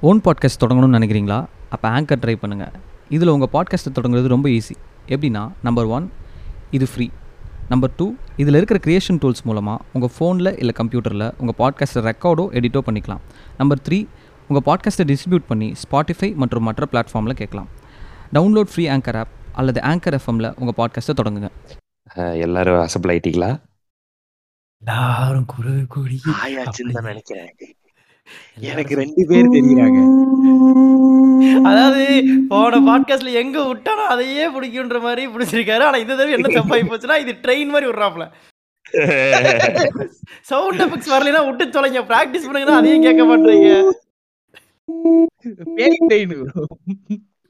Own podcast தொடங்கணும்னு நினைக்கிறீங்களா? அப்போ anchor try பண்ணுங்கள் இதில் உங்கள் பாட்காஸ்ட்டை தொடங்குறது ரொம்ப ஈஸி எப்படின்னா நம்பர் ஒன் இது ஃப்ரீ நம்பர் டூ இதில் இருக்கிற க்ரியேஷன் டூல்ஸ் மூலமாக உங்கள் ஃபோனில் இல்லை கம்ப்யூட்டரில் உங்கள் பாட்காஸ்ட்டை ரெக்கார்டோ எடிட்டோ பண்ணிக்கலாம். நம்பர் த்ரீ உங்கள் பாட்காஸ்ட்டை டிஸ்ட்ரிபியூட் பண்ணி ஸ்பாட்டிஃபை மற்றும் மற்ற பிளாட்ஃபார்மில் கேட்கலாம். டவுன்லோட் ஃப்ரீ ஆங்கர் ஆப் அல்லது ஆங்கர் எஃப்எம்மில் உங்கள் பாட்காஸ்ட்டை தொடங்குங்க. எல்லாரும் அசம்பிள் ஆயிட்டீங்களா? எல்லாரும் குரு கூடி நினைக்கிறேன். எனக்கு ரெண்டு பேர் தெரியுறாங்க. அதாவது போன பாட்காஸ்ட்ல எங்க விட்டானோ அதையே பிடிக்குன்ற மாதிரி பிடிச்சிருக்காரு. ஆனா இந்த தடவை என்ன தப்பாகி போச்சுன்னா இது ட்ரெயின் மாதிரி விடுறாப்ல சவுண்ட் எஃபெக்ட்ஸ் வரலைன்னா விட்டு தொலைங்க. பிராக்டிஸ் பண்ணுங்கன்னா அதையும் கேட்க மாட்டீங்க.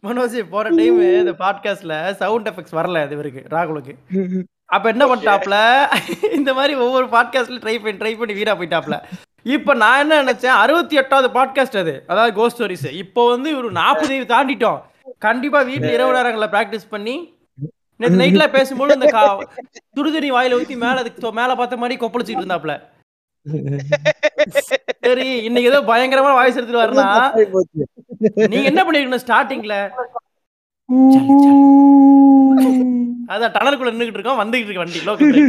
மனோஜ் போன டைம் இந்த பாட்காஸ்ட்ல சவுண்ட் எஃபெக்ட்ஸ் வரல இது இவருக்கு ராகுலுக்கு. அப்ப என்ன பண்ணிட்டாப்ல இந்த மாதிரி ஒவ்வொரு பாட்காஸ்ட்ல ட்ரை பண்ணி ட்ரை பண்ணி வீணா போயிட்டாப்ல இப்ப நான் என்ன நினைச்சேன்? அறுபத்தி எட்டாவது பாட்காஸ்ட் அது. அதாவது கோ ஸ்டோரிஸ் இப்போ வந்து ஒரு நாற்பது தாண்டிட்டோம். கண்டிப்பா வீட்டுல இரவு நேரங்களில் ப்ராக்டிஸ் பண்ணி நேற்று நைட்ல பேசும்போது இந்த கா சுடுதண்ணி வாயில ஊத்தி மேல அதுக்கு மேல பார்த்த மாதிரி கொப்பளிச்சிட்டு இருந்தாப்ல. சரி இன்னைக்கு ஏதோ பயங்கரமா வாய்ஸ் எடுத்துட்டு வரனா நீங்க என்ன பண்ணிருக்கணும் ஸ்டார்டிங்ல அதான் டனலுக்குள்ள நின்னுகிட்டு இருக்கோம் வந்துகிட்டு இருக்கு வண்டி லோக்கல்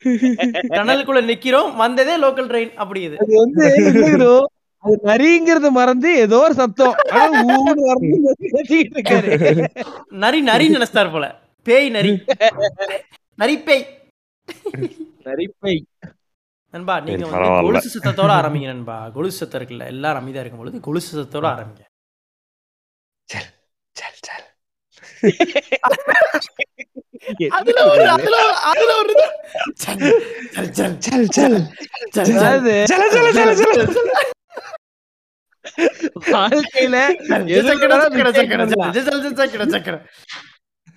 டனலுக்குள்ள நிக்கிறோம் வந்ததே லோக்கல் ட்ரெயின் அப்படி இது. அது வந்து அது நரிங்கிறத மறந்து ஏதோ ஒரு சத்தம். நரி நரி நினைச்சார் போல. பேய் நரி. நரி பேய் நரிப்பை நண்பா நீங்க வந்து. கொலுசு சத்தத்தோட ஆரம்பிங்க நண்பா. கொலுசு சத்தம் இருக்குல்ல எல்லாரும் அமைதியா இருக்கும் பொழுது கொலுசு சத்தத்தோட ஆரம்பிங்க.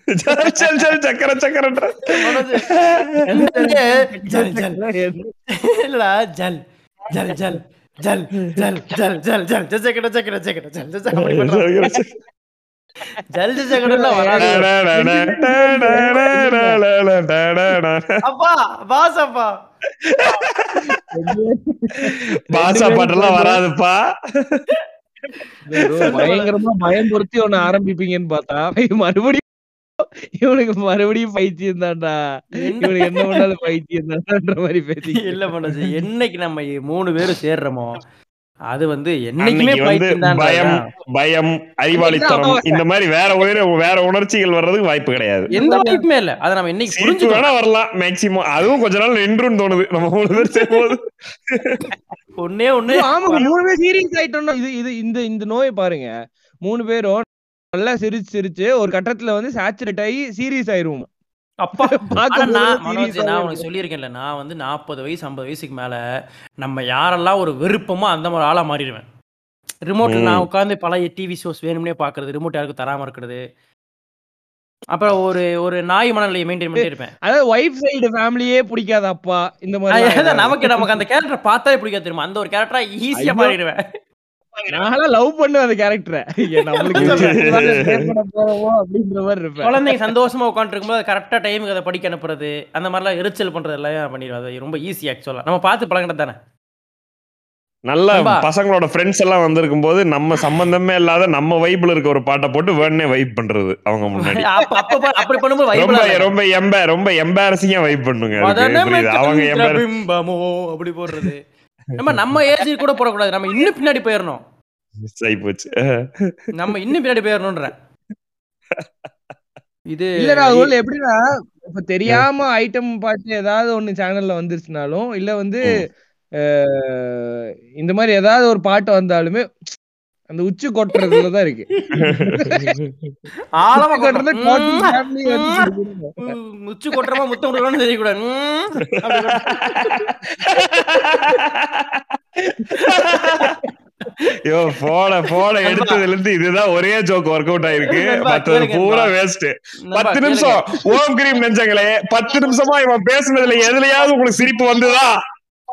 ஜல். இல்லடா ஜல் ஜல் ஜல் ஜல் ஜல் ஜல் ஜல் ஜல் ஜல் ஜல் ஜல் ஜல். ஜல் ஜல் சக்கடம்லாம் வராது அப்பா பாஸ் அப்பா. பாசா பாட்டெல்லாம் வராதுப்பா. பயங்கரமா பயம் பொருத்தி ஒண்ணு ஆரம்பிப்பீங்கன்னு பார்த்தா மறுபடியும் இவனுக்கு மறுபடியும் பைத்தியம் தான்டா. இவனுக்கு என்ன பண்ணாலும் பைத்தியம் தான்டான்ற மாதிரி பேசி இல்ல மனோஜ் என்னைக்கு நம்ம மூணு பேரும் சேர்றோமோ அது வந்து என்னைக்குமே பயம் பயம் அறிவாளித்தனம் இந்த மாதிரி வேற உயிர வேற உணர்ச்சிகள் வர்றதுக்கு வாய்ப்பு கிடையாது. எந்த வாய்ப்புமே இல்ல. அதை நம்ம சிரிப்பு புரிஞ்சுக்கணும். வேணா வரலாம் மேக்சிமம் அதுவும் கொஞ்ச நாள் நின்றுன்னு தோணுது. நம்ம மூணு பேர் சேரும்போது ஒன்னே ஒண்ணு. ஆமாங்க. மூணு பேர் சீரியஸ் ஆயிட்டோம்னா இது இது இந்த இந்த நோயை பாருங்க. மூணு பேரும் நல்லா சிரிச்சு சிரிச்சு ஒரு கட்டத்துல வந்து சேச்சுரேட் ஆகி சீரியஸ் ஆயிருவோம். அப்பா நான். உனக்கு சொல்லியிருக்கேன்ல நான் வந்து நாற்பது வயசு ஐம்பது வயசுக்கு மேல நம்ம யாரெல்லாம் ஒரு விருப்பமோ அந்த மாதிரி ஆளா மாறிடுவேன் ரிமோட்ல. நான் உட்காந்து பழைய டிவி ஷோஸ் வேணும்னே பாக்குறது ரிமோட் யாருக்கும் தராம இருக்கிறது அப்புறம் ஒரு ஒரு நாய் மனநிலையை மெயின்டைன் பண்ணிட்டே இருப்பேன் அதாவது ஒய்ஃப் சைடு ஃபேமிலியே பிடிக்காத அப்பா இந்த மாதிரி நமக்கு நமக்கு அந்த கேரக்டர் பார்த்தாலே பிடிக்காது தெரியுமா அந்த ஒரு கேரக்டரா ஈஸியா. மாறிடுவேன் நான்லாம் லவ் பண்ணுவேன் அந்த கேரக்டரை அப்படின்ற மாதிரி இருப்பேன். குழந்தைங்க சந்தோஷமா உட்காந்துட்டு இருக்கும்போது கரெக்டா டைமுக்கு அதை படிக்க அனுப்புறது அந்த மாதிரிலாம் எரிச்சல் பண்றது எல்லாம் பண்ணிடுவோம் அது ரொம்ப ஈஸி ஆக்சுவலா நம்ம பார்த்து பழகினது தானே? நல்ல. பசங்களோட ஃப்ரெண்ட்ஸ் எல்லாம் வந்திருக்கும் போது நம்ம சம்பந்தமே இல்லாத நம்ம வைப்ல இருக்க ஒரு பாட்டை போட்டு வேணே வைப் பண்றது அவங்க முன்னாடி. அப்ப அப்ப பா- அப்படி பண்ணும்போது ரொம்ப ரொம்ப எம்ப ரொம்ப எம்பாரசிங்கா வைப் பண்ணுங்க? அவங்க embarrass- பிம்பமோ அப்படி போடுறது. நம்ம நம்ம ஏஜ் கூட போடக்கூடாது. நம்ம இன்னும் பின்னாடி போயிடணும் போச்சு. நம்ம இன்னும் பின்னாடி போயிடணும்ன்றேன் இது இல்ல ராகுல் எப்படின்னா இப்ப தெரியாம ஐட்டம் பாட்டு ஏதாவது ஒண்ணு சேனல்ல வந்துருச்சுனாலும் இல்ல வந்து இந்த மாதிரி ஏதாவது ஒரு பாட்டு வந்தாலுமே அந்த உச்சி கொட்டுறதுலதான் இருக்கு. ஆழமா உச்சி கொட்டுறது முச்சு கொட்டுறமா முத்தம் கொடுக்கணும்னு தெரியக்கூடாது. ஐயோ போன போன எடுத்ததுல இருந்து இதுதான் ஒரே ஜோக் ஒர்க் அவுட் ஆயிருக்கு மத்தது பூரா. வேஸ்ட் பத்து. நிமிஷம் ஓம் கிரீம் நெஞ்சங்களே பத்து நிமிஷமா இவன் பேசுனதுல எதுலயாவது உங்களுக்கு சிரிப்பு வந்துதா?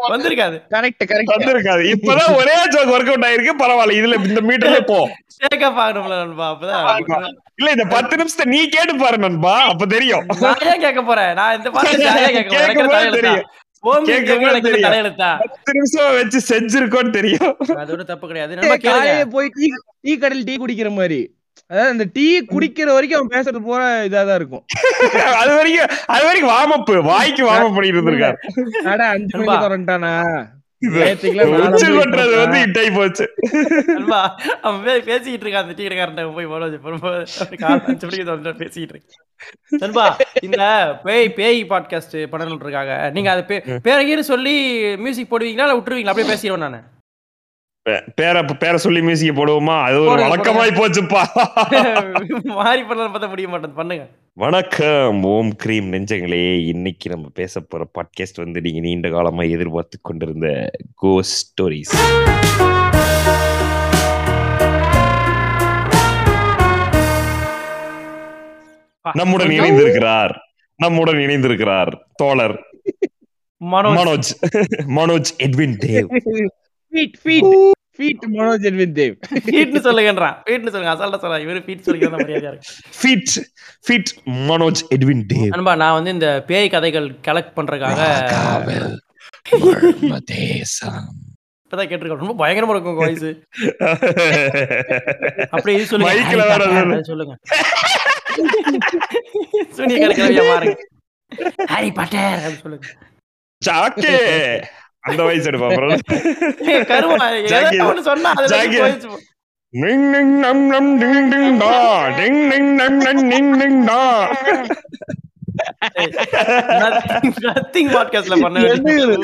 வந்திருக்காது. கரெக்ட் கரெக்ட் வந்திருக்காது. இப்பதான் ஒரே ஜோக் ஒர்க் அவுட் ஆயிருக்கு. பரவாயில்ல இதுல இந்த மீட்டர்ல போ. ஷேக்கப் ஆகணும்ல நண்பா அப்பதான். இல்ல இந்த பத்து நிமிஷத்தை நீ கேட்டு பாரு நண்பா அப்ப தெரியும். நான் கேட்க போறேன்? நான் இந்த பாட்டு ஜாலியா கேட்க போறேன்? தெரியும். தெரியும். தலையெழுத்தா? பத்து நிமிஷம் வச்சு செஞ்சிருக்கோன்னு தெரியும். அது ஒன்றும் தப்பு கிடையாது. டீ டீ கடையில் டீ குடிக்கிற மாதிரி. அதாவது அந்த டீ குடிக்கிற வரைக்கும் அவன் பேசுறது போற இதாதான் இருக்கும். அது வரைக்கும் அது வரைக்கும் வாமப்பு வாய்க்கு வாமப் பண்ணிட்டு இருந்திருக்காரு. அட அஞ்சு. மணிக்கு திறந்துட்டானா இது நேத்துக்குலாம் நாலு உச்சி மணிக்கு கொட்டுறது வந்து திறந்தான். இட்டாய் போச்சு. நண்பா அவன் பே- பேசிக்கிட்டு இருக்கான் அந்த டீக்கடைக்காரன் போய் மனோஜ் வரும்போது காலைல அஞ்சு மணிக்கு வந்து பேசிக்கிட்டு இருக்கு நண்பா இந்த பேய் பேய் பாட்காஸ்ட் பண்ணணும்னு இருக்காங்க. நீங்க அது பே- பேரை கீரை சொல்லி மியூசிக் போடுவீங்களா இல்ல விட்டுருவீங்களா? அப்படியே பேசிடுவேன் நானு. பேரை பேரை சொல்லி மியூசிக் போடுவோமா? அது ஒரு வழக்கமாய் போச்சுப்பா. மாறி பண்ணலாம் பார்த்தா முடிய மாட்டேன் பண்ணுங்க. வணக்கம் ஓம் கிரீம் நெஞ்சங்களே. இன்னைக்கு நம்ம பேச போற பாட்காஸ்ட் வந்து நீங்க நீண்ட காலமா எதிர்பார்த்து கொண்டிருந்த கோஸ்ட் ஸ்டோரிஸ் நம்முடன் இணைந்திருக்கிறார். நம்முடன் இணைந்திருக்கிறார் தோழர் Manoj. Manoj. Manoj Edwin Dev. Feet feet feet Manoj Elvin Dev ஃபீட்னு சொல்லுங்கன்றான். ஃபீட்னு சொல்லுங்க. அசால்ட்டா சொல்ல இவரு ஃபீட் சொல்லிக்கிறதா மரியாதையா இருக்கு. Fit fit Manoj Edwin Dev அன்பா நான் வந்து இந்த பேய் கதைகள் கலெக்ட் பண்றதுக்காக. இப்பதான் கேட்டிருக்கேன் ரொம்ப பயங்கரமா இருக்கும் வாய்ஸ் அப்படியே இது சொல்லுங்க. சொல்லுங்க. சூனிய ஹாரி பாட்டர் அப்படின்னு சொல்லுங்க. சாக்கே அந்த வயசு எடுப்பா ஒண்ணு சொன்னா da. Ding ding nam nam ding ding da. Nothing- nothing podcast ல பண்ண வேண்டியது.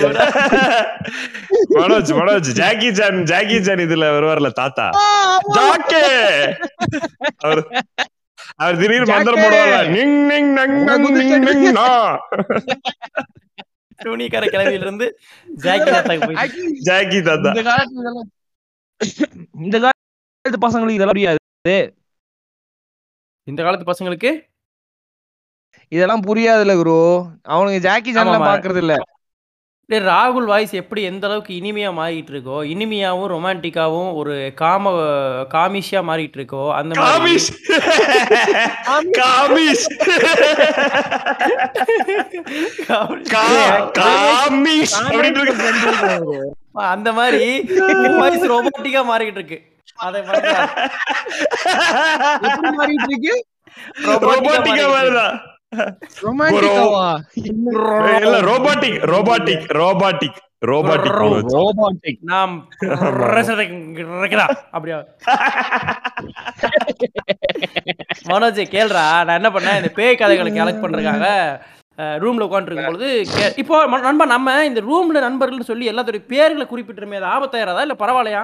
Manoj Manoj Jackie John Jackie John இதுல வருவார்ல தாத்தா. ஜாக்கே! அவர் அவர் திடீர்னு மந்திரம். போடுவாங்க நிங் நிங் நங் நங் நிங் நிங் நா சூனியக்கார கிழவியில இருந்து ஜாக்கி போய் ஜாக்கி தாத்தா இந்த காலத்துல இதெல்லாம் இந்த காலத்து பசங்களுக்கு இதெல்லாம் புரியாது. இந்த காலத்து பசங்களுக்கு? இதெல்லாம் புரியாதுல குரு அவனுங்க ஜாக்கி ஆமாமா. பாக்குறது இல்ல டேய், ராகுல் வாய்ஸ் எப்படி எந்த அளவுக்கு இனிமையா மாறிட்டு இருக்கோ இனிமையாவும் ரொமான்டிக்காவும் ஒரு காம காமிஷியா மாறிட்டு இருக்கோ அந்த காமிஷ். காமிஷ். காமிஷ். அந்த மாதிரி வாய்ஸ் ரொமான்டிக்கா மாறிட்டு இருக்கு அதை மாறிட்டு இருக்கு ரொமான்டிக்காவா இல்ல robotic robotic robotic robotic Manoj. Robotic நாம் அப்படியா மனோஜ் கேள்றா நான் என்ன பண்ணேன்? இந்த பேய் கதைகளை கலெக்ட் பண்றதுக்காக ரூம்ல உட்காந்துருக்கும் பொழுது இப்போ நண்பா நம்ம இந்த ரூம்ல நண்பர்கள்னு சொல்லி எல்லாத்துடைய பேர்களை குறிப்பிட்டுருமே அது ஆபத்தாயிராதா? இல்ல பரவாயில்லையா?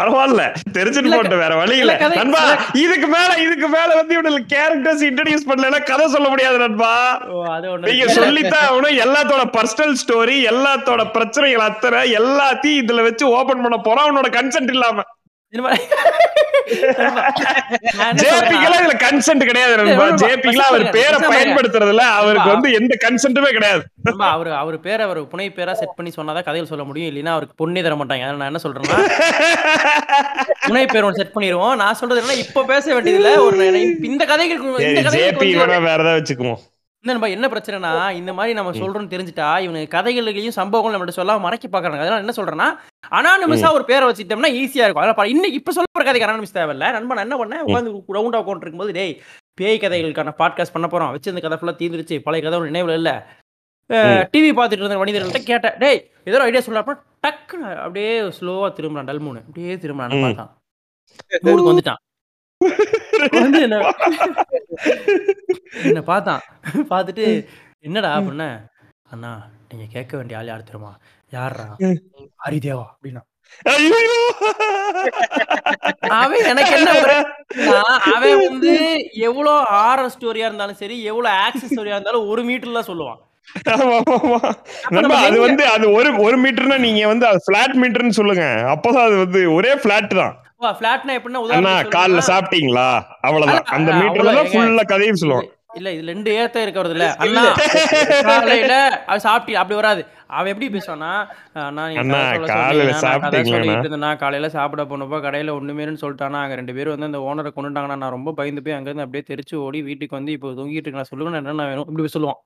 பரவாயில்ல. தெரிஞ்சுட்டு போட்டு வேற வழி இல்ல, இல்ல கதை- நண்பா. இதுக்கு மேல இதுக்கு மேல வந்து இவனுக்கு கேரக்டர்ஸ் இன்ட்ரடியூஸ் பண்ணல கதை சொல்ல முடியாது நண்பா. ஓ, அது ஒண்ணு நீங்க. சொல்லித்தான் ஆகணும். எல்லாத்தோட பர்சனல் ஸ்டோரி எல்லாத்தோட பிரச்சனைகள் அத்தனை எல்லாத்தையும் இதுல வச்சு ஓபன் பண்ண போறான் அவனோட கன்சென்ட் இல்லாம. இதுல கன்சென்ட் கிடையாது அவர் பேரை பயன்படுத்துறதுல அவருக்கு. வந்து எந்த கன்சென்ட்டுமே கிடையாது. அவரு அவர் பேரை அவர் புனை பேரா செட் பண்ணி சொன்னாதான் கதைகள் சொல்ல முடியும். இல்லைன்னா அவருக்கு பொண்ணே தர மாட்டாங்க. நான் என்ன சொல்றேன்னா புனை பேர் ஒன்று செட் பண்ணிடுவோம் நான் சொல்றது என்ன இப்போ பேச வேண்டியதில்ல. ஒரு இந்த கதைகளுக்கு வேற ஏதாவது வச்சுக்குவோம். என்ன நண்பா, என்ன பிரச்சனைனா இந்த மாதிரி நம்ம சொல்றோம்னு தெரிஞ்சுட்டா இவனுக்கு கதைகளையும் சம்பவங்களும் நம்மள்ட்ட சொல்லாம மறைக்க பாக்குறாங்க அதனால என்ன சொல்றேன்னா அனானிமஸா ஒரு பேரை வச்சுட்டோம்னா ஈஸியா இருக்கும். அதனால பா- இன்னைக்கு இப்ப சொல்ற கதைக்கு அனானிமஸ் தேவையில்ல. நண்பா நான் என்ன பண்ணேன்? உட்காந்து ரவுண்டா உட்காந்து இருக்கும்போது டேய் பேய் கதைகளுக்கான பாட்காஸ்ட் பண்ண போறோம். வச்சு இந்த கதை ஃபுல்லா தீர்ந்துருச்சு பழைய கதை ஒரு நினைவுல இல்ல. டிவி பார்த்துட்டு இருந்த மனிதர்கள்ட்ட கேட்டேன். டேய் ஏதோ ஐடியா சொல்ல டக்குன்னு அப்படியே ஸ்லோவா திரும்பலாம் டல்மூனு அப்படியே திரும்பலாம் ம். மூடுக்கு வந்துட்டான். வந்து என்ன என்ன பார்த்தான். பார்த்துட்டு என்னடா அப்படின்ன அண்ணா நீங்க கேட்க வேண்டிய ஆள் யார் தெரியுமா? யாரா ஹரிதேவா அப்படின்னா. அவன் எனக்கு என்ன அவன் வந்து எவ்வளவு ஆரர் ஸ்டோரியா இருந்தாலும் சரி எவ்வளவு ஆக்சஸ் ஸ்டோரியா இருந்தாலும் ஒரு மீட்டர்ல சொல்லுவான். அது வந்து அது ஒரு ஒரு மீட்டர்னா நீங்க வந்து அது பிளாட் மீட்டர்னு சொல்லுங்க. அப்பதான் அது வந்து ஒரே பிளாட் தான். ஃபிளாட்னா எப்படின்னா கால்ல சாப்பிட்டீங்களா? அவ்வளவுதான். அந்த மீட்டர்ல ஃபுல்லா கதையும் சொல்லுவான். இல்ல இதுல ரெண்டு ஏத்த இருக்கிறது இல்ல. அண்ணா காலையில அது சாப்பிட்டு அப்படி வராது. அவன் எப்படி பேசுவானா அண்ணா காலையில சாப்பிட போனப்போ கடையில ஒண்ணுமேனு சொல்லிட்டானா அங்க ரெண்டு பேரும் வந்து அந்த ஓனரை கொண்டுட்டாங்கன்னா நான் ரொம்ப பயந்து போய் அங்க இருந்து அப்படியே தெரிச்சு ஓடி வீட்டுக்கு வந்து இப்போ தூங்கிட்டு இருக்கேன் சொல்லுவேன் என்ன வேணும்? இப்படி சொல்லுவான்.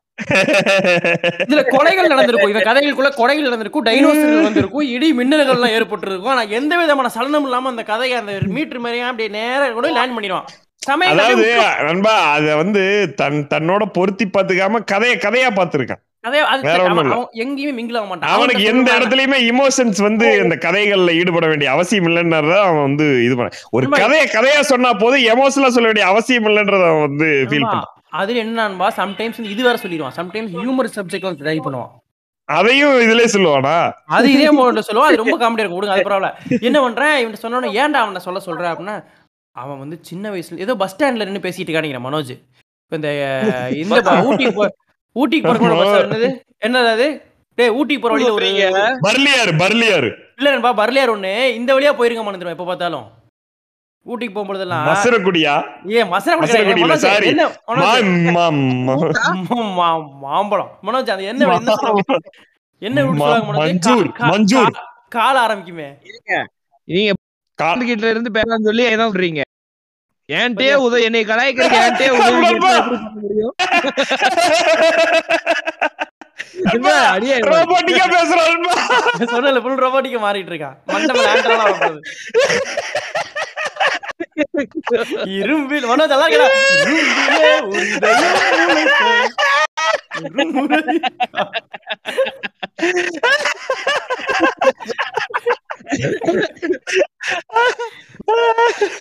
இதுல கொலைகள் நடந்திருக்கும் இவன் கதைகளுக்குள்ள கொலைகள் நடந்திருக்கும் டைனோசர்கள் வந்திருக்கும் இடி மின்னல்கள்லாம் ஏற்பட்டிருக்கும். ஆனா எந்த விதமான சலனம் இல்லாம அந்த கதையை அந்த மீட்டர் மாதிரியே அப்படியே நேரா கூட லேண்ட் பண்ணிடுவான். அதாவது நண்பா அத வந்து தன் தன்னோட பொருத்தி பாத்துக்காம கதைய கதையா பாத்துருக்கான் எங்கேயுமே ஆக மாட்டான். அவனுக்கு எந்த இடத்துலயுமே இமோஷன்ஸ் வந்து இந்த கதைகள்ல ஈடுபட வேண்டிய அவசியம் இல்லைன்றத அவன் வந்து இது பண்ண ஒரு கதைய கதையா சொன்னா போது எமோஷனலா சொல்ல வேண்டிய அவசியம் இல்லைன்றத அவன் வந்து ஃபீல் பண்ணான் அதுல என்னன்பா சம்டைம்ஸ் இது வேற சொல்லிடுவான். சம்டைம்ஸ் ஹியூமர் சப்ஜெக்ட் ட்ரை பண்ணுவான். அதையும் இதுலயே சொல்லுவானா? அது இதே மோட்ல சொல்லுவான். அது ரொம்ப காமெடியா இருக்கும். விடுங்க அது பரவாயில்ல. என்ன பண்றேன்? இவன் சொன்னோன்னே ஏன்டா அவனை சொல்ல சொல்ற? அப்படின்னா அவன் வந்து சின்ன வயசுல ஏதோ பஸ் ஸ்டாண்ட்ல நின்னு பேசிட்டு காணிக்கிறேன் மனோஜ். இப்ப இந்த இந்த ப- ஊட்டிக்கு போ ஊட்டிக்கு போற பஸ் என்னது? என்னது அது? டேய் ஊட்டிக்கு போற வழியில ஒரு பர்லியாரு பர்லியாரு இல்ல பர்லியார் ஒண்ணு. இந்த வழியா போயிருங்க மறந்துடும் எப்ப பார்த்தாலும். ஊட்டிக்கு போகும்போதெல்லாம் மசரக்குடியா? ஏ மசரக்குடி இல்ல, sorry. என்ன மாம்பழம். மனோஜ் அது என்ன என்ன? மஞ்சூர், மஞ்சூர். கால ஆரம்பிக்குமே. நீங்க கா- கிட்ட இருந்து பேசலாம் சொல்லி என்ன சொல்றீங்க? ஏன்ட்டே உதவி என்னை கலாய்க்கிறீங்க? ஏன்ட்டே சொன்னல ஃபுல் ரோபோட்டிக்க மாறிட்டு இருக்கான். இரும்பில் மனோஜ் நல்லா இருக்கா இரும்பிலே ஒரு இதயம் முளைத்த ஒரு முறை.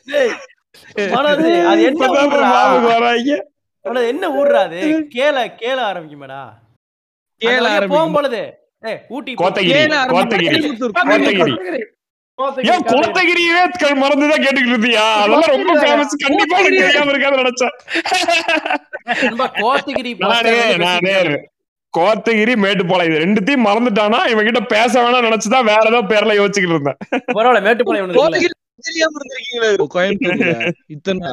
டேய், மனோஜ் அது என்ன வராங்க என்ன அது? கேள கேள ஆரம்பிக்குமேடா. கேள அந்த வழியா ஆரம்பிக்கும். போகும்பொழுது ஏய் ஊட்டி போ- கோத்தகிரி கோத்தகிரி. ஏன் கோத்தகிரியே க- மறந்துதான் கேட்டுக்கிட்டு இருந்தியா? அதெல்லாம் ரொம்ப ஃபேமஸ் கண்டிப்பா எனக்கு தெரியாம இருக்காது நினைச்சேன். கோத்தகிரி நானே கோத்தகிரி மேட்டுப்பாளையம். இது ரெண்டுத்தையும் மறந்துட்டானா? இவன் கிட்ட பேச வேணாம் நினைச்சுதான் வேற ஏதோ பேர்ல யோசிச்சுக்கிட்டு இருந்தேன். பரவாயில்ல மேட்டுப்பாளையம். கோத்தகிரி தெரியாம இருந்திருக்கீங்களே. இத்தனை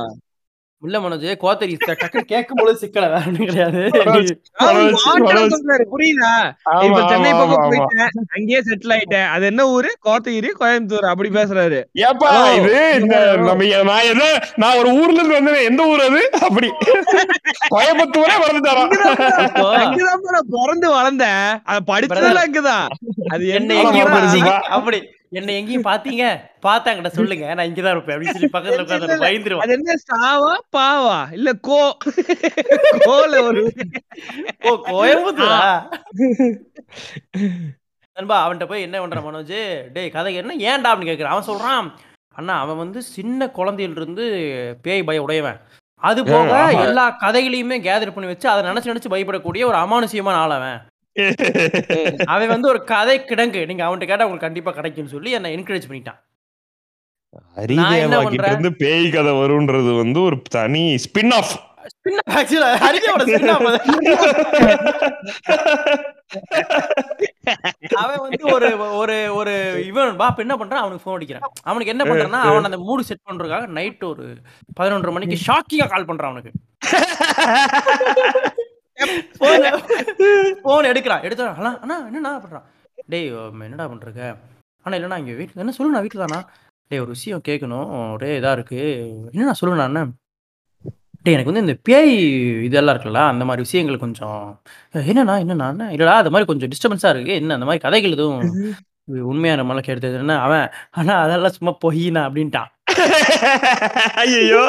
இல்ல மனோஜ் கோத்தகிரி டக்குன்னு கேட்கும் பொழுது சிக்கல வேற ஒண்ணும் கிடையாது. புரியுதா? இப்ப சென்னை பக்கம். போயிட்டேன் அங்கேயே செட்டில் ஆயிட்டேன். அது என்ன ஊரு? கோத்தகிரி கோயம்புத்தூர் அப்படி பேசுறாரு. ஏப்பா இது நம்ம நான் எதோ நான் ஒரு ஊர்ல இருந்து வந்தேன் எந்த ஊர் அது? அப்படி. கோயம்புத்தூரே இப்போ அங்கதான் நான் பிறந்து வளர்ந்தேன். அது படிச்சதெல்லாம் அங்கதான். அது என்னை என்ன. அப்படி. என்னை எங்கேயும் பாத்தீங்க பாத்தாங்கிட்ட சொல்லுங்க. நான் இங்கதான் இருப்பேன். அப்படின்னு சொல்லி பக்கத்துல உட்காந்து பயந்துருவான். அது என்ன சாவா பாவா? இல்ல கோ. கோல ஒரு ஓ கோயம்புத்தூரா? நண்பா அவன்கிட்ட போய் என்ன பண்ற மனோஜ்? டேய் கதை என்ன? ஏன்டா அப்படின்னு கேக்குறான். அவன் சொல்றான் அண்ணா அவன் வந்து சின்ன குழந்தையில இருந்து பேய் பய உடையவன். அது போக. எல்லா கதைகளையுமே கேதர் பண்ணி வச்சு அதை நினைச்சு நினைச்சு பயப்படக்கூடிய ஒரு அமானுஷியமான ஆள் அவன் வந்து ஒரு கதை கிடங்கு. நீங்க அவன்கிட்ட கேட்டா உங்களுக்கு கண்டிப்பா கிடைக்கும்னு சொல்லி என்ன என்கரேஜ் பண்ணிட்டான். நான் என்ன ஹரிதேவா கிட்ட பண்றேன்? இருந்து பேய் கதை வரும்ன்றது வந்து ஒரு தனி ஸ்பின் ஆஃப் அவன் வந்து ஒரு ஒரு ஒரு இவன் பா அப்ப என்ன பண்றான்? அவனுக்கு ஃபோன் அடிக்கிறான். அவனுக்கு என்ன பண்றான்னா அவன் அந்த மூடு செட் பண்றதுக்காக நைட் ஒரு பதினொன்றரை மணிக்கு ஷாக்கிங்கா கால் பண்றான் அவனுக்கு. போன் எடுக்கிறான். எடுத்து அண்ணா அண்ணா என்னண்ணா பண்றான்? டேய் என்னடா பண்றீங்க? அண்ணா இல்லைண்ணா இங்க வீட்டுல என்ன சொல்லுண்ணா வீட்டுல தானா டேய் ஒரு விஷயம் கேட்கணும் ஒரே இதா இருக்கு. என்னண்ணா சொல்லுண்ணா அண்ணன் டேய் எனக்கு வந்து இந்த பேய் இதெல்லாம் இருக்குல்ல அந்த மாதிரி விஷயங்கள் கொஞ்சம் "அஹ், என்னண்ணா என்னண்ணா இல்லடா அது மாதிரி கொஞ்சம் டிஸ்டர்பன்ஸா இருக்கு. என்ன அந்த மாதிரி கதைகள் எதுவும் உண்மையான மலை எடுத்ததுன்னா அவன் ஆனா அதெல்லாம் சும்மா பொய்னா அப்படின்ட்டான். ஐயோ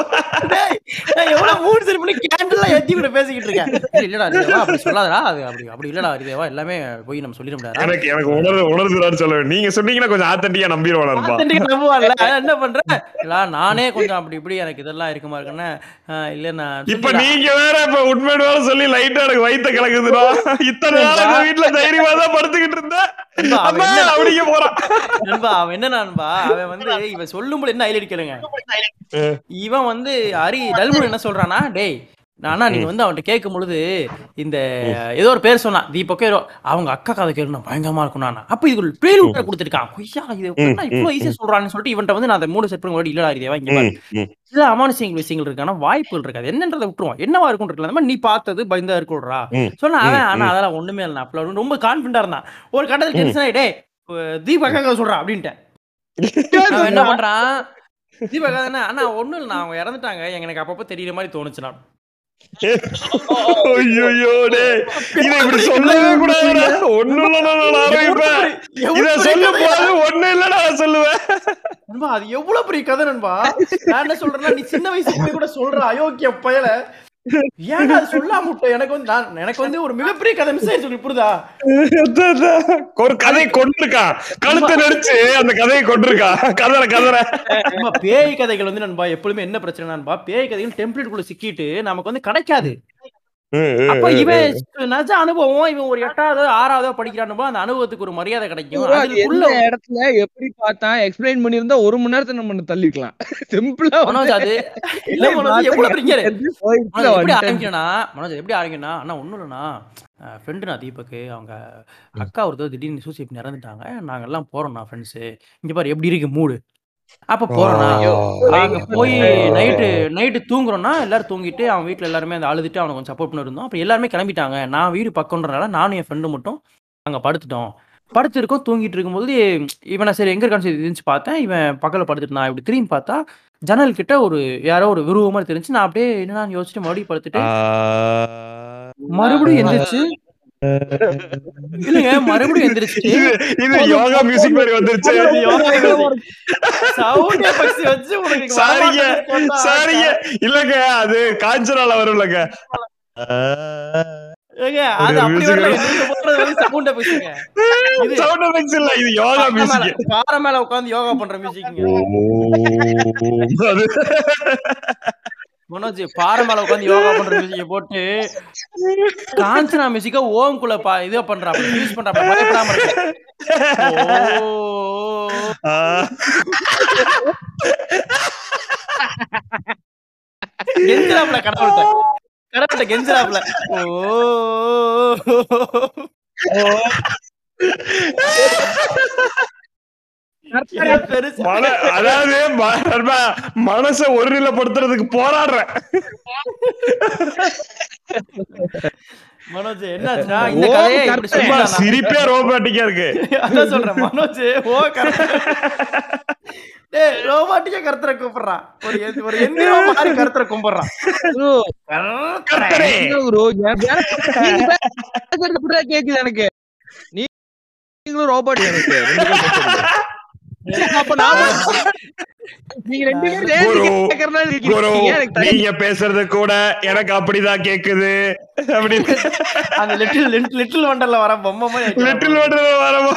டேய், நான் எவ்வளவு மூணு சரி பண்ணி கேண்டல்லாம் ஏத்தி கூட பேசிக்கிட்டு இருக்கேன். "இல்ல, இல்லடா அப்படி சொல்லாதடா அது அப்படி அப்படி இல்லடா தேவா எல்லாமே போய் நம்ம சொல்லிட முடியாதா? எனக்கு எனக்கு உணர்வு உணர்ந்துடான்னு சொல்ல நீங்க சொன்னீங்கன்னா கொஞ்சம் ஆத்தண்டியா நம்புவான்ல அதான் என்ன பண்றேன் இல்ல நானே கொஞ்சம் அப்படி இப்படி எனக்கு இதெல்லாம் இருக்குமா இருக்குன்னு "ஆஹ், இல்ல நான் இப்ப நீங்க வேற இப்ப உண்மையோட வேற சொல்லி லைட்டா எனக்கு வயித்த கலக்குதுடா இத்தனை நாள் எங்க வீட்டுல தைரியமா தான் படுத்துக்கிட்டு இருந்தேன் அப்படிங்க போறான். நண்பா அவன் என்ன நண்பா? அவன் வந்து இவன் சொல்லும்போது என்ன ஹைலைட் கேளுங்க. இவன் வந்து ஹரி டல்முன் என்ன சொல்றானா டேய் ஆனா நீங்க வந்து அவன்கிட்ட கேட்கும் பொழுது இந்த ஏதோ ஒரு பேர் சொன்னான் தீபக்கோ ஏதோ அவங்க அக்கா கதை கேட்கணும் பயங்கரமா இருக்கும் நான். அப்ப இது ஒரு பேர் விட்ட கொடுத்துருக்கான். கொய்யா இது இவ்வளவு ஈஸியா சொல்றான்னு சொல்லிட்டு இவன்ட்ட வந்து நான் அந்த மூணு செட் பண்ணி இல்லடா இதேவா இங்க. சில அமானுஷியங்கள் விஷயங்கள் இருக்கு. ஆனா வாய்ப்புகள் இருக்காது. என்னன்றதை விட்டுருவான். என்னவா இருக்கும் இருக்குல்ல அந்த மாதிரி நீ பார்த்தது பயந்தா இருக்கும்டா. சொன்னா அவன் ஆனா. அதெல்லாம் ஒண்ணுமே இல்லை. அப்பல ரொம்ப கான்பிடண்டா இருந்தான். ஒரு கட்டத்தில் டென்ஷன் ஆயிட்டே தீபக் அக்கா சொல்றான் அப்படின்ட்டேன். அவன் என்ன பண்றான்? தீபக் அக்கா தானே அண்ணா ஒண்ணும் இல்லை அவங்க இறந்துட்டாங்க எனக்கு அப்பப்போ தெரியற மாதிரி தோணுச்சு நான் ஐயையோ, டேய். இதை இப்படி சொல்லவே கூடாதுடா. ஒண்ணும் இல்லடா, நான் ஆரம்பிப்பேன். இதை சொல்லும் போது ஒண்ணும் இல்லடா நான் சொல்லுவேன். நண்பா அது எவ்வளவு பெரிய கதை நண்பா நான் என்ன சொல்றேன்னா நீ சின்ன வயசுல கூட சொல்ற அயோக்கிய பயல ஏன் அது சொல்லாம எனக்கு வந்து நான் எனக்கு வந்து ஒரு மிகப்பெரிய கதை மிஸ் ஆயிடுச்சு. உங்களுக்கு புரியுதா. ஒரு கதையை கொண்டிருக்கான் கழுத்தை நெரிச்சு அந்த கதையை கொண்டிருக்கான் கதற கதற. பேய் கதைகள் வந்து நண்பா எப்பொழுதுமே என்ன பிரச்சனை நண்பா பேய் கதைகள் டெம்ப்ளேட் குள்ள சிக்கிட்டு நமக்கு வந்து கிடைக்காது. அப்ப இவன் நிஜ அனுபவம் இவன் ஒரு எட்டாவதோ ஆறாவதோ படிக்கிறான்னு அந்த அனுபவத்துக்கு ஒரு மரியாதை கிடைக்கும். எந்த இடத்துல எப்படி பார்த்தா எக்ஸ்பிளைன் பண்ணியிருந்தா ஒரு மணி நேரத்தை நம்ம தள்ளிக்கலாம் சிம்பிளா மனோஜ் அது இல்ல மனோஜ் எப்படி. ஆரம்பிக்கணும்னா மனோஜ் எப்படி ஆரம்பிக்கணும்னா அண்ணா ஒண்ணும் இல்லைண்ணா. ஃப்ரெண்டு நான் தீபக்கு அவங்க அக்கா ஒருத்தர் திடீர்னு சூசைட் இறந்துட்டாங்க நாங்க எல்லாம் போறோம்ண்ணா ஃப்ரெண்ட்ஸ் இங்க பாரு எப்படி இருக்கு மூடு. அப்ப போறோம்ண்ணா அங்க போய் நைட்டு நைட்டு தூங்குறோம்னா எல்லாரும் தூங்கிட்டு அவன் வீட்ல எல்லாருமே அந்த அழுதுட்டு அவனுக்கு கொஞ்சம் சப்போர்ட் பண்ணி இருந்தோம். அப்ப எல்லாருமே கிளம்பிட்டாங்க. நான் வீடு பக்கம்ன்றனால நானும் என் ஃப்ரெண்டு மட்டும் அங்க படுத்துட்டோம். படுத்திருக்கோம் தூங்கிட்டு இருக்கும்போது இவனை சரி எங்க இருக்கான்னு சரி இருந்துச்சு பார்த்தேன். இவன் பக்கத்துல படுத்துட்டு நான் இப்படி திரும்பி பார்த்தா ஜன்னல் கிட்ட ஒரு யாரோ ஒரு விருவ மாதிரி தெரிஞ்சு நான் அப்படியே என்னன்னு யோசிச்சுட்டு மறுபடியும் படுத்துட்டு மறுபடியும் எந்திரிச்சு இல்லைங்க மறுபடியும் எந்திரிச்சு இது யோகா மியூசிக் மாதிரி வந்துருச்சு. சவுண்ட் எஃபெக்ட்ஸ் வச்சு உனக்கு சாரிங்க சாரிங்க. இல்லங்க அது காஞ்சனால வரும்லங்க ஏங்க, அது அப்படி வரல நீங்க போடுறது வந்து சவுண்ட் எஃபெக்ட்ஸ்ங்க இது சவுண்ட் எஃபெக்ட்ஸ் இல்ல இது யோகா மியூசிக் பாறை மேல உட்கார்ந்து யோகா பண்ற மியூசிக்ங்க மனோஜ் பாறை உட்காந்து யோகா பண்ற மியூசிக்க போட்டு காஞ்சனா மியூசிக்க ஓம்குள்ள பா இத பண்றாப்ல யூஸ் பண்றாப்ல பயப்படாம இருக்கு. ஓ. கடவுள்கிட்ட. கடவுள்கிட்ட கெஞ்சிராப்ல. ஓ. அதாவது மனச ஒருநிலைப்படுத்துறதுக்கு போராடுறேன். மனோஜ் என்னாச்சுன்னா இந்த கதையை இப்படி சொல்லி சிரிப்பே ரோபாட்டிக்கா இருக்கு. அதான் சொல்றேன் மனோஜ் ஓ டேய் ரோபாட்டிக்கா கருத்தரை கூப்பிடுறான். ஒரு எந்த- ஒரு எந்திரம் மாதிரி கருத்தரை கும்பிடுறான். கேக்குது எனக்கு. நீ- நீங்களும் ரோபோட் எனக்கு. நீங்க பேசுறது கூட எனக்கு அப்படிதான் கேக்குது. அப்படின்னு அந்த லிட்டில் லிட்டில் வண்டர்ல வர பொம்மை லிட்டில் வண்டர் வரமோ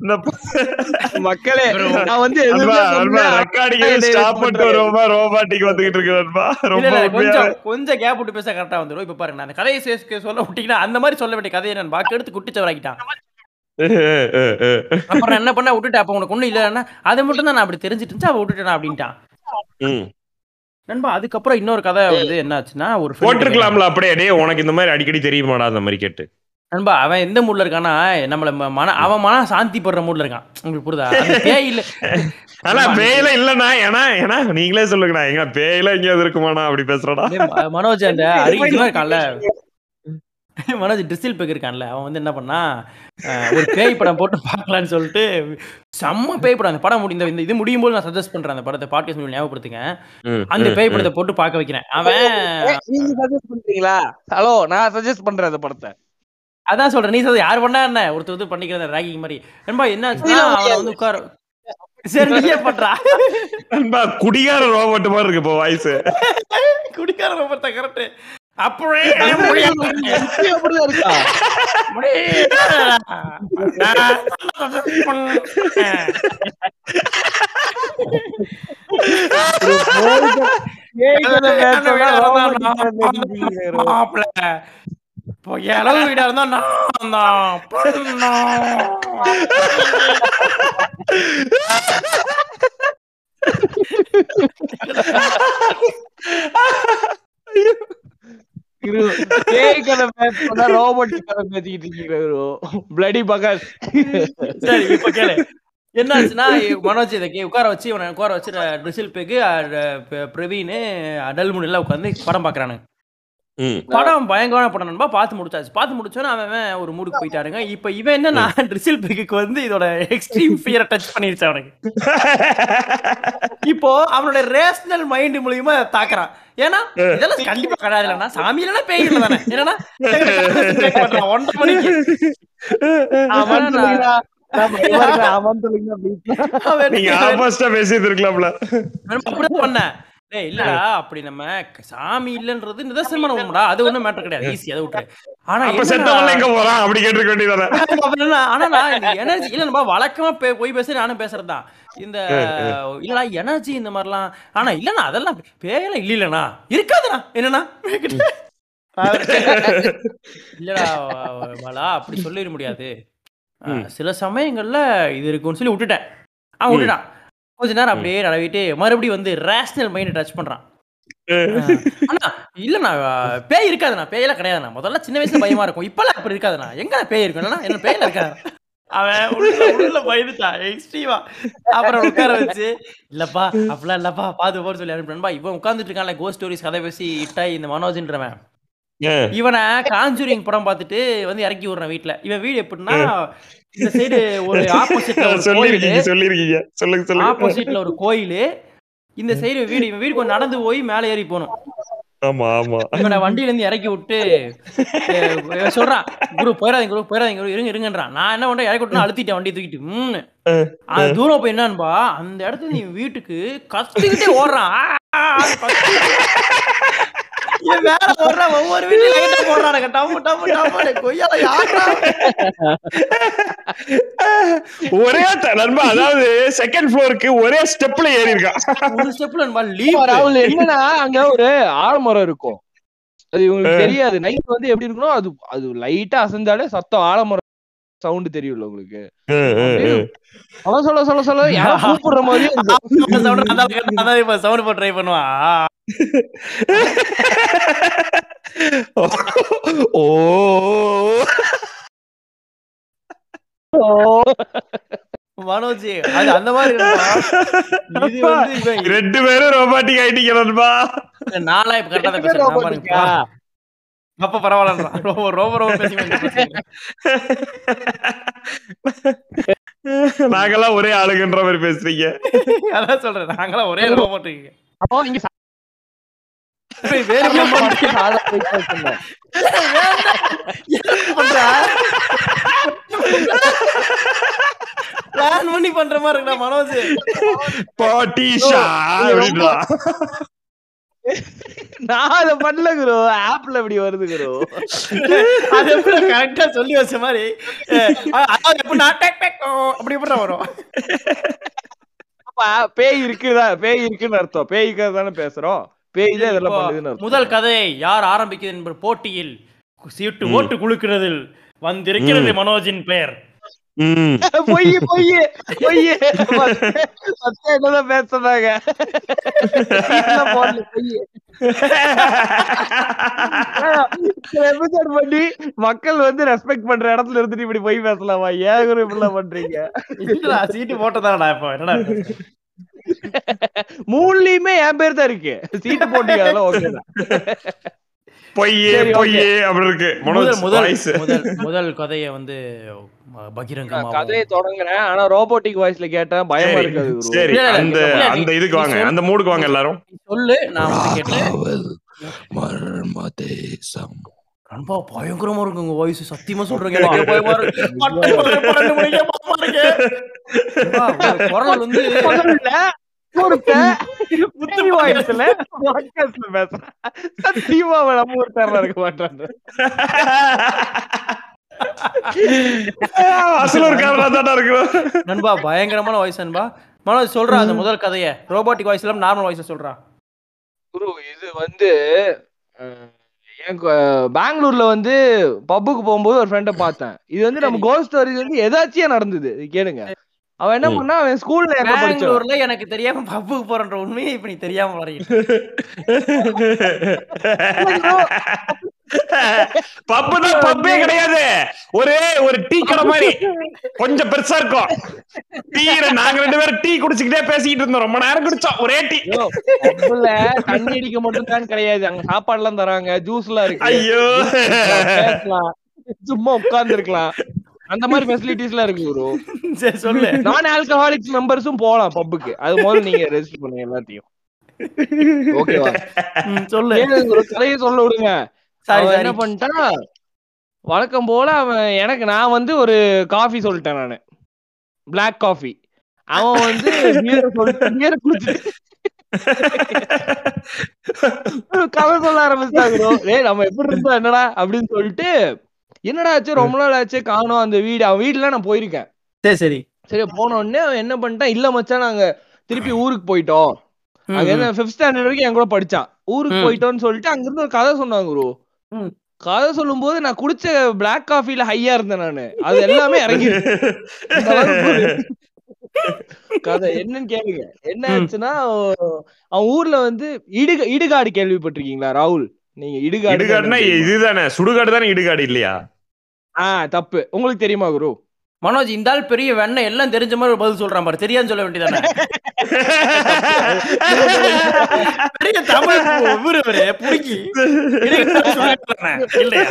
இந்த மக்களே. நான் வந்து ரோபாட்டிக் வந்துகிட்டு இருக்கு அன்பா. இல்ல, ரொம்ப இல்ல, உண்மையா. கொஞ்சம் கொஞ்சம் கேப் விட்டு பேச கரெக்டா வந்துரும். இப்ப பாருங்க நான் அந்த கதையை சொல்ல விட்டீங்கன்னா அந்த மாதிரி சொல்ல வேண்டிய கதையை நான் பாக்கி எடுத்து குட்டிச்சவராக்கிட்டான். அப்புறம் என்ன பண்ண? விட்டுட்டேன். அப்ப உனக்கு ஒண்ணும் இல்லைன்னா அதை மட்டும் தான் நான் அப்படி தெரிஞ்சிட்டு இருந்துச்சு. அவ விட்டுட்டேன் அப்படின்ட்டான். ம். நண்பா அதுக்கப்புறம் இன்னொரு கதை வந்து என்ன ஆச்சுன்னா ஒரு போட்டிருக்கலாம்ல அப்படியே. டேய் உனக்கு இந்த மாதிரி அடிக்கடி தெரியுமாடா அந்த மாதிரி கேட்டு. நண்பா அவன் எந்த மூட்ல இருக்கானா நம்மள மன அவன் மன சாந்தி படுற மூட்ல இருக்கான். உங்களுக்கு புரியுதா? பேய் இல்ல. ஆனா பேயில இல்லண்ணா. ஏன்னா ஏன்னா நீங்களே சொல்லுங்கண்ணா. எங்க பேயில எங்கேயாவது இருக்குமாண்ணா? அப்படி பேசுறடா மனோஜ் அந்த அறிவிமா இருக்கான்ல. மனோஜ் டிஸ்டில் பேக் இருக்கான்ல அவன் வந்து என்ன பண்ணா ஒரு பேய் படம் போட்டு பார்க்கலான்னு சொல்லிட்டு செம்ம பேய் படம். அந்த படம் முடி இந்த இது முடியும் போது நான் சஜஸ்ட் பண்றேன் அந்த படத்தை. பாட்காஸ்ட் மூலம் ஞாபகப்படுத்துங்க. அந்த பேய். படத்தை போட்டு பார்க்க வைக்கிறேன். அவன் சஜஸ்ட் பண்றீங்களா? ஹலோ நான் சஜஸ்ட் பண்றேன் அந்த படத்தை. அதான் சொல்றேன் நீ சொல்ற யார் பண்ணா என்ன? ஒருத்தர் வந்து பண்ணிக்கிறது ராகிங் மாதிரி. நண்பா என்ன அவனை வந்து உட்கார சரி நீயே பண்றா? நண்பா குடிகார ரோபோட் மாதிரி இருக்கு இப்போ வாய்ஸ் குடிக்கார ஒருத்த கரெக்ட் அப்படியே இளவு வீடா இருந்தா நான் தான் என்னாச்சுன்னா மனோஜ் இதை கே- உட்கார வச்சு இவனை உட்கார வச்சு ரிசில் பேக்கு பிரவீன் அடல்முன் எல்லாம் உட்காந்து படம் பாக்குறானுங்க. படம் பயங்கரமான படம். நண்பா பார்த்து முடிச்சாச்சு. பார்த்து முடிச்சோன்னே அவன் ஒரு மூடுக்கு போயிட்டாருங்க. இப்ப இவன் என்னன்னா ட்ரிசில் பேக்கு வந்து இதோட எக்ஸ்ட்ரீம் ஃபியரை டச் பண்ணிருச்சு அவனுக்கு. இப்போ அவனோட ரேஷனல் மைண்ட் மூலியமா தாக்குறான். ஏன்னா இதெல்லாம் கண்டிப்பா கிடையாது இல்லைன்னா சாமி இல்லைன்னா பேய் இல்லை தானே. என்னன்னா பண்றான் ஒன்றரை மணிக்கு. அவன். நான் பேசிட்டு இருக்கலாம்ல. நான் அப்படிதான் பண்ணேன். டேய் இல்லடா அப்படி நம்ம சாமி இல்லன்றது நிதர்சனமான உண்மைடா அது ஒண்ணும் மேட்டர் கிடையாது. ஈஸி அதை விட்டுரு. ஆனா அப்ப என்னன்னா- செத்தவன்ல எங்க போறான் அப்படி கேட்டிருக்க வேண்டியதானே ஆனா நான் இந்த எனர்ஜி இல்ல நம்ம வழக்கமா போய் பேச நானும் பேசுறதுதான் இந்த இல்லடா எனர்ஜி இந்த மாதிரிலாம். ஆனா இல்லண்ணா அதெல்லாம் பேயெல்லாம் இல்ல இல்லண்ணா இருக்காதுண்ணா. என்னண்ணா? இல்லடா வாலா அப்படி சொல்லிட முடியாது. சில சமயங்கள்ல இது இருக்கும்னு சொல்லி விட்டுட்டேன். அவன் விட்டுட்டான். கொஞ்ச நேரம் அப்படியே நடவிட்டு மறுபடியும் வந்து ரேஷனல் மைண்ட் டச் பண்றான். அண்ணா இல்லண்ணா பேய் இருக்காதுண்ணா பேயெல்லாம் கிடையாதுண்ணா. முதல்ல சின்ன வயசுல பயமா இருக்கும். இப்பெல்லாம் அப்படி இருக்காதுண்ணா. எங்க பேய் இருக்குண்ணா என்ன பேயில இருக்காது அவன் உள்ள பயந்துட்டான் அப்புறம் உட்கார வச்சு இல்லப்பா அப்படிலாம் இல்லப்பா பாத்து போற சொல்லி அனுப்பினா இவன் உட்கார்ந்துட்டு இருக்கான்ல கோ ஸ்டோரிஸ் கதை பேசி இந்த மனோஜ்ன்றவன். இவனை காஞ்சூரிங் படம் பார்த்துட்டு வந்து இறக்கி விடுறான் வீட்ல. இவன் வீடு எப்படின்னா இந்த சைடு ஒரு ஆப்போசிட்ல ஒரு சொல்லிருக்கீங்க சொல்லிருக்கீங்க சொல்லுங்க சொல்லுங்க ஆப்போசிட்ல ஒரு கோயில் இந்த சைடு வீடு வீடு கொஞ்சம் நடந்து போய் மேலே ஏறி போகணும் ஆமா ஆமா இவனை வண்டியில இருந்து இறக்கி விட்டு சொல்றான் குரு போயிடாதீங்க குரு போயிடாதீங்க குரு இருங்க இருங்கன்றான் நான் என்ன பண்றேன் இறக்கி விட்டு அழுத்திட்டேன் வண்டி தூக்கிட்டு ம் அது தூரம் போய் என்னன்பா அந்த இடத்துல நீ வீட்டுக்கு கத்திக்கிட்டே ஓடுறான் மேல ஓடுறான் ஒவ்வொரு வீட்டுல லைட்டா போடுறானுங்க டம்மு டம்மு டம்மு கொய்யால யாரா ஒரே நண்பா அதாவது செகண்ட் ஃப்ளோருக்கு ஒரே ஸ்டெப்ல ஏறி இருக்கான். ஒரு ஸ்டெப்ல நண்பா லீவ் ராகுல் என்னன்னா அங்க ஒரு ஆலமரம் இருக்கும். அது இவங்களுக்கு தெரியாது. நைட் வந்து எப்படி இருக்கணும் அது அது லைட்டா அசைஞ்சாலே சத்தம் ஆலமரம் சவுண்ட் தெரியும்ல உங்களுக்கு? சொல்ல சொல்ல சொல்ல சொல்ல யாரோ கூப்பிடுற இருக்கும் சவுண்ட் போட்டு ட்ரை பண்ணுவான். ஓ மனோஜ் அது அந்த மாதிரி. இது வந்து ரெண்டு பேரும் ரோபாட்டிக் ஆயிட்டீங்க நண்பா நாளா இப்ப கரெக்டா தான் பேசுறேன் நான் பாருங்க. அப்ப பரவாயில்லன்றான் ரொம்ப ரொம்ப ரொம்ப பேசி நாங்கெல்லாம் ஒரே ஆளுங்கன்ற மாதிரி பேசுறீங்க. அதான் சொல்றேன். நாங்களாம் ஒரே ரோபோட் அப்போ இங்க வேற பிளான் பண்ணி பண்ற மாதிரி இருக்குடா மனோஜ். பாட்டிஷா அப்படின்றா நான் அதை பண்ணல குரு. ஆப்ல இப்படி வருது குரு. அது எப்படி கரெக்டா சொல்லி வச்ச மாதிரி அப்படி எப்படி வரும்? பேய் இருக்குதா? பேய் இருக்குன்னு அர்த்தம். பேய் இருக்கிறது தானே பேசுறோம். பேய் தான் இதெல்லாம் பண்ணுதுன்னு அர்த்தம். முதல் கதை யார் ஆரம்பிக்குது என்பது போட்டியில் சீட்டு ஓட்டு குலுக்கிறதில் வந்திருக்கிறது மனோஜின் பெயர். பொய் பொய் பொய் என்னதான் எபிசோட் பண்ணி மக்கள் வந்து ரெஸ்பெக்ட் பண்ற இடத்துல இருந்துட்டு இப்படி போய் பேசலாமா? ஏன் குரு இப்படிலாம் பண்றீங்க? சீட்டு போட்டதாடா இப்போ. என்னடா? மூணுலயுமே என் பேர் தான் இருக்கு. சீட்டு போட்டீங்க அதெல்லாம் ஓகே பொய்யே. பொய்யே அப்படி இருக்கு. முதல் முதல் முதல் முதல் கதையை வந்து பகிரங்கமா கதையை தொடங்குறேன். ஆனா ரோபோட்டிக் வாய்ஸ்ல கேட்டேன். பயமா இருக்காது குரு. சரி அந்த அந்த இதுக்கு வாங்க. அந்த மூடுக்கு வாங்க எல்லாரும். சொல்லு நான் வந்து கேட்டேன் ரொம்ப பயங்கரமா இருக்கு உங்க வாய்ஸ் சத்தியமா சொல்றேங்க. எனக்கு பயமா இருக்கு. இருக்கு. குரல் வந்து பாட்காஸ்ட்ல பேசுறான் சத்தியமா நம்ம ஒரு மாட்டான் அசல் ஒரு காரணம் தானே இருக்கிறோம் நண்பா பயங்கரமான வாய்ஸ் நண்பா. மனோஜ் சொல்றா அந்த முதல் கதையை. ரோபோட்டிக் வாய்ஸ் இல்லாம நார்மல் வாய்ஸ்ல சொல்றா. குரு இது வந்து பெங்களூர்ல வந்து பப்புக்கு போகும்போது ஒரு ஃப்ரெண்ட பார்த்தேன். இது வந்து நம்ம கோல் ஸ்டோரி வந்து எதாச்சியா நடந்தது? கேளுங்க. அவன் என்ன. பண்ணா அவன் ஸ்கூல்ல பெங்களூர்ல எனக்கு தெரியாம பப்புக்கு போறன்ற உண்மையை இப்ப நீ தெரியாம வரீங்க பப்பு தான் பப்பே கிடையாது. ஒரே ஒரு டீ கடை மாதிரி. கொஞ்சம் பெருசா இருக்கும். டீ நாங்க ரெண்டு பேரும் டீ குடிச்சுக்கிட்டே பேசிக்கிட்டு இருந்தோம். ரொம்ப நேரம் குடிச்சோம். ஒரே டீ. பப்புல தண்ணி அடிக்க மட்டும் தான் கிடையாது. அங்க சாப்பாடு எல்லாம் தராங்க. ஜூஸ் எல்லாம் இருக்கு. ஐயோ. சும்மா உட்கார்ந்து இருக்கலாம் அந்த மாதிரி ஃபெசிலிட்டிஸ் எல்லாம் இருக்கு ப்ரோ சரி சொல்லு. நான் ஆல்கஹாலிக்ஸ் மெம்பர்ஸும் போலாம் பப்புக்கு. அது முதல்ல நீங்க ரெஜிஸ்டர் பண்ணுங்க எல்லாத்தையும். ஓகேவா சொல்லு. கதையை சொல்ல விடுங்க? சாரி என்ன பண்ணிட்டான் வழக்கம் போல அவன் எனக்கு நான் வந்து ஒரு காஃபி சொல்லிட்டேன் நானு. Black காஃபி அவன் வந்து கதை சொல்ல ஆரம்பிச்சிட்டாங்க bro. டேய் நம்ம எப்படி இருந்தோம்? என்னடா? அப்படின்னு சொல்லிட்டு என்னடா ஆச்சு? ரொம்ப நாள் ஆச்சு. காணோம் அந்த வீடு. அவன் வீடுல நான் போயிருக்கேன். சரி சரி. சரி போன உடனே அவன் என்ன பண்ணிட்டான்? இல்ல மச்சான் நாங்க திருப்பி ஊருக்கு போயிட்டோம். அங்க. என்ன ஃபிஃப்த் ஸ்டாண்டர்ட் வரைக்கும் என் கூட படிச்சான். ஊருக்கு. போயிட்டோம்னு சொல்லிட்டு அங்க இருந்து ஒரு கதை சொன்னாங்க ப்ரோ கதை சொல்லும்போது நான் குடிச்ச பிளாக் காஃபில ஹையா இருந்தேன் நானு. அது எல்லாமே இறங்கி கதை. என்னன்னு கேளுங்க. என்ன. ஆச்சுன்னா அவன் ஊர்ல வந்து இடுக இடுகாடு கேள்விப்பட்டிருக்கீங்களா ராகுல்? நீங்க இடுகாடு இடுகாடுனா இதுதானே? சுடுகாடு தானே இடுகாடு இல்லையா? ஆஹ் தப்பு. உங்களுக்கு தெரியுமா குரு? மனோஜ் இந்த ஆள் பெரிய வெண்ணெய் எல்லாம் தெரிஞ்ச மாதிரி ஒரு பதில் சொல்றான் பாரு. தெரியாதுன்னு சொல்ல வேண்டியதானே பெரிய தமிழ் புடுங்கி. இல்லையா?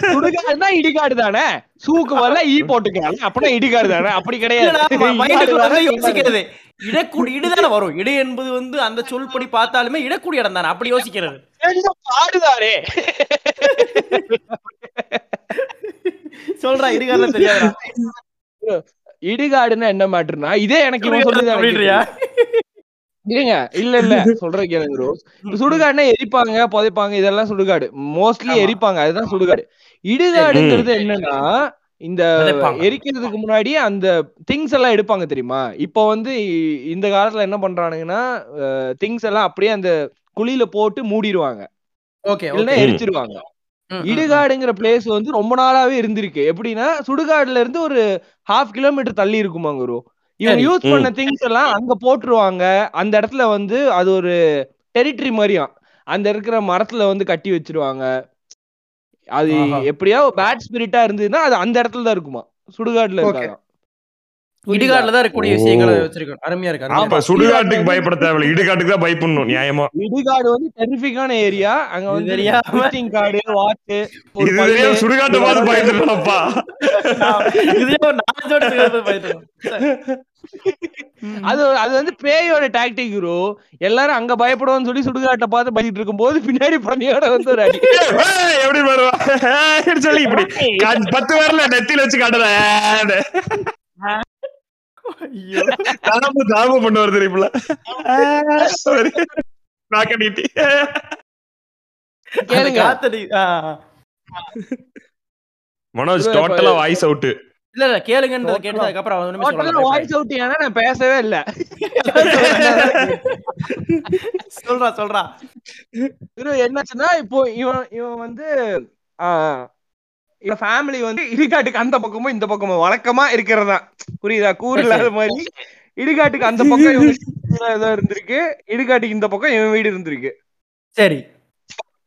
சுடுகாடுனா இடுகாடு தானே? சூக்கு வரல ஈ போட்டுக்கலாம் அப்படின்னா இடுகாடு தானே? அப்படி கிடையாது. யோசிக்கிறது. இடக்கூடி இடுதானே வரும். இடு என்பது வந்து அந்த சொல்படி பார்த்தாலுமே இடக்கூடி இடம் தானே. அப்படி யோசிக்கிறது. பாடுதாரே? சொல்றா இடுகாடுல தெரியாதா இடுகாடுன்னா என்ன மேட்டர்னா இதே எனக்கு இவன் சொல்லி அப்படின்றியா? இருங்க இல்ல இல்ல. சொல்ற கேளுங்க ரோஸ் சுடுகாடுனா எரிப்பாங்க புதைப்பாங்க இதெல்லாம் சுடுகாடு. மோஸ்ட்லி. எரிப்பாங்க அதுதான் சுடுகாடு. இடுகாடுங்கிறது என்னன்னா இந்த. எரிக்கிறதுக்கு முன்னாடி அந்த திங்ஸ் எல்லாம் எடுப்பாங்க தெரியுமா? இப்போ வந்து இந்த காலத்துல என்ன பண்றானுங்கன்னா திங்ஸ் எல்லாம் அப்படியே அந்த குழியில போட்டு மூடிடுவாங்க ஓகே இல்லைன்னா. எரிச்சிருவாங்க. இடுகாடுங்கிற பிளேஸ் வந்து ரொம்ப நாளாவே இருந்திருக்கு. எப்படின்னா சுடுகாடுல இருந்து ஒரு ஹாஃப் கிலோமீட்டர் தள்ளி இருக்குமாங்க ப்ரோ இவங்க. யூஸ் பண்ண திங்ஸ் எல்லாம் அங்க போட்டுருவாங்க. அந்த இடத்துல வந்து அது ஒரு டெரிட்டரி மாதிரியாம். அந்த இருக்கிற மரத்துல வந்து கட்டி வச்சிருவாங்க. அது. எப்படியா பேட் ஸ்பிரிட்டா இருந்ததுன்னா அது அந்த இடத்துல தான் இருக்குமா சுடுகாடுல Okay. இடுகாடுல தான் இருக்கக்கூடிய. விஷயங்களை வச்சிருக்கோம் அருமையா இருக்கு. சுடுகாட்டுக்கு பயப்பட தேவையில்ல. இடுகாட்டுக்கு தான் பயப்படணும் நியாயமா? இடுகாடு வந்து டெரிஃபிக்கான ஏரியா அங்க வந்து தெரியாம- விசிட்டிங் கார்டு வாட்ச் இது தெரியாம சுடுகாட்டை பார்த்து இதே ஒரு. அது அது வந்து பேயோட டாக்டிக் ப்ரோ எல்லாரும் அங்க பயப்படுவோம்னு சொல்லி சுடுகாட்டை பார்த்து பயந்துட்டு இருக்கும்போது பின்னாடி பண்ணியோட வந்து ஒரு அடி. ஏய், எப்படி வருவா? சொல்லி இப்படி. பத்து வரல நெத்தியில வச்சு காட்டுறேன். தாபு தாபு பண்ண வருது இப்பல சாரி நாக்க நீட்டி அந்த கேளுங்க. காத்தடி ஆ, ஆ. மனோஜ் டோட்டலா வாய்ஸ் அவுட் இல்ல இல்ல கேளுங்கன்றத கேட்டு அதுக்கப்புறம் அவன் ஒண்ணுமே. வாய்ஸ் அவுட் ஏன்னா நான் பேசவே இல்ல. சொல்றா சொல்றா. bro, என்னாச்சுன்னா இப்போ இவன் இவன் வந்து இவன் ஃபேமிலி வந்து இடுகாட்டுக்கு அந்த பக்கமும் இந்த பக்கமும் வழக்கமா இருக்கிறதா? புரியுதா? கூறு இல்லாத மாதிரி. இடுகாட்டுக்கு அந்த பக்கம் ஏதோ இருந்திருக்கு. இடுகாட்டுக்கு இந்த பக்கம் இவன் வீடு இருந்திருக்கு. சரி.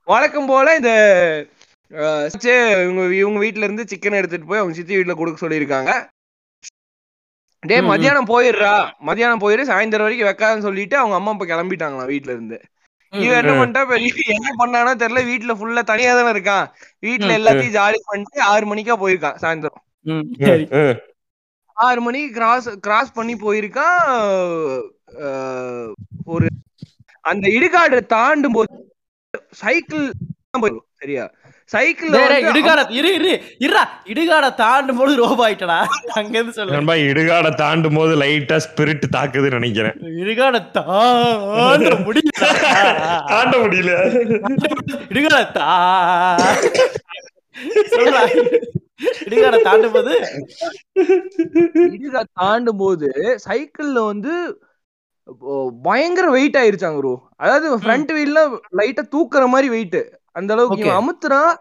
வழக்கம் போல இந்த இவங்க இவங்க வீட்ல இருந்து சிக்கன் எடுத்துட்டு போய் அவங்க சித்தி வீட்ல கொடுக்க சொல்லியிருக்காங்க. டே ம், ம். மத்தியானம் போயிடுறா. மத்தியானம் போயிரு சாயந்தரம் வரைக்கும் வைக்காதுன்னு சொல்லிட்டு அவங்க அம்மா அப்பா கிளம்பிட்டாங்களாம் வீட்ல இருந்து. இவன் என்ன பண்ணிட்டா பெரிய என்ன பண்ணானோ தெரியல வீட்ல ஃபுல்லா தனியா தானே இருக்கான். வீட்ல ம். எல்லாத்தையும் ஜாலி பண்ணிட்டு ஆறு மணிக்கா போயிருக்கான் சாயந்தரம். ம், சரி. ஆறு மணிக்கு கிராஸ் கிராஸ் பண்ணி போயிருக்கான் ஒரு அந்த இடுகாடு தாண்டும் போது சைக்கிள் போயிடும் சரியா? வந்து இடுகாட இரு இரு. இருடா இடுகாட தாண்டும் போது ரோபோ ஆயிட்டடா. அங்க இருந்து சொல்லு. நண்பா இடுகாட தாண்டும் போது லைட்டா ஸ்பிரிட் தாக்குதுன்னு நினைக்கிறேன். இடுகாட தாண்ட முடியல. தாண்ட முடியல. இடுகாட தா சொல்றா. இடுகாட தாண்டும் போது இடுகாடு தாண்டும் போது சைக்கிள்ல வந்து பயங்கர வெயிட் ஆயிருச்சாங்க ப்ரோ அதாவது ஃப்ரண்ட் வீல்ல லைட்டா தூக்குற மாதிரி வெயிட் அந்த அளவுக்கு. இவன் அமுத்துறான்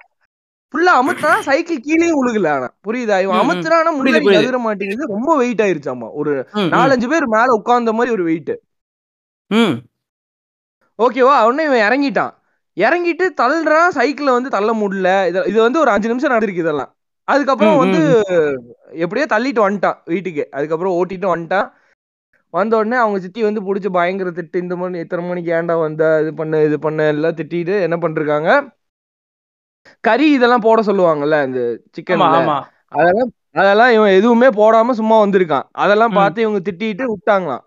ஃபுல்லா அமுத்துறான் சைக்கிள் கீழேயும் உழுகல ஆனா. புரியுதா? இவன். அமுத்துறான் புரியுது. நகர மாட்டேங்குது. ரொம்ப வெயிட் ஆயிருச்சாமா? ஒரு. நாலஞ்சு பேர் மேல உட்கார்ந்த மாதிரி ஒரு வெயிட் ஓகேவா உடனே இவன் இறங்கிட்டான். இறங்கிட்டு தள்ளுறான் சைக்கிளை வந்து தள்ள முடியல. இது வந்து ஒரு அஞ்சு நிமிஷம் நடந்திருக்கு இதெல்லாம். அதுக்கப்புறம் வந்து எப்படியோ தள்ளிட்டு வந்துட்டான் வீட்டுக்கு. அதுக்கப்புறம் ஓட்டிட்டு வந்துட்டான். வந்த உடனே அவங்க சித்தி வந்து பிடிச்சி பயங்கர திட்டு இந்த மணி இத்தனை மணிக்கு ஏன்டா வந்த? இது பண்ணு இது பண்ணு எல்லாம் திட்டிட்டு என்ன பண்ணிருக்காங்க கறி இதெல்லாம் போட சொல்லுவாங்கல்ல இந்த சிக்கன் அதெல்லாம் அதெல்லாம் இவன் எதுவுமே போடாம சும்மா வந்திருக்கான். அதெல்லாம். பார்த்து இவங்க திட்டிட்டு விட்டாங்களாம்.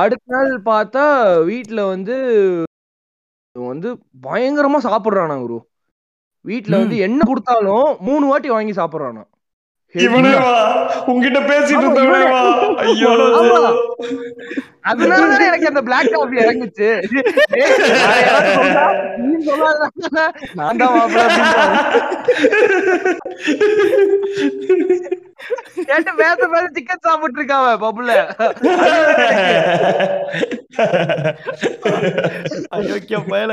அடுத்த நாள் பார்த்தா வீட்ல வந்து இவன் வந்து பயங்கரமா சாப்பிடுறானா குரு வீட்ல வந்து என்ன கொடுத்தாலும் மூணு வாட்டி வாங்கி சாப்பிடுறானா உங்ககிட்ட பேசிட்டு ஆமா, இருந்தவனே வா ஐயோ. அதனாலதான் எனக்கு அந்த பிளாக் காஃபி இறங்குச்சு நான் தான். கேட்டு பேச பேச சிக்கன் சாப்பிட்டு இருக்காவ பப்புல பயல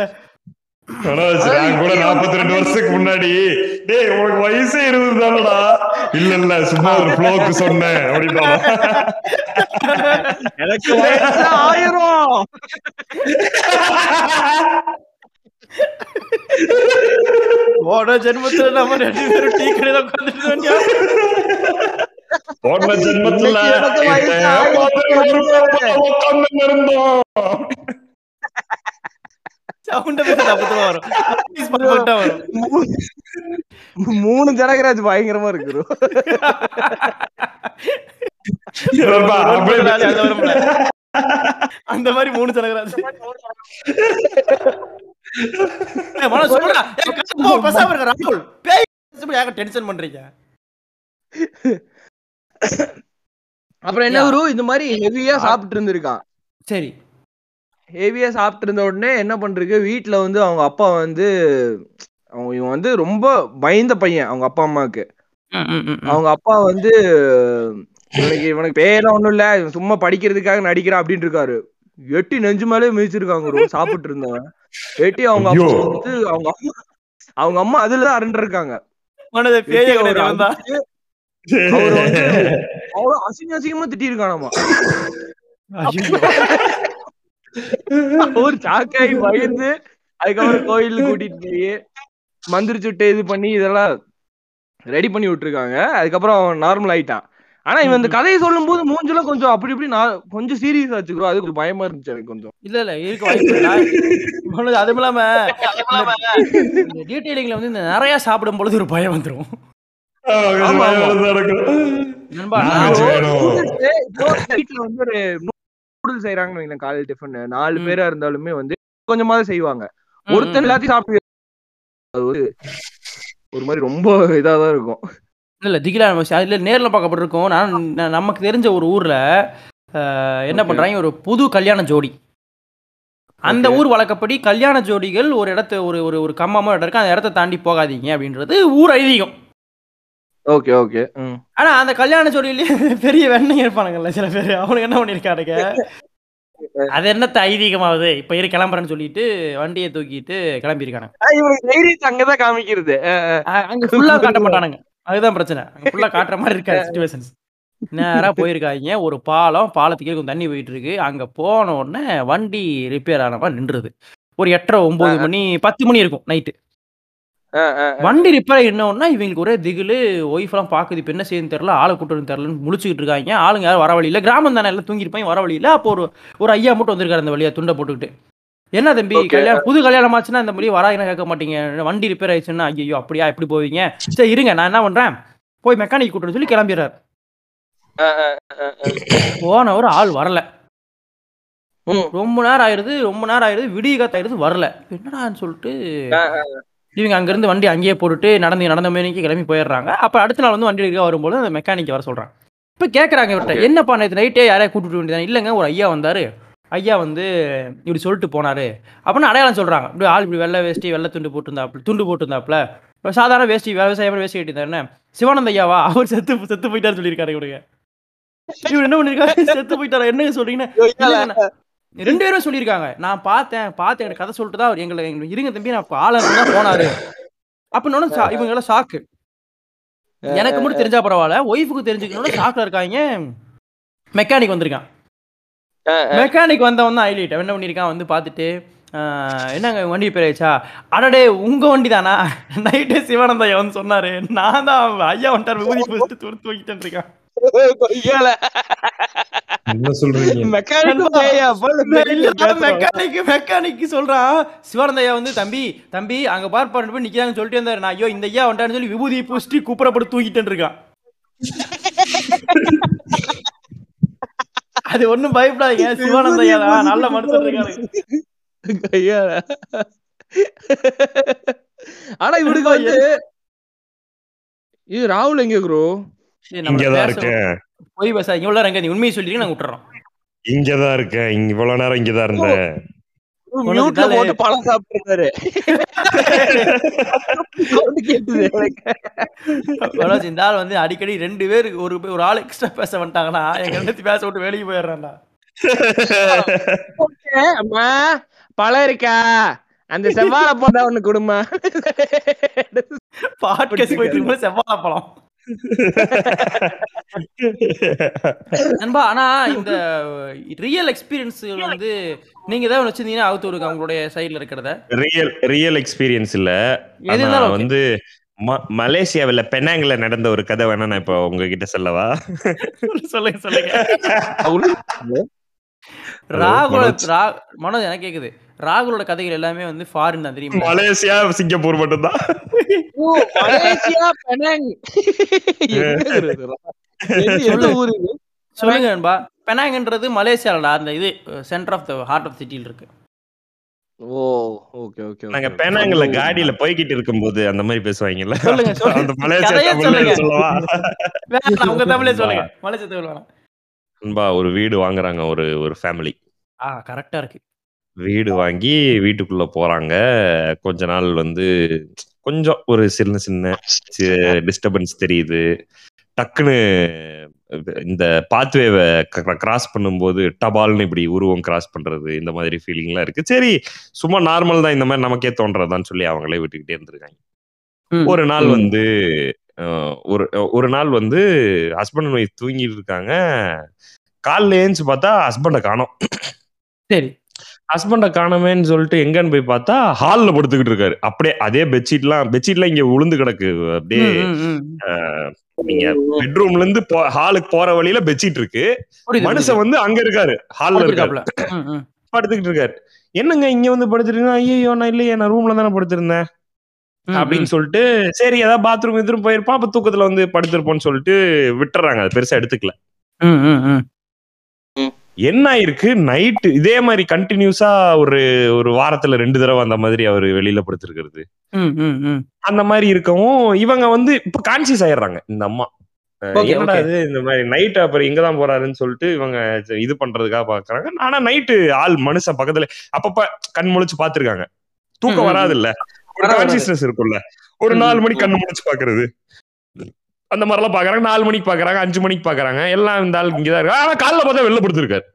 கூட 42 வருஷத்துக்கு முன்னாடி. டேய் உனக்கு வயசே இருபது தானடா இல்ல இல்ல சும்மா ஒரு ஃப்ளோக்கு சொன்னேன். அப்படின்னா எனக்கு வயசு ஆயிரம். போன ஜென்மத்துல நம்ம ரெண்டு பேரும் டீ கடையில உட்காந்துட்டு போன ஜென்மத்துல இன்னைக்கு எனக்கு வயசு ஆயிரத்தி உட்கார்ந்து இருந்தோம். மூணு ஜனகராஜ் பயங்கரமா இருக்கு. அந்த மாதிரி மூணு ஏங்க டென்ஷன் பண்றீங்க? அப்புறம் என்ன குரு? இந்த மாதிரி ஹெவியா சாப்பிட்டு இருந்திருக்கான். சரி. ஹெவியா சாப்பிட்டு இருந்த உடனே என்ன பண்றது? வீட்ல வந்து அவங்க அப்பா வந்து அவங்க இவன் வந்து ரொம்ப பயந்த பையன் அவங்க அப்பா அம்மாவுக்கு. அவங்க அப்பா வந்து இவனுக்கு இவனுக்கு பேரெல்லாம் ஒண்ணும் இல்ல இவன் சும்மா படிக்கிறதுக்காக நடிக்கிறான் அப்படின்னு இருக்காரு எட்டி நெஞ்சு மேலே மிதிச்சிருக்காங்க bro, சாப்பிட்டு இருந்தவன். எட்டி அவங்க அப்பா. வந்து அவங்க அம்மா அவங்க அம்மா அதுலதான் அரண்டு இருக்காங்க அவ்வளவு அசிங்க அசிங்கமா திட்டி அவர் சாக்காய் பயந்து அதுக்கப்புறம் கோயிலுக்கு கூட்டிட்டு போய் மந்திரி சுட்டு இது பண்ணி இதெல்லாம் ரெடி பண்ணி விட்டுருக்காங்க. அதுக்கப்புறம் அவன் நார்மல் ஆயிட்டான். ஆனா இவன் இந்த கதையை சொல்லும் போது மூஞ்சில கொஞ்சம் அப்படி இப்படி நான் கொஞ்சம் சீரியஸ் ஆச்சுக்கிறோம் அது கொஞ்சம் பயமா இருந்துச்சு எனக்கு கொஞ்சம். இல்ல இல்ல இருக்க வாய்ப்பு அதுவும் இல்லாம டீடைலிங்ல வந்து இந்த நிறைய சாப்பிடும் பொழுது ஒரு பயம். இப்போ வீட்டுல வந்து ஒரு நூடுல்ஸ் செய்யறாங்கன்னு வைங்களேன் டிஃபன் நாலு. பேரா இருந்தாலுமே வந்து கொஞ்சமாவது செய்வாங்க ஒருத்தன். எல்லாத்தையும் சாப்பிட்டு அது ஒரு ஒரு மாதிரி ரொம்ப இதாதான் இருக்கும் இல்ல திகிலா அதுல நேர்ல பார்க்கப்பட்டிருக்கோம் நான் நமக்கு தெரிஞ்ச ஒரு ஊர்ல என்ன. பண்றாங்க ஒரு புது கல்யாண ஜோடி அந்த. ஊர் வழக்கப்படி கல்யாண ஜோடிகள் ஒரு இடத்த ஒரு ஒரு ஒரு கம்மமா இடம் இருக்கு அந்த இடத்த தாண்டி போகாதீங்க அப்படின்றது ஊர் ஐதீகம் ஓகே ஓகே. ஆனா அந்த கல்யாண ஜோடியிலேயே பெரிய வெண்ணெய் இருப்பானுங்கல்ல சில பேர். அவனுக்கு என்ன பண்ணிருக்கானுங்க? அது என்னத்த ஐதீகமாவது? இப்ப இரு கிளம்புறேன்னு சொல்லிட்டு வண்டியை தூக்கிட்டு கிளம்பியிருக்கானுங்க. இவனுக்கு தைரியத்தை அங்கதான் காமிக்கிறது. அங்க ஃபுல்லா காட்ட மாட்டானுங்க அதுதான் பிரச்சனை. அங்க ஃபுல்லா காட்டுற மாதிரி இருக்காது சுச்சுவேஷன்ஸ் நேரா போயிருக்காங்க ஒரு பாலம் பாலத்துக்கு கொஞ்சம் தண்ணி போயிட்டு இருக்கு. அங்க போன உடனே வண்டி ரிப்பேர் ஆன மாதிரி நின்றுது. ஒரு எட்டரை ஒன்பது மணி பத்து மணி இருக்கும் நைட்டு. வண்டி ரிப்பேர் என்னன்னா இவங்களுக்கு ஒரே திகிலு ஒய்ஃப் எல்லாம் பாக்குது இப்ப என்ன செய்யணும் தெரியல ஆளை கூட்டு தெரியலன்னு முழிச்சுக்கிட்டு இருக்காங்க. ஆளுங்க யாரும் வர வழி இல்ல கிராமம் தானே எல்லாம் தூங்கிருப்பாங்க வர வழி இல்ல அப்போ ஒரு ஒரு ஐயா மட்டும் வந்திருக்காரு அந்த வழியா துண்டை போட்டுக்கிட்டு. என்ன தம்பி. கல்யாணம் புது கல்யாணம் ஆச்சுன்னா இந்த மாதிரி வராங்கன்னா கேட்க மாட்டீங்க. வண்டி ரிப்பேர் ஆயிடுச்சுன்னா ஐயோ அப்படியா எப்படி போவீங்க? சரி இருங்க நான் என்ன பண்றேன்? போய் மெக்கானிக் கூட்டு சொல்லி கிளம்பிடுறாரு. போனவர் ஆள் வரல. ரொம்ப நேரம் ஆயிருது ரொம்ப நேரம் ஆயிருது விடிய காத்தாயிருது வரல. என்னடான்னு சொல்லிட்டு இவங்க அங்கேருந்து வண்டி அங்கேயே போட்டுட்டு நடந்து நடந்த மணிக்கு கிளம்பி போயிடுறாங்க. அப்போ அடுத்த நாள் வந்து வண்டி எடுக்க வரும்போது அந்த மெக்கானிக் வர சொல்கிறாங்க இப்போ கேட்குறாங்க இவர்கிட்ட என்னப்பா நேற்று நைட்டே யாரையா கூட்டிட்டு வேண்டியதானே இல்லைங்க ஒரு ஐயா வந்தார். ஐயா வந்து இப்படி சொல்லிட்டு போனாரு. அப்படின்னு அடையாளம் சொல்கிறாங்க இப்படி ஆள் இப்படி வெள்ளை வேஷ்டி வெள்ளை துண்டு போட்டிருந்தாப்புல துண்டு போட்டிருந்தாப்புல. இப்போ சாதாரண வேஷ்டி விவசாயம் வேஷ்டி கட்டியிருந்தாருன்னு சிவானந்த ஐயாவா? அவர் செத்து செத்து போயிட்டாரு சொல்லியிருக்காரு இவனுங்க இவர் என்ன பண்ணிருக்காரு செத்து போயிட்டாரா? என்னங்க சொல்றீங்கன்னா? ரெண்டு பேரும் சொல்லியிருக்காங்க. நான் பார்த்தேன் பார்த்தேன் எனக்கு கதை சொல்லிட்டு தான் அவர் எங்களை எங்களுக்கு இருங்க தம்பி நான் ஆளை தான் போனாரு. அப்படின்னு இவங்க எல்லாம் ஷாக்கு எனக்கு மட்டும் தெரிஞ்சா பரவாயில்ல ஒய்ஃபுக்கு தெரிஞ்சுக்கணும் ஷாக்ல இருக்காங்க. மெக்கானிக் வந்திருக்கான். மெக்கானிக் வந்தவன் தான் ஹைலைட் என்ன பண்ணியிருக்கான்? வந்து பார்த்துட்டு என்னங்க வண்டி பேர் ஆயிடுச்சா? அடடே உங்க வண்டி தானா? நைட்டு சிவானந்த ஐயா வந்து சொன்னாரு. நான் தான் ஐயா வந்துட்டார் விபூதி பூசிட்டு துருத்து வைக்கிட்டு இருக்கேன். என்ன சொல்றீங்க? மெக்கானிக் மெக்கானிக் மெக்கானிக் சொல்றான் சிவானந்த ஐயா வந்து தம்பி தம்பி அங்க பார் பண்ணி போய் நிக்கிறாங்கன்னு சொல்லிட்டு இருந்தாரு. நான் ஐயோ இந்த ஐயா வந்துட்டாருன்னு சொல்லி விபூதி பூசிட்டு குப்புறப்பட்டு தூக்கிட்டு இருக்கான். அது ஒண்ணும் பயப்படாதீங்க. சிவானந்த ஐயா தான். நல்ல மனுஷன் இருக்காரு ஆனா இவனுக்கு வந்து இது ராகுல் எங்க ப்ரோ இங்கதான் இருக்கேன். போய் பேசாதீங்க இவ்வளவு நேரம் நீ உண்மையை சொல்லிட்டு நாங்க விட்டுறோம். இங்கதான் இருக்கேன் இங்க இவ்வளவு நேரம் இங்கதான் இருந்தேன் மியூட்ல போட்டு பழம் சாப்பிட்டுருந்தாரு இந்த ஆள் வந்து அடிக்கடி ரெண்டு பேர் ஒரு ஒரு ஆள் எக்ஸ்ட்ரா பேச வந்துட்டாங்கன்னா எங்க ரெண்டு பேச விட்டு வெளியே போயிடுறான்டா. அம்மா பழம் இருக்கா? அந்த செவ்வாழை போட்டா ஒண்ணு கொடுமா பாட்காஸ்ட் போயிட்டு இருக்கும்போது செவ்வாழை பழம். நண்பா ஆனா இந்த ரியல் எக்ஸ்பீரியன்ஸ் வந்து நீங்க தான் வச்சிருந்தீங்கன்னா அவுத்து விடுங்க உங்களுடைய சைடுல இருக்கிறத. ரியல் ரியல் எக்ஸ்பீரியன்ஸ் இல்ல. வந்து ம- மலேசியாவுல பெனாங்ல நடந்த ஒரு கதை வேணா நான் இப்போ உங்ககிட்ட சொல்லவா? சொல்லுங்க சொல்லுங்க. ராகுல ரா- மனோஜ் எனக்கு கேக்குது. ராகுலோட கதைகள் எல்லாமே வந்து ஃபாரின் தான் தெரியுமா? மலேசியா சிங்கப்பூர் மட்டும்தான்? சொல்லுங்க. நண்பா. பெனாங்கன்றது மலேசியாலடா அந்த இது centre of the heart of சிட்டியில் இருக்கு. ஓ ஓகே ஓகே நாங்க பெனாங்கல்ல காடியில போய்கிட்டு இருக்கும்போது அந்த மாதிரி பேசுவாங்கல்ல. சொல்லுங்க, சொல்லுங்க. அந்த மலேசியா தமிழ்ல சொல்லுங்க. சொல்லவா? உங்க தமிழே சொல்லுங்க. மலேசியா தமிழ் வேணாம். நண்பா ஒரு வீடு வாங்குறாங்க ஒரு ஒரு ஃபேமிலி ஆ கரெக்டா இருக்கு. வீடு வாங்கி வீட்டுக்குள்ள போறாங்க. கொஞ்ச நாள் வந்து கொஞ்சம் ஒரு சின்ன சின்ன டிஸ்டர்பன்ஸ் தெரியுது. டக்குன்னு இந்த பாத்வேவை கிராஸ் பண்ணும்போது டபால்னு இப்படி உருவம் கிராஸ் பண்றது இந்த மாதிரி ஃபீலிங்லாம் இருக்கு. சரி சும்மா நார்மல் தான் இந்த மாதிரி நமக்கே தோன்றதான்னு சொல்லி அவங்களே விட்டுக்கிட்டே இருந்திருக்காங்க. ஒரு நாள். வந்து ஒரு ஒரு நாள் வந்து ஹஸ்பண்ட் அண்ட் ஒய்ஃப் தூங்கிட்டு இருக்காங்க. காலைல ஏஞ்சி பார்த்தா ஹஸ்பண்டை காணோம். சரி. ஹஸ்பண்டை காணமேன்னு சொல்லிட்டு எங்கன்னு போய் பார்த்தா ஹால்ல படுத்துக்கிட்டு இருக்காரு. அப்படியே அதே பெட்ஷீட்லாம் பெட்ஷீட்லாம் இங்க உளுந்து கிடக்கு. அப்படியே நீங்க பெட்ரூம்ல இருந்து ஹாலுக்கு போற வழியில பெட்ஷீட் இருக்கு. மனுஷன் வந்து அங்க இருக்காரு ஹால்ல. இருக்காரு. படுத்துக்கிட்டு இருக்காரு. என்னங்க இங்க வந்து படுத்துருக்கீங்க? ஐயோ நான் இல்லையே நான் ரூம்ல தானே படுத்திருந்தேன். அப்படின்னு சொல்லிட்டு சரி ஏதாவது பாத்ரூம் எதிரும் போயிருப்பான் அப்ப தூக்கத்துல வந்து படுத்திருப்போம்னு சொல்லிட்டு விட்டுறாங்க. அது பெருசா எடுத்துக்கல. என்ன ஆயிருக்கு? நைட்டு இதே மாதிரி கண்டினியூஸா ஒரு ஒரு வாரத்துல ரெண்டு தடவை அந்த மாதிரி அவர் வெளியில படுத்திருக்கிறது. அந்த மாதிரி இருக்கவும் இவங்க வந்து இப்ப கான்சியஸ் ஆயிடுறாங்க இந்த அம்மா. என்னடா. இது? இந்த மாதிரி நைட் அப்புறம் இங்கதான் போறாருன்னு சொல்லிட்டு இவங்க இது பண்றதுக்காக பாக்குறாங்க. ஆனா நைட்டு ஆள் மனுஷன் பக்கத்துல அப்பப்ப கண் முழிச்சு பாத்துருக்காங்க. தூக்கம் வராது இல்ல ஒரு கான்சியஸ்னஸ் இருக்கும்ல. ஒரு நாலு ம். மணிக்கு கண்ணு முழிச்சு பாக்குறது. அந்த மாதிரிலாம் பாக்குறாங்க. நாலு மணிக்கு பாக்குறாங்க அஞ்சு மணிக்கு பாக்குறாங்க. எல்லாம் இந்த ஆள் இங்கதான் இருக்கு ஆனா காலைல பார்த்தா வெளில படுத்திருக்காரு.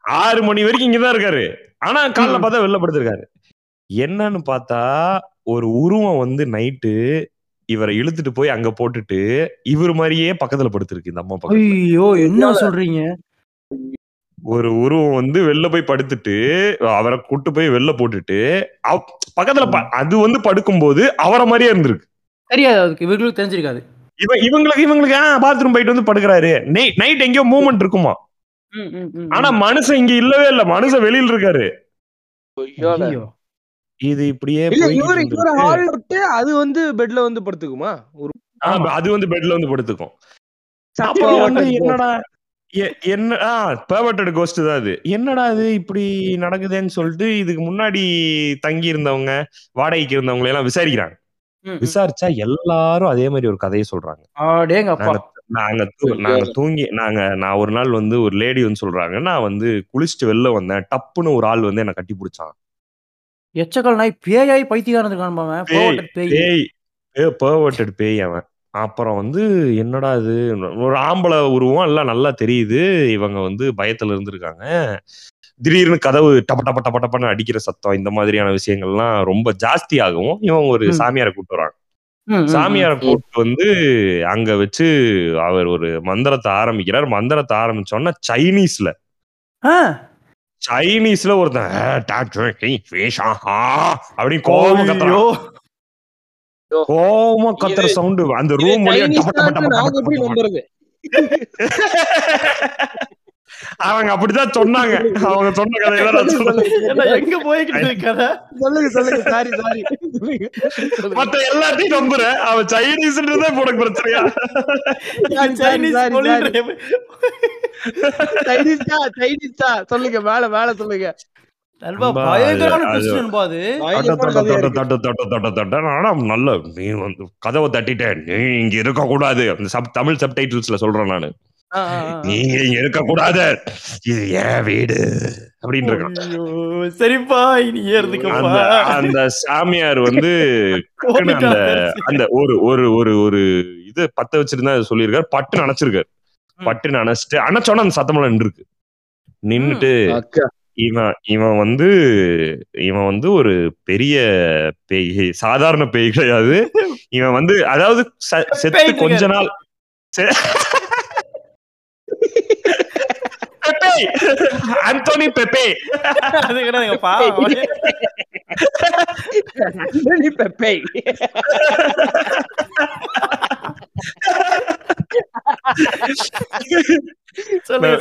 ஆறு மணி வரைக்கும் இங்கதான் இருக்காரு. ஆனா காலைல. பார்த்தா வெளில படுத்திருக்காரு. என்னன்னு பார்த்தா ஒரு உருவம் வந்து நைட்டு இவரை இழுத்துட்டு போய் அங்க போட்டுட்டு இவர் மாதிரியே பக்கத்துல படுத்திருக்கு இந்த அம்மா பக்கத்துல. ஐயோ என்ன சொல்றீங்க? ஒரு உருவம் வந்து வெளில போய் படுத்துட்டு அவரை கூட்டு போய் வெளில போட்டுட்டு பக்கத்துல ப- அது வந்து படுக்கும்போது அவரை மாதிரியே இருந்திருக்கு. தெரியாது அதுக்கு. இவங்களுக்கு தெரிஞ்சிருக்காது. இவன் இவங்களுக்கு இவங்களுக்கு பாத்ரூம் போயிட்டு வந்து படுக்கிறாரு? நைட் எங்கேயோ மூவ்மெண்ட் இருக்குமா? ஆனா. மனுஷன் இங்க இல்லவே இல்ல. மனுஷன் வெளியில இருக்காரு. இது இப்படியே அது வந்து பெட்ல வந்து படுத்துக்குமா? ஒரு ஆ, அது வந்து பெட்ல வந்து படுத்துக்கும். அப்புறம் வந்து. என்னடா எ- என்ன பெர்வர்டட் கோஸ்ட் தான் அது. என்னடா இது இப்படி நடக்குதுன்னு சொல்லிட்டு இதுக்கு முன்னாடி தங்கி இருந்தவங்க வாடகைக்கு இருந்தவங்க எல்லாம் விசாரிக்கிறாங்க. விசாரிச்சா எல்லாரும் அதே மாதிரி ஒரு கதையை சொல்றாங்க. நாங்க நாங்க தூங்கி நாங்க நான் ஒரு நாள் வந்து ஒரு லேடி வந்து சொல்றாங்க நான் வந்து குளிச்சுட்டு வெளில வந்தேன் டப்புன்னு ஒரு ஆள் வந்து என்ன கட்டி பிடிச்சான். எச்சக்கல் நாய் பேயாய் இருக்கான் அவன். பேய், பெர்வர்டட் பேய் அவன். அப்புறம் வந்து என்னடா இது? ஒரு ஆம்பளை உருவம் எல்லாம் நல்லா தெரியுது இவங்க வந்து பயத்துல இருந்திருக்காங்க. திடீர்னு கதவு டப்ப டப்ப டப்ப டப்பன்னு அடிக்கிற சத்தம் இந்த மாதிரியான விஷயங்கள்லாம் ரொம்ப ஜாஸ்தி ஆகும் இவங்க ஒரு. சாமியாரை கூப்பிட்டு வராங்க. சாமியாரை கூப்பிட்டு வந்து அங்க வச்சு அவர் ஒரு மந்திரத்தை ஆரம்பிக்கிறார். மந்திரத்தை ஆரம்பிச்சோன்னா சைனீஸ்ல. சைனீஸ்ல ஒருத்தன் அப்படின்னு கோவமா கத்துறான். ஐயோ. கோவமா கத்துற சவுண்ட். அந்த ரூம் வழியா அவங்க அப்படிதான் சொன்னாங்க. அவங்க சொன்ன கதையில நான் ஏன்டா, எங்க போய்கிட்டு கதை? சொல்லுங்க சொல்லுங்க. சாரி சாரி மத்த எல்லாத்தையும் நம்புறேன். அவன் சைனீஸ்ன்றதே உனக்கு பிரச்சனையா? சைனீஸ் sorry, மொழி sorry. சைனீஸ் தான் சைனீஸ் தான். சொல்லுங்க மேல மேல சொல்லுங்க. நண்பா நண்பா, பயங்கரமான அது- twist நண்பா அது. தட்ட தட்ட தட்ட தட்ட தட்ட தட்ட தட்ட. ஆனா நல்ல நீ வந்து கதவை தட்டிட்டேன். நீ இங்க இருக்க கூடாது அந்த சப் தமிழ் சப்டைட்டில்ஸ்ல சொல்றேன் நானு. நீங்க இங்க இருக்க கூடாது இது ஏன் வீடு? அப்படின்னு இருக்கான் ஐயோ, சரிப்பா இனி ஏறுதுக்கப்பா. அந்த அந்த சாமியார் வந்து அந்த அந்த ஒரு ஒரு ஒரு ஒரு இது பத்த வச்சிருந்தா சொல்லியிருக்காரு. பட்டு நினைச்சிருக்காரு. பட்டு நினைச்சிட்டு அணைச்சோட அந்த சத்தமெல்லாம் நின்றுருக்கு. நின்னுட்டு இவன் இவன் வந்து இவன் வந்து ஒரு பெரிய பேய் சாதாரண பேய் கிடையாது. இவன் வந்து அதாவது ச- செத்து கொஞ்ச. நாள் செ- பெப்பே அந்தோனி பெப்பே அது கிடையாதுங்கப்பா அவனே- நீ பெப்பை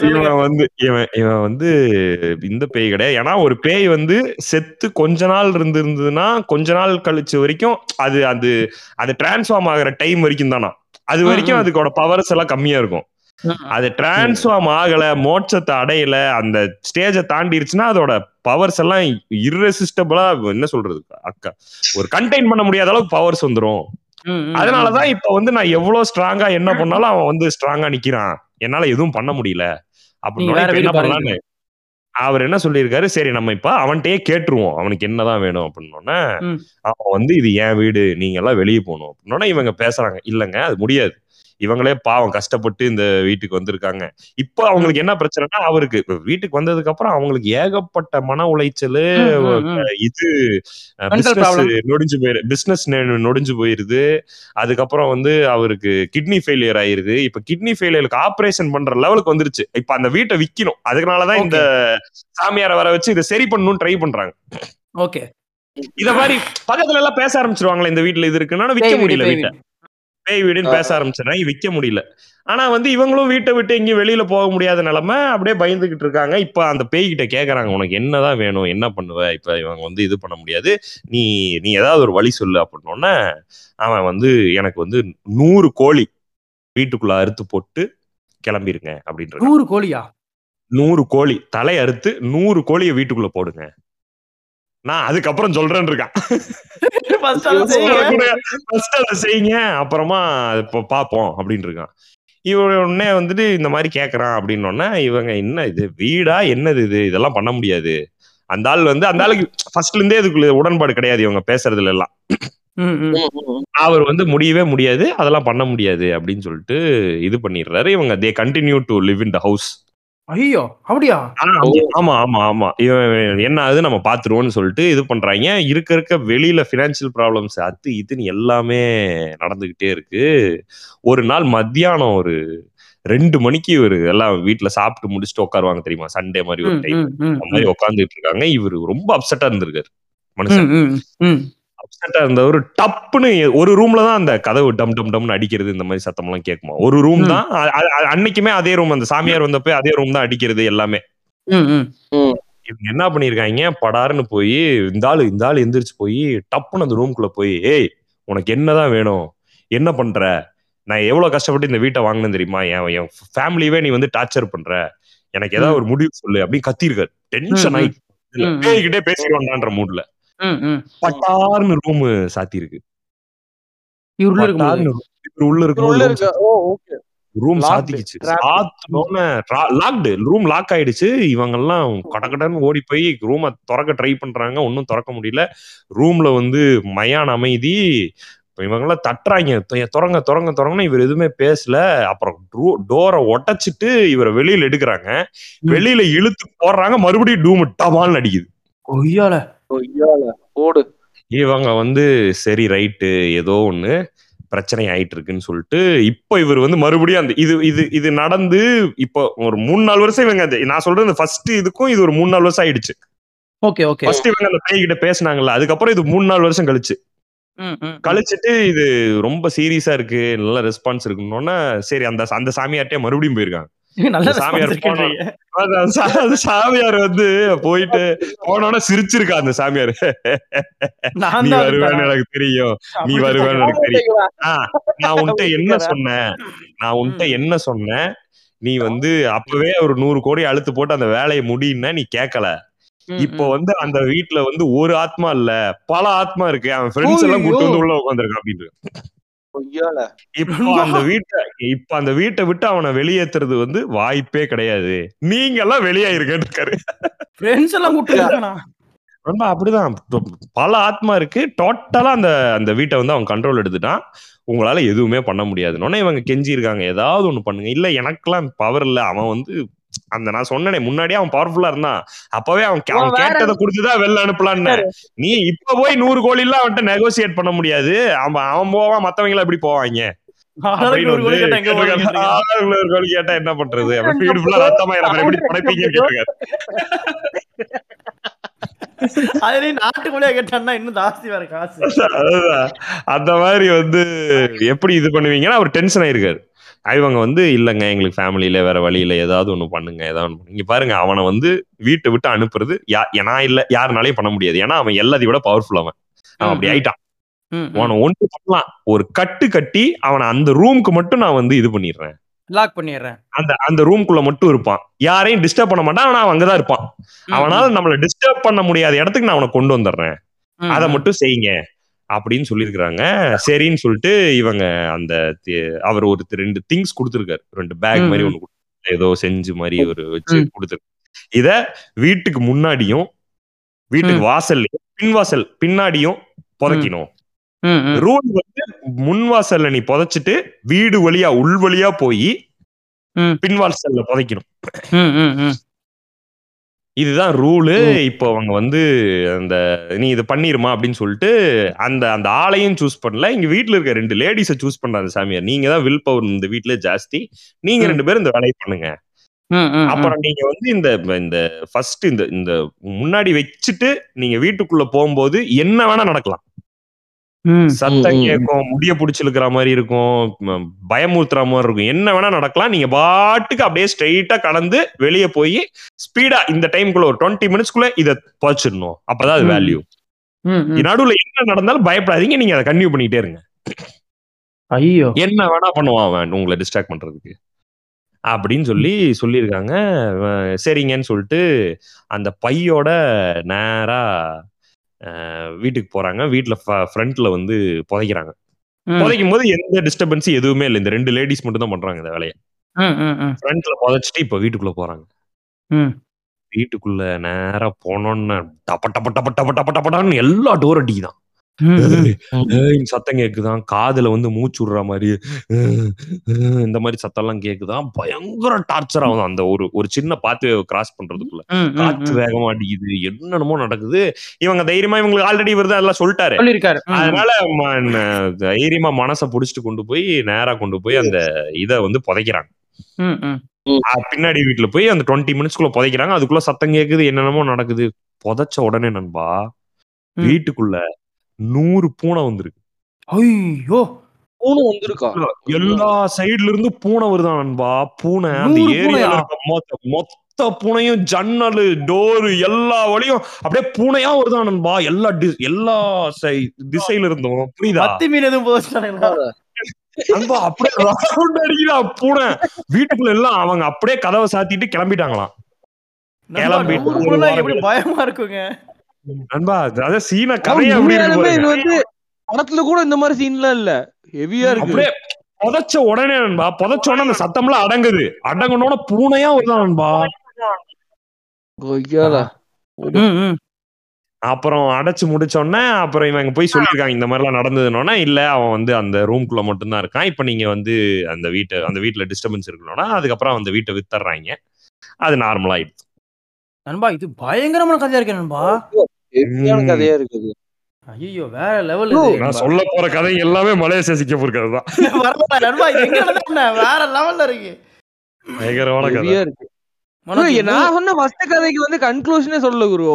இவன் வந்து இவன் இவன் வந்து இந்த பேய் கிடையாது. ஏன்னா ஒரு பேய் வந்து செத்து கொஞ்ச நாள் இருந்து இருந்ததுன்னா கொஞ்ச நாள் கழிச்சு வரைக்கும் அது அது அது டிரான்ஸ்ஃபார்ம் ஆகுற டைம் வரைக்கும் தானா? அது வரைக்கும். அதுக்கோட பவர்ஸ் எல்லாம் கம்மியா இருக்கும். அது டிரான்ஸ்ஃபார்ம் ஆகல மோட்சத்தை அடையல அந்த ஸ்டேஜை தாண்டிருச்சுன்னா அதோட பவர்ஸ் எல்லாம் irresistible-ஆ என்ன சொல்றது அக்கா ஒரு கண்டெயின் பண்ண முடியாத அளவுக்கு பவர்ஸ் வந்துரும். அதனாலதான் இப்ப வந்து நான் எவ்வளவு ஸ்ட்ராங்கா என்ன பண்ணாலும் அவன் வந்து ஸ்ட்ராங்கா நிக்கிறான். என்னால எதுவும் பண்ண முடியல. அப்படின்னு என்ன. பண்ணலான்னு அவர் என்ன சொல்லியிருக்காரு சரி நம்ம இப்ப அவன்கிட்டயே கேட்டுருவோம் அவனுக்கு என்னதான் வேணும் அப்படின்னோடனே. அவன் வந்து இது என் வீடு நீங்க எல்லாம் வெளியே போகணும். அப்படின்னோடனே இவங்க பேசுறாங்க இல்லங்க அது முடியாது. இவங்களே பாவம் கஷ்டப்பட்டு இந்த வீட்டுக்கு வந்திருக்காங்க. இப்போ அவங்களுக்கு என்ன பிரச்சனைனா அவருக்கு இப்ப வீட்டுக்கு வந்ததுக்கு அப்புறம் அவங்களுக்கு ஏகப்பட்ட மன உளைச்சல். இது. நொடிஞ்சு போயிரு பிசினஸ் நொடிஞ்சு போயிருது. அதுக்கப்புறம் வந்து அவருக்கு கிட்னி ஃபெயிலியர் ஆயிருது. இப்ப கிட்னி ஃபெயிலியருக்கு ஆபரேஷன் பண்ற லெவலுக்கு வந்துருச்சு. இப்ப அந்த வீட்டை விக்கணும். அதனாலதான் இந்த சாமியாரை வர வச்சு இதை சரி பண்ணணும்னு ட்ரை பண்றாங்க. ஓகே. இத மாதிரி பக்கத்துல எல்லாம் பேச ஆரம்பிச்சிருவாங்களா இந்த வீட்டுல இது இருக்குன்னா விக்க முடியல வீட்டை. பேய் வீடுன்னு பேச ஆரம்பிச்சிடறாங்க விக்க முடியல. ஆனா வந்து இவங்களும் வீட்டை விட்டு எங்கேயும் வெளியில போக முடியாத நிலைமை அப்படியே பயந்துகிட்டு இருக்காங்க. இப்ப அந்த பேய்கிட்ட கேக்குறாங்க உனக்கு என்னதான் வேணும்? என்ன பண்ணுவ? இப்ப இவங்க வந்து இது பண்ண முடியாது. நீ நீ ஏதாவது ஒரு வழி சொல்லு அப்படின்னோடனே அவன் வந்து எனக்கு வந்து நூறு கோழி வீட்டுக்குள்ள அறுத்து போட்டு கிளம்பிருங்க அப்படின்ற நூறு கோழியா? நூறு கோழி தலை அறுத்து நூறு கோழியை வீட்டுக்குள்ள போடுங்க. நான் அதுக்கப்புறம் சொல்றேன்னு இருக்கான் செய்யுங்க. அப்புறமா இப்போ பார்ப்போம் அப்படின்னு இருக்கான். இவன் உடனே வந்துட்டு இந்த மாதிரி கேக்குறான் அப்படின்னோடனே இவங்க என்ன இது வீடா என்னது இது? இதெல்லாம் பண்ண முடியாது. அந்த ஆள் வந்து அந்த ஆளுக்கு ஃபர்ஸ்ட்ல இருந்தே இதுக்குள்ள உடன்பாடு கிடையாது இவங்க பேசுறதுல எல்லாம். அவர் வந்து முடியவே முடியாது அதெல்லாம் பண்ண முடியாது அப்படின்னு சொல்லிட்டு இது பண்ணிடுறாரு. இவங்க they continue to live in the house ஐயோ அப்படியா? ஆமா ஆமா ஆமா. இவன் என்ன ஆகுது? நம்ம பாத்துருவோம்னு சொல்லிட்டு இது பண்றாங்க. இருக்க இருக்க வெளியில பினான்சியல் ப்ராப்ளம்ஸ் அது இதுன்னு எல்லாமே நடந்துகிட்டே இருக்கு. ஒரு நாள் மத்தியானம் ஒரு ரெண்டு மணிக்கு இவரு எல்லாம் வீட்டுல சாப்பிட்டு முடிச்சுட்டு உட்காருவாங்க தெரியுமா? சண்டே மாதிரி ஒரு டைம் அந்த மாதிரி உட்காந்துட்டு இருக்காங்க. இவரு ரொம்ப அப்செட்டா இருந்திருக்காரு மனுஷன். அப்செட்டா இருந்தவர் டப்புன்னு ஒரு ரூம்ல தான் அந்த கதவு டம் டம் டம்னு அடிக்கிறது இந்த மாதிரி சத்தம் எல்லாம் கேட்குமா? ஒரு ரூம். தான் அன்னைக்குமே அதே ரூம் அந்த சாமியார் வந்தப்ப அதே ரூம் தான் அடிக்கிறது எல்லாமே. ம், ம். இவங்க என்ன பண்ணிருக்காங்க? படாருன்னு போய் இந்த ஆளு இந்த ஆளு எந்திரிச்சு போய் டப்புன்னு அந்த ரூம்குள்ள போய் ஏய் உனக்கு என்னதான் வேணும்? என்ன பண்ற? நான் எவ்வளவு கஷ்டப்பட்டு இந்த வீட்டை வாங்கினேன் தெரியுமா? என் என் ஃபேமிலியவே நீ வந்து டார்ச்சர் பண்ற. எனக்கு ஏதாவது ஒரு முடிவு சொல்லு அப்படின்னு கத்திருக்காரு. டென்ஷன் ஆகி. பேய்கிட்டே பேசிடுவான்டான்ற மூட்ல. பட்டார்னு ரூம் சாத்தி இருக்கு உள்ள இருக்க ரூம் சாத்திக்கிச்சு. லாக்டு ரூம் லாக் ஆயிடுச்சு. இவங்க எல்லாம் கடகடன்னு ஓடி போய் ரூமை திறக்க ட்ரை பண்றாங்க. ஒன்னும் திறக்க முடியல. ரூம்ல வந்து மயான அமைதி. இவங்க எல்லாம் தட்டுறாங்க. "தொ- திறங்க திறங்க திறங்கன்னு இவர் எதுவுமே பேசல. அப்புறம் டோரை உடைச்சிட்டு இவரை வெளியில எடுக்கிறாங்க. வெளியில இழுத்து போடுறாங்க. மறுபடியும் டூம் டமால்னு அடிக்குது. கொய்யால. ஓடு இவங்க வந்து சரி ரைட்டு ஏதோ ஒண்ணு பிரச்சனை ஆயிட்டு இருக்குன்னு சொல்லிட்டு இப்போ இவர் வந்து மறுபடியும் அந்த இது இது இது நடந்து இப்போ ஒரு மூணு நாலு வருஷம் இவங்க அந்த- நான் சொல்றது இந்த ஃபர்ஸ்ட் இதுக்கும் இது ஒரு மூணு நாலு வருஷம் ஆயிடுச்சு. Okay okay. ஃபர்ஸ்ட் இவங்க அந்த பேய் கிட்ட பேசினாங்கல்ல அதுக்கப்புறம் இது மூணு நாலு வருஷம் கழிச்சு. ம், ம், ம். கழிச்சிட்டு இது ரொம்ப சீரியஸா இருக்கு நல்ல ரெஸ்பான்ஸ் இருக்குன்னொன்னே சரி அந்த அந்த சாமியார்ட்டே மறுபடியும் போயிருக்காங்க. சாமியார் வந்து போயிட்டு போனோட சிரிச்சிருக்கா அந்த சாமியார். நான் நீ வருவேன்னு. எனக்கு தெரியும். நீ வருவேன்னு எனக்கு தெரியும். நான் உன்கிட்ட என்ன. சொன்னேன்? நான் உன்கிட்ட. என்ன சொன்னேன்? நீ வந்து அப்பவே ஒரு நூறு கோடி அழுத்து போட்டு அந்த வேலையை முடின்னா நீ கேட்கல இப்போ. வந்து அந்த வீட்ல வந்து ஒரு ஆத்மா இல்ல. பல ஆத்மா இருக்கு. அவன் ஃப்ரெண்ட்ஸ் எல்லாம் கூட்டு வந்து உள்ள உட்காந்துருக்கான் அப்படின்னு இப்போ அந்த வீட்டை இப்ப அந்த வீட்டை விட்டு அவனை வெளியேத்துறது வந்து வாய்ப்பே கிடையாது. நீங்க எல்லாம் வெளியாயிருக்கேன்னு இருக்காரு எல்லாம்? ரொம்ப அப்படிதான். பல ஆத்மா இருக்கு. டோட்டலா அந்த அந்த வீட்டை வந்து அவன் கண்ட்ரோல் எடுத்துட்டான். உங்களால எதுவுமே பண்ண முடியாதுன்னு இவங்க கெஞ்சி இருக்காங்க ஏதாவது ஒண்ணு பண்ணுங்க. இல்ல எனக்கெல்லாம் பவர் இல்ல. அவன் வந்து அந்த நான் சொன்னனே முன்னாடியே அவன் பவர்ஃபுல்லா இருந்தான். அப்பவே அவன் அவன் கேட்டதை கொடுத்துதான் வெளில அனுப்பலான்னு. நீ இப்ப போய் நூறு கோடி எல்லாம் அவன்கிட்ட நெகோசியேட் பண்ண முடியாது. அவன் அவன் போவான் மத்தவங்க எல்லாம் எப்படி போவாங்க? கேட்டா என்ன பண்றது? ரத்தமா எப்படி கேட்டிருக்காரு. அதுலயும் நாட்டுக்குள்ளேயே கேட்டான்னா இன்னும் ஜாஸ்தி வேற காசு. அதுதான். அந்த மாதிரி வந்து எப்படி இது பண்ணுவீங்கன்னா அவர் டென்ஷன் ஆயிருக்காரு. இவங்க வந்து இல்லைங்க எங்களுக்கு ஃபேமிலியில வேற வழியில ஏதாவது ஒண்ணு பண்ணுங்க ஏதாவது ஒண்ணு பண்ணுங்க. இங்க பாருங்க அவனை வந்து வீட்டை விட்டு அனுப்புறது யா நான் இல்ல யாருனாலையும் பண்ண முடியாது. ஏன்னா அவன் எல்லாத்தையும் விட பவர்ஃபுல் அவன். அவன் அப்படி. ஆயிட்டான். அவனை ஒன்று பண்ணலாம். ஒரு கட்டு கட்டி அவனை அந்த ரூமுக்கு மட்டும் நான் வந்து இது பண்ணிடுறேன். லாக் பண்ணிடுறேன். அந்த அந்த ரூம்குள்ள மட்டும் இருப்பான். யாரையும் டிஸ்டர்ப் பண்ண மாட்டான் ஆனா அவன் அங்கதான் இருப்பான். அவனால நம்மள டிஸ்டர்ப் பண்ண முடியாத இடத்துக்கு நான் அவனை கொண்டு வந்துடுறேன். அதை. மட்டும் செய்யுங்க. அப்படின்னு சொல்லியிருக்கிறாங்க சரின்னு சொல்லிட்டு இவங்க அந்த அவர் ஒரு ரெண்டு திங்ஸ் கொடுத்துருக்காரு ரெண்டு பேக் மாதிரி. ஒன்று கொடுத்து ஏதோ செஞ்சு மாதிரி ஒரு வச்சு. கொடுத்துருக்கு இத வீட்டுக்கு முன்னாடியும் வீட்டுக்கு வாசல்லையும் பின்வாசல் பின்னாடியும் புதைக்கணும். ரூல் வந்து முன் வாசல்ல நீ புதைச்சிட்டு வீடு வழியா உள் வழியா போய். பின்வாசல்ல புதைக்கணும். இதுதான் ரூலு. இப்போ அவங்க வந்து அந்த நீ இது பண்ணிருமா அப்படின்னு சொல்லிட்டு அந்த அந்த ஆளையும் சூஸ் பண்ணல இங்க வீட்ல இருக்க ரெண்டு லேடிஸை சூஸ் பண்றாங்க சாமியார் நீங்க தான் வில் பவர் இந்த வீட்ல ஜாஸ்தி நீங்க. ரெண்டு பேரும் இந்த வேலையை பண்ணுங்க. அப்புறம் நீங்க வந்து இந்த இந்த ஃபர்ஸ்ட் இந்த இந்த முன்னாடி வச்சுட்டு நீங்க வீட்டுக்குள்ள போகும்போது என்ன வேணா நடக்கலாம். சத்தம். கேட்கும் முடிய பிடிச்சிருக்கிற மாதிரி இருக்கும் பயமுறுத்துற மாதிரி இருக்கும். என்ன வேணா நடக்கலாம். நீங்க பாட்டுக்கு அப்படியே ஸ்ட்ரெயிட்டா கடந்து வெளியே போய் ஸ்பீடா இந்த டைம்குள்ள ஒரு டுவெண்ட்டி மினிட்ஸ்க்குள்ள இதை பறிச்சிடணும் அப்பதான் அது. வேல்யூ. நடுவுல என்ன நடந்தாலும் பயப்படாதீங்க. நீங்க அதை கன்டினியூ பண்ணிட்டே இருங்க. ஐயோ. என்ன வேணா பண்ணுவான் அவன் உங்களை டிஸ்ட்ராக்ட் பண்றதுக்கு. அப்படின்னு சொல்லி சொல்லியிருக்காங்க. சரிங்கன்னு சொல்லிட்டு அந்த பையோட நேரா வீட்டுக்கு போறாங்க வீட்டுல ஃப்ரண்ட்ல வந்து புதைக்கிறாங்க புதைக்கும் போது எந்த டிஸ்டர்பன்ஸ் எதுவுமே இல்லை இந்த ரெண்டு லேடிஸ் மட்டும் தான் பண்றாங்க இந்த வேலையை. ஃப்ரண்ட்ல புதைச்சிட்டு இப்ப வீட்டுக்குள்ள போறாங்க. வீட்டுக்குள்ள நேரா போனோன்னு டப்ப டப்ப டப்ப டப்ப டப்ப டப்படான்னு எல்லா டோர் அடிக்குதான் சத்தம் கேக்குதான். காதுல வந்து மூச்சு விடுற மாதிரி இந்த மாதிரி சத்தம் எல்லாம் கேக்குதான். பயங்கர டார்ச்சர் ஆகும் அந்த ஒரு ஒரு சின்ன பாத்து கிராஸ் பண்றதுக்குள்ள. காத்து. வேகமா அடிக்குது. என்னென்னமோ நடக்குது. இவங்க தைரியமா இவங்களுக்கு ஆல்ரெடி வருது அதெல்லாம் சொல்லிட்டாரு. அதனால தைரியமா மனசை புடிச்சிட்டு கொண்டு போய் நேரா கொண்டு போய் அந்த இத வந்து புதைக்கிறாங்க. பின்னாடி வீட்டுல போய் அந்த டுவெண்ட்டி மினிட்ஸ்க்குள்ள புதைக்கிறாங்க. அதுக்குள்ள சத்தம் கேக்குது. என்னென்னமோ நடக்குது. புதைச்ச உடனே நண்பா. வீட்டுக்குள்ள நூறு பூனை வந்திருக்கு. ஐயோ! பூனை வந்திருக்கா? எல்லா சைடுல இருந்து பூனை வருதான் நண்பா? பூனை அந்த ஏரியால? இருக்க மொத்த மொத்த பூனையும் ஜன்னலு டோரு எல்லா வழியும் அப்படியே பூனையா வருதான் நண்பா? எல்லா எல்லா சை- திசையில இருந்தும் புரியுதா மீன் எதுவும் நண்பா அப்படியே round அடிக்குதா பூனை? வீட்டுக்குள்ள எல்லாம் அவங்க அப்படியே கதவை சாத்திட்டு கிளம்பிட்டாங்களாம். கிளம்பி நூறு ஒரு பூனை வாரம் எப்படி பயமா இருக்குங்க? நண்பா அதாவது சீன கதையை இது. வந்து படத்துல கூட இந்த மாதிரி சீன்லாம் இல்ல. ஹெவியா இருக்கு. அப்படியே புதைச்ச உடனே நண்பா புதைச்ச உடனே அந்த சத்தம்லாம் அடங்குது. அடங்குனோட பூனையா வருதான் நண்பா. அப்புறம் அடைச்சு முடிச்சோடனே அப்புறம் இவங்க போய் சொல்லியிருக்காங்க இந்த மாதிரிலாம் நடந்ததுனோன்னா இல்ல அவன் வந்து அந்த ரூம்குள்ள மட்டும்தான் இருக்கான். இப்ப நீங்க வந்து அந்த வீட்டை அந்த வீட்டுல டிஸ்டர்பன்ஸ் இருக்கணும்னா அதுக்கப்புறம் அந்த வீட்டை வித்துறாங்க அது நார்மல் ஆயிடுச்சு நண்பா இது பயங்கரமான கதையா இருக்கு நண்பா. கதையா இருக்குது. ஐயோ வேற லெவல் நான் சொல்ல போற கதை எல்லாமே மலேசியா சிங்கப்பூர் கதை தான். வரல நண்பா இது எங்க நடந்தது என்ன? வேற லெவல்ல இருக்கு. பயங்கரமான கதை. இருக்கு. நான் சொன்ன ஃபர்ஸ்ட் கதைக்கு வந்து கன்க்ளூஷனே சொல்லல குரு.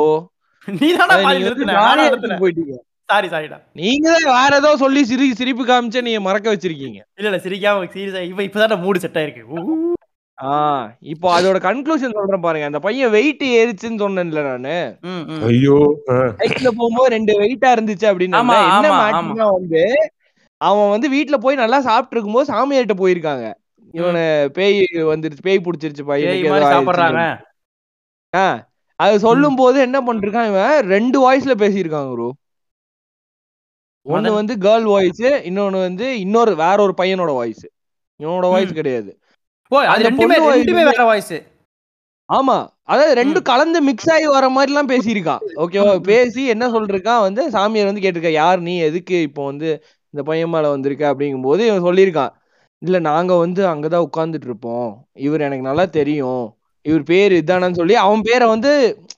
நீ தானே போயிட்டீங்க. சாரி சாரிடா நீங்க தான் வேற ஏதோ சொல்லி சிரி சிரிப்பு காமிச்சு நீங்க மறக்க வச்சிருக்கீங்க. இல்ல இல்ல சிரிக்காம சீரியஸா இப்ப இப்பதான் மூடு செட் ஆயிருக்கு. ஆ இப்போ அதோட கன்க்ளூஷன் சொல்றேன் பாருங்க. அந்த பையன் வெயிட் ஏறிச்சுன்னு சொன்னேன்ல நானு. ஐயோ. பைக்ல போகும்போது ரெண்டு வெயிட்டா இருந்துச்சு அப்படின்னு என்ன ஆமா, மாட்டினா வந்து அவன் வந்து வீட்ல போய் நல்லா சாப்பிட்டு இருக்கும்போது சாமியார்ட்ட போயிருக்காங்க இவனை பேய் வந்துருச்சு பேய் பிடிச்சிருச்சு பேய் பையனுக்கு ஏதோ மாதிரி ஆயிடுச்சுன்னு சாப்பிடுறாங்க. ஆ, அது சொல்லும் போது என்ன பண்றான் இவன்? ரெண்டு வாய்ஸ்ல பேசியிருக்காங்க ப்ரோ ஒண்ணு மதன். வந்து கேர்ள் வாய்ஸ் இன்னொன்னு வந்து இன்னொரு வேற ஒரு பையனோட வாய்ஸ் இவனோட வாய்ஸ் கிடையாது. அது ரெண்டுமே ரெண்டுமே வேற வாய்ஸ் ஆமா. அதாவது ரெண்டு கலந்து மிக்ஸ் ஆகி வர மாதிரி எல்லாம் பேசியிருக்கான் ஓகேவா பேசி என்ன சொல்லிருக்கான் வந்து சாமியார் வந்து கேட்டிருக்கா யார் நீ? எதுக்கு இப்போ வந்து இந்த பையன் மேல வந்திருக்க? அப்படிங்கும்போது இவன் சொல்லியிருக்கான் இல்ல நாங்க வந்து அங்கதான் உட்கார்ந்துட்டு இருப்போம். இவர் எனக்கு நல்லா தெரியும். இவர் பேர் இதானு சொல்லி அவன் பேரை வந்து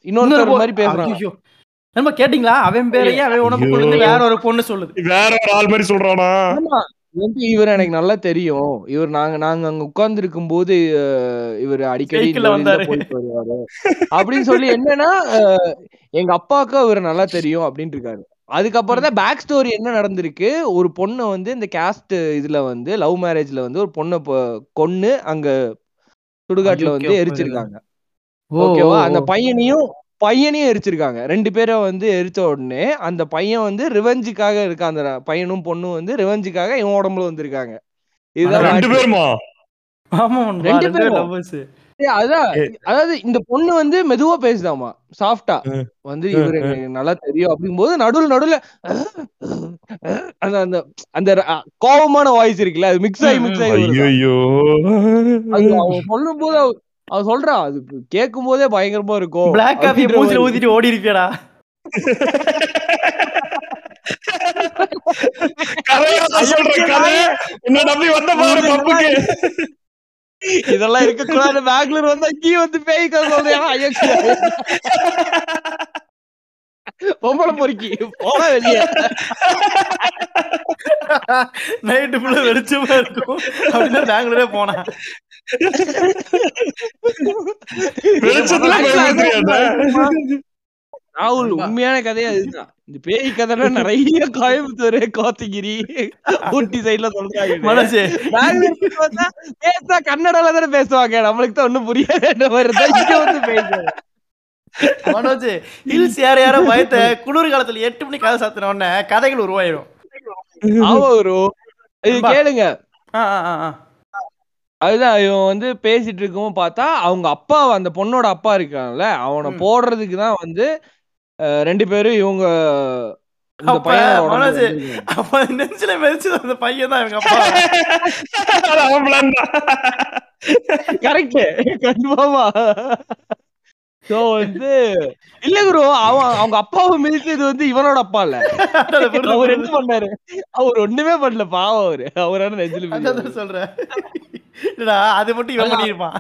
இன்னொருத்தர் மாதிரி பேசுறான். நம்ம கேட்டிங்களா? அவன் பேரையே அவன் வந்து வேற ஒரு பொண்ணு சொல்லுது. வேற ஒரு ஆள் மாதிரி சொல்றானா? ஆமா. வந்து இவர் எனக்கு நல்லா தெரியும். இவர் நாங்க நாங்க அங்க உட்கார்ந்து இருக்கும் போது இவர் அடிக்கடி. போயிட்டு வருவாரு. அப்படின்னு சொல்லி என்னன்னா எங்க அப்பாவுக்கு இவர் நல்லா தெரியும் அப்படின்னு இருக்காரு அதுக்கப்புறம் தான் பேக் ஸ்டோரி என்ன நடந்திருக்கு? ஒரு பொண்ணை வந்து இந்த கேஸ்ட் இதுல வந்து லவ் மேரேஜ்ல வந்து ஒரு பொண்ணை கொன்னு அங்க சுடுகாட்டுல வந்து எரிச்சிருக்காங்க. ஓகேவா அந்த. பையனையும் பையனையும் எரிச்சிருக்காங்க ரெண்டு பேரும் வந்து எரிச்ச உடனே அந்த பையன் வந்து ரிவெஞ்சுக்காக இருக்கான் அந்த பையனும் பொண்ணும் வந்து ரிவெஞ்சுக்காக இவன் உடம்புல வந்திருக்காங்க இதுதான் ரெண்டு. பேருமா ஆமா ரெண்டு பேரும். அதான். அதாவது இந்த பொண்ணு வந்து மெதுவா பேசுதாமா சாஃப்டா. வந்து இவரு நல்லா தெரியும் அப்படிங்கும்போது நடுவுல நடுவுல அந்த அந்த அந்த கோவமான வாய்ஸ் இருக்குல்ல அது மிக்ஸ் ஆகி மிக்ஸ் ஆகி. ஐயோ அது அவன் சொல்லும் போது அவ- அவன் சொல்றான் அது கேட்கும் போதே பயங்கரமா இருக்கும் Black coffee அப்படின்ற மூஞ்சில. ஊத்திட்டு ஓடி கதை என்ன நம்பி வந்த பாரு பப்புக்கு. இதெல்லாம் இருக்க கூடாது பெங்களூர் வந்தா கீ வந்து பேய் கதை சொல்றியா? ஐயோ பொம்பளை பொறுக்கி போட வெளியே. நைட்டு ஃபுல்லா வெளிச்சமா இருக்கும். அப்படின்னு பெங்களூரே போனா ராகுல் உண்மையான கதையே அதுதான். இந்த பேய் கதைனா நிறைய கோயம்புத்தூர் கோத்தகிரி ஊட்டி சைடுல சொல்றாங்க. மனசு. பெங்களூருக்கு வந்தா பேசா கன்னடால தானே பேசுவாங்க. நம்மளுக்கு தான் ஒண்ணும் புரியாத. மாதிரி தான் இங்க வந்து பேசுவாங்க மனோஜ் ஹில்ஸ் யார யாரோ பயத்த குளிர் காலத்துல எட்டு மணி கதை சாத்தின உடனே கதைகள் உருவாயிரும். ஆமா. கேளுங்க. ஆ, ஆ, ஆ, ஆ. அதுதான் இவன் வந்து பேசிட்டு இருக்கவும் பார்த்தா அவங்க அப்பா அந்த பொண்ணோட அப்பா இருக்கான்ல அவனை ம். போடுறதுக்கு தான் வந்து அஹ், ரெண்டு பேரும் இவங்க இந்த அப்ப பையன் மனோஜ் நெஞ்சில மெதிச்சு அந்த பையன் தான் இவங்க அப்பா. அவன் plan தான். கரெக்ட் கன்ஃபார்மா சோ வந்து இல்ல குரு அவன் அவங்க அப்பாவை மிதிச்சது வந்து இவனோட அப்பா இல்ல. அதான் புரியுது, அவர் என்ன புரியுது. பண்ணாரு? அவர் ஒண்ணுமே பண்ணல பாவம் அவரு. அவரான நெஞ்சில அதான் மிதிச்சாரு. சொல்றேன். இல்லடா அது மட்டும் இவன். பண்ணிருப்பான்.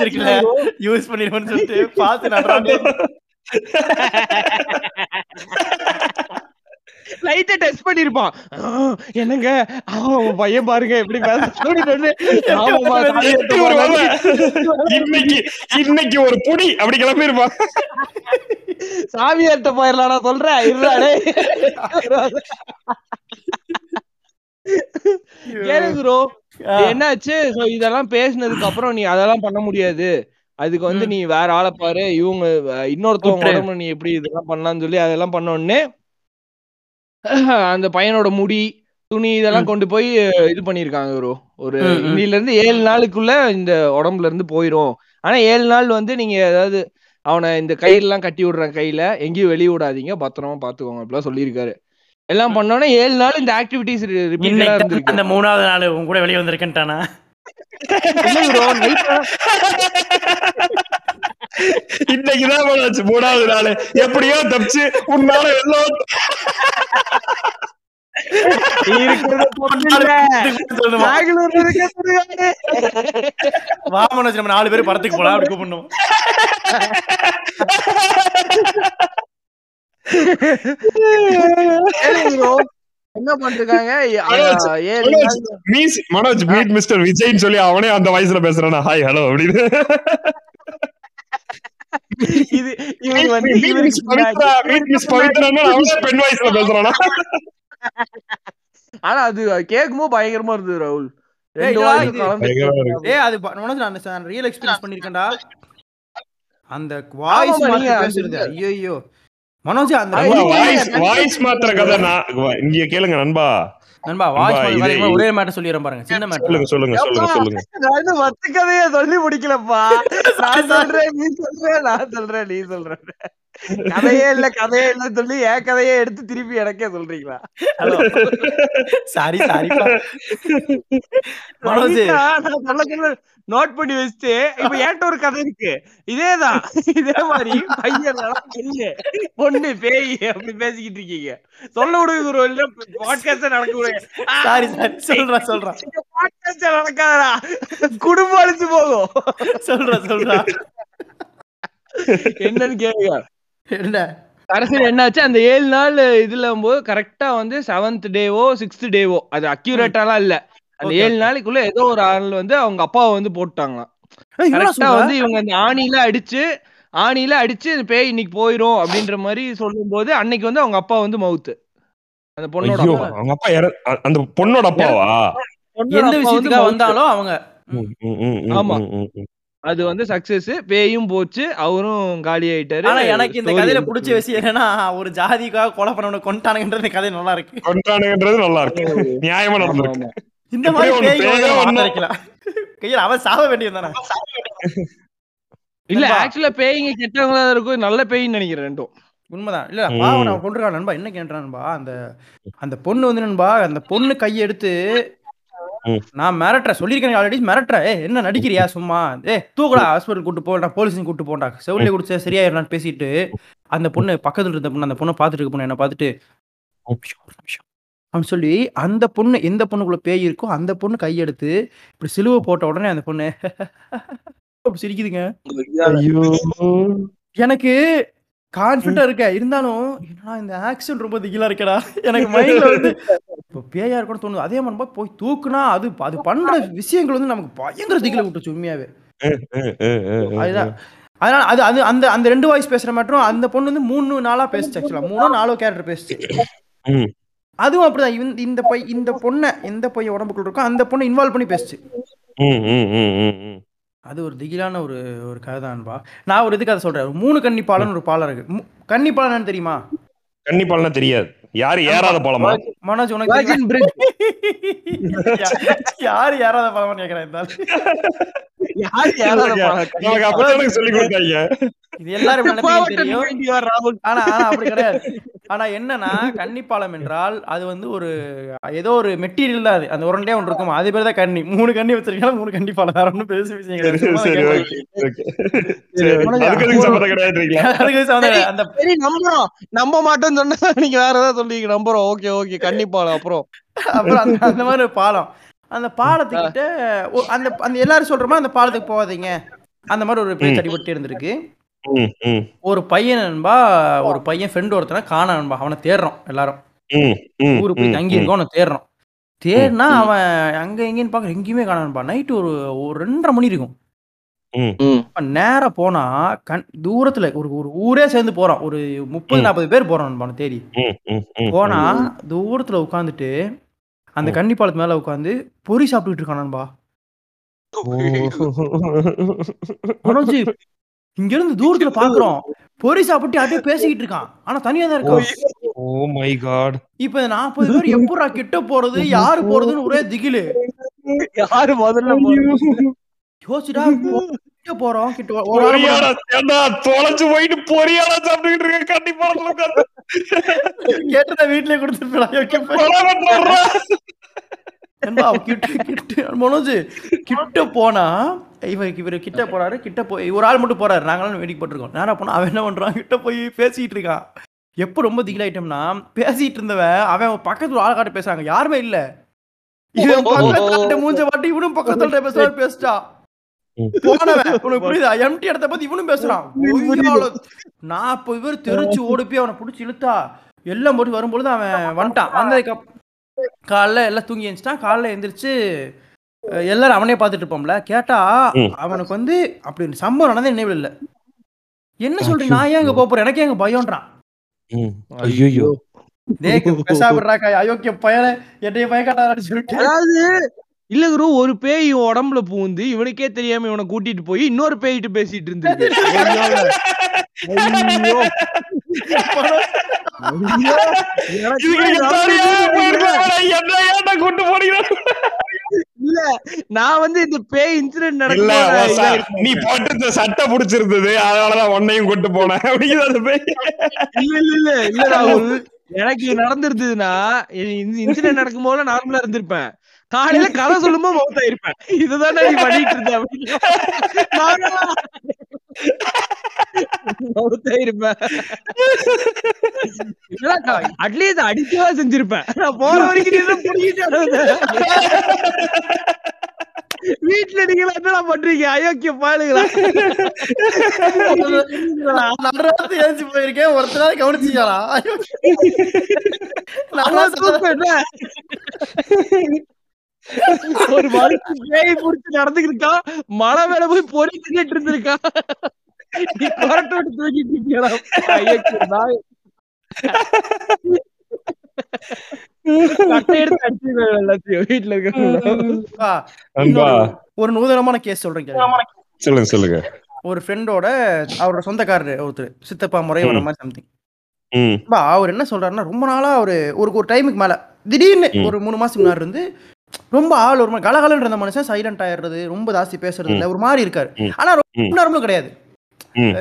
ஆச்சுன்னா யூஸ் பண்ணிருப்பான்னு சொல்லிட்டு பார்த்து நடுறாங்க லைட்டா டெஸ்ட் பண்ணிருப்பான். என்னங்க? பையன் பாருங்க எப்படி. இன்னைக்கு இன்னைக்கு ஒரு புடி அப்படி கிளம்பி இருப்பான் சாமியார்ட்ட போயிடலாம் நான் சொல்றேன். இருடா டேய். என்னாச்சு? So, இதெல்லாம் பேசினதுக்கு அப்புறம் நீ அதெல்லாம் பண்ண முடியாது. அதுக்கு வந்து நீ வேற ஆளை பாரு. இவங்க இன்னொருத்தவங்க. உடம்புல நீ எப்படி இதெல்லாம் பண்ணலாம்னு சொல்லி அதெல்லாம் பண்ண உடனே அந்த பையனோட முடி துணி இதெல்லாம் கொண்டு போய் இது பண்ணிருக்காங்க ஒரு ம். இன்னில இருந்து ஏழு நாளுக்குள்ள இந்த உடம்புல இருந்து போயிரும். ஆனா ஏழு நாள் வந்து நீங்க ஏதாவது அவனை இந்த கயிறுலாம் கட்டி விடுறேன் கையில எங்கேயும் வெளிய விடாதீங்க. பத்திரமா பாத்துக்கோங்க அப்படிலாம் சொல்லியிருக்காரு. எல்லாம் பண்ணோன்னே ஏழு நாள் இந்த ஆக்டிவிட்டிஸ் ரிப்பீட்டடா இருந்திருக்கு அந்த மூணாவது நாள் உன் கூட வெளியே வந்திருக்கேன்ட்டானா இன்னைக்குதான் போனாச்சு மூணாவது நாள் எப்படியோ தப்பிச்சு உன்னால எல்லாம் இருக்கிறது பொண்ணு இல்ல. சொல்லுமா பெங்களூர்ல இருக்க சுடுகாடு. வா மனோஜ் நம்ம நாலு பேரும் படத்துக்கு போலாம் அப்படி கூப்பிடணும். என்ன மனோஜ், ஏழு மனோஜ். நாள் மீஸ் மனோஜ் மீட் மிஸ்டர் விஜய்னு சொல்லி அவனே அந்த வயசுல பேசுறானா? ஹாய் ஹலோ அப்படின்னு. இது வந்து அவனே பெண் வயசுல பேசுறானா? ஆனா அது கேட்கும்போது பயங்கரமா இருந்தது ராகுல். ஏ அது மனோஜ் நான் ரியல் எக்ஸ்பீரியன்ஸ் பண்ணிருக்கேன்டா. அந்த வாய்ஸ் மாத்தி பேசுறது. ஐயோ மனோஜ் அந்த வாய்ஸ் மாத்திர கதை நான் இங்க கேளுங்க நண்பா. நண்பா வாய்ஸ் ஒரே மேட்டர் சொல்லிடுறேன் பாருங்க சின்ன மேட்டர் சொல்லுங்க சொல்லுங்க சொல்லுங்க சொல்லுங்க. மத்த கதைய சொல்லி முடிக்கலப்பா. நான் சொல்றேன் நீ சொல்ற நான் சொல்றேன் நீ சொல்ற. கதையே இல்ல கதையே இல்ல சொல்லி என் கதையே எடுத்து திருப்பி எனக்கே சொல்றீங்களா? சாரி சாரி நோட் பண்ணி வச்சுட்டு இப்ப என்கிட்ட ஒரு கதை இருக்கு. இதேதான். இதே மாதிரி பையன் பொண்ணு பொண்ணு பேய் அப்படி பேசிக்கிட்டு இருக்கீங்க. சொல்ல விடுங்க இல்ல. பாட்காஸ்ட் நடக்க சாரி சாரி சொல்றேன் சொல்றேன் பாட்காஸ்ட் நடக்காதடா. குடும்பம் அழிச்சு போகும். சொல்றேன் சொல்றேன் என்னன்னு கேளுங்க. என்ன கடைசியில் என்னாச்சு அந்த ஏழு நாள் இதுல போது கரெக்டா வந்து செவன்த் டேவோ சிக்ஸ்த் டேவோ அது அக்யூரேட்டாலாம் இல்ல அந்த ஏழு. நாளைக்குள்ள ஏதோ ஒரு ஆள் வந்து அவங்க அப்பாவை வந்து போட்டாங்களாம் கரெக்டா? வந்து இவங்க அந்த ஆணியில அடிச்சு ஆணியில அடிச்சு பேய் இன்னைக்கு போயிரும் அப்படின்ற மாதிரி சொல்லும்போது அன்னைக்கு வந்து அவங்க அப்பா வந்து மவுத்து அந்த பொண்ணோட. அவங்க அப்பா அந்த பொண்ணோட அப்பாவா எந்த விஷயத்துக்காக. வந்தாலும் அவங்க ஆமா. அது வந்து சக்சஸ் பேயும் போச்சு அவரும் காலி ஆயிட்டாரு. ஆனா எனக்கு இந்த கதையில பிடிச்ச விஷயம் என்னன்னா ஒரு ஜாதிக்காக கொலை பண்ணவன கொண்டானுங்கன்றது இந்த கதை நல்லா இருக்கு. கொண்டானுங்கன்றது நல்லா இருக்கு. நியாயமா நடந்திருக்கு. இந்த மாதிரி கையில் அவன் சாவ வேண்டியது தானே? இல்ல. ஆக்சுவலா பேய்ங்க கெட்டவங்களா இருக்கும். நல்ல பேய்ன்னு நினைக்கிறேன் ரெண்டும். உண்மைதான். இல்ல. பாவம் நான் கொண்டிருக்கான் நண்பா. என்ன கேட்டான் நண்பா? அந்த அந்த பொண்ணு வந்து நண்பா அந்த பொண்ணு கையை எடுத்து ம். நான் மிரட்டுறேன். சொல்லியிருக்கேன் ஆல்ரெடி மிரட்டுறேன். ஏ என்ன நடிக்கிறியா? சும்மா. ஏ தூக்கடா ஹாஸ்பிட்டல் கூட்டு போ நான் போலீஸுக்கு கூட்டு போண்டா செவிலிய குடிச்ச சரியாயிரலான்னு பேசிட்டு அந்த பொண்ணு பக்கத்துல இருந்த பொண்ணு அந்த பொண்ணை பார்த்துட்டு இருக்க பொண்ணு என்ன பார்த்துட்டு "ஒரு நிமிஷம், ஒரு நிமிஷம்." அப்படின்னு சொல்லி அந்த பொண்ணு எந்த பொண்ணுக்குள்ள பேய் இருக்கோ அந்த பொண்ணு கையெடுத்து இப்படி சிலுவை போட்ட உடனே அந்த பொண்ணு அப்படி சிரிக்குதுங்க. ஐயோ. எனக்கு கான்ஃபிடண்டா இருக்க இருந்தாலும் என்னடா இந்த ஆக்ஷன் ரொம்ப திகிலா இருக்கடா. எனக்கு மைண்ட்ல வந்து இப்போ பேயா இருக்கணும் தோணுது. அதே மாதிரி போய் தூக்குனா அது அது பண்ற விஷயங்கள் வந்து நமக்கு பயங்கர திகில விட்டுச்சு உண்மையாவே. அதுதான். அதனால அது அது அந்த அந்த ரெண்டு வாய்ஸ் பேசுற மாட்டோம் அந்த பொண்ணு வந்து மூணு நாளா பேசுச்சு ஆக்சுவலா மூணோ நாலோ கேரக்டர் பேசுச்சு. அதுவும் அப்படிதான். இந்த பை இந்த பொண்ணை எந்த பையன் உடம்புக்குள்ள இருக்கோ அந்த பொண்ணை இன்வால்வ் பண்ணி பேசுச்சு. அது ஒரு திகிலான ஒரு ஒரு கதை தான்பா நான் ஒரு இதுக்கு அதை சொல்றேன்? ஒரு மூணு கன்னி பாலன் ஒரு பாலம் இருக்கு. மூ- கன்னி பாலன் தெரியுமா? கன்னிப்பால்னா தெரியாது. யாரு ஏறாத பாலமா? மனோஜ் உனக்கு? யாரு யாராவது பழமா கேக்குறேன் இந்த ஆளு. யார் நமக்கு அப்பதான் சொல்லி கொடுத்தாங்க. இது எல்லாரும் தெரியும். ராகுல். ஆனா ஆனா அப்படி கிடையாது. ஆனா என்னன்னா கன்னிப்பாலம் என்றால் அது வந்து ஒரு ஏதோ ஒரு மெட்டீரியல் தான் அது. அந்த உருண்டையா ஒன்று இருக்கும்? அது பேர் தான் கன்னி. மூணு கன்னி வச்சிருக்கா மூணு கன்னிப்பாலம். வேற ஒன்றும் பெருசு விஷயம் கிடையாது. நம்புறோம். நம்ப மாட்டோம்னு சொன்னா நீங்க வேற ஏதாவது சொல்லுவீங்க. நம்புறோம். Okay okay. கண்டிப்பா அப்புறம். அப்புறம் அந்த மாதிரி ஒரு பாலம். அந்த பாலத்துக்கிட்ட அந்த அந்த எல்லாரும் சொல்ற மாதிரி அந்த பாலத்துக்கு போகாதீங்க. அந்த மாதிரி ஒரு பேச்சு அடிபட்டு இருந்திருக்கு. ம், ம், ஒரு பையன் நண்பா ஒரு பையன் ஃப்ரெண்டு ஒருத்தனை காண நண்பா அவனை தேடுறோம் எல்லாரும். ம், ம், ஊருக்கு போய் ம், தங்கி ம். இருக்கோம் அவனை தேடுறோம். தேடினா ம். அவன் அங்க எங்கேன்னு பார்க்க எங்கேயுமே காணான்பா நைட்டு ஒரு ஒரு ரெண்டரை மணி இருக்கும். நேரா போனா கண் தூரத்துல ஒரு ஒரு ஊரே சேர்ந்து போறான் ஒரு முப்பது ம். நாற்பது பேர் போறான் நண்பா அவனை தேடி. ம், ம், ம், போனா ம். தூரத்துல உட்காந்துட்டு அந்த ம். கன்னி பாலத்து மேல உட்காந்து பொறி சாப்பிட்டுட்டு இருக்கான் நண்பா. மனோஜ் இங்க இருந்து தூரத்துல பாக்குறோம். பொறி சாப்பிட்டு அப்படியே பேசிக்கிட்டு இருக்கான். ஆனா தனியா தான் இருக்கான். ஓ மை காட் இப்ப நாற்பது பேர் எப்படா கிட்ட போறது யாரு போறதுன்னு ஒரே திகிலு. யாரு முதல்ல யோசிடா கிட்ட போறோம் கிட்ட தொலைச்சு போயிட்டு பொரியாடா சாப்பிட்டுக்கிட்டு இருக்க கண்டிப்பா கேட்டதை வீட்லயே கொடுத்துருப்பா நண்பா, கிட்ட கிட்ட மனோஜ் கிட்ட போனா இவர் இவர் கிட்ட போறாரு கிட்ட போய் ஒரு ஆள் மட்டும் போறாரு நாங்களும் வேடிக்கை போட்டிருக்கோம். நேரா போனா அவன் என்ன பண்றான்? கிட்ட போய் பேசிட்டு இருக்கான். எப்போ ரொம்ப திகிலாயிட்டோம்னா பேசிட்டு இருந்தவன் அவன் பக்கத்துல ஆள் காட்ட பேசுறாங்க. யாருமே இல்ல. இவன் பக்கத்துல மூஞ்ச வாட்டி இவனும் பக்கத்துல பேசுறாரு பேசிட்டா. புரியுதா? எம்டி இடத்த பத்தி இவனும் பேசுறான். ஒய்யால நாற்பது பேர் தெரிச்சு ஓடி போய் அவனை பிடிச்சி இழுத்தா எல்லாம் போட்டு வரும்பொழுது அவன் வந்துட்டான். வந்ததுக்கு காலைல எல்லாம் தூங்கி எழுந்துச்சிட்டான் காலைல எந்திரிச்சு எல்லாரும் அவனே பார்த்துட்டு இருப்போம்ல. கேட்டா. அவனுக்கு வந்து அப்படி சம்பவம் நடந்த நினைவில் இல்ல. என்ன சொல்றீங்க? நான் ஏன் அங்க போறேன்? எனக்கு எங்க பயம்ன்றான். அதாவது இல்ல குரு ஒரு பேய் உடம்புல பூந்து இவனுக்கே தெரியாம இவனை கூட்டிட்டு போய் இன்னொரு பேய்கிட்ட பேசிட்டு இருந்திருக்கு. கூட்டு போனீங்க? இல்ல நான் வந்து இந்த பேய் இன்சிடென்ட் நடக்கும் நீ போட்டு சட்டை பிடிச்சிருந்தது அதனாலதான் உன்னையும் கூட்டு போனேன். அப்படிங்கிற அந்த பேய். இல்ல இல்ல இல்ல இல்ல ராகுல். எனக்கு நடந்திருந்ததுன்னா இன்சிடென்ட் நடக்கும் போது நார்மலா இருந்திருப்பேன். காலையில கதை சொல்லும்போது மௌத்தா இருப்பேன் இதுதான் நீ பண்ணிட்டு இருந்த அப்படின்னு. நானும் மௌத்தா இருப்பேன் அட்லீஸ்ட் அடிக்கவா செஞ்சிருப்பேன். நான் போற வரைக்கும். வீட்டுல நீங்களா என்ன பண்றீங்க? அயோக்கிய பாலுங்களா ஏஞ்சி போயிருக்கேன். ஒருத்தராவது கவனிச்சீங்களா ஐயோ. ஒரு மனுஷன் பேய் புடிச்சு நடந்துக்கிட்டு மழை மேல போய் பொறி தின்னுட்டு இருந்திருக்கான் நீ கொரட்டை விட்டு தூக்கிட்டு இன்னொரு- ஒரு நூதனமான கேஸ் சொல்றேன் கேளுங்க. சொல்லுங்க சொல்லுங்க. ஒரு ஃப்ரெண்டோட அவரோட சொந்தக்காரரு ஒருத்தர் சித்தப்பா முறை வர. மாதிரி சம்திங் அவர் என்ன சொல்றாருன்னா ரொம்ப நாளா அவரு ஒரு ஒரு டைமுக்கு மேல திடீர்னு. ஒரு மூணு மாசத்துக்கு முன்னாடி இருந்து ரொம்ப ஆள் ஒரு மாதிரி கலகலன்ற இருந்த மனுஷன் சைலண்ட் ஆயிடுறது ரொம்ப ஜாஸ்தி பேசுறது இல்ல ஒரு மாதிரி இருக்காரு. ஆனா. ரொம்ப நார்மலும் கிடையாது.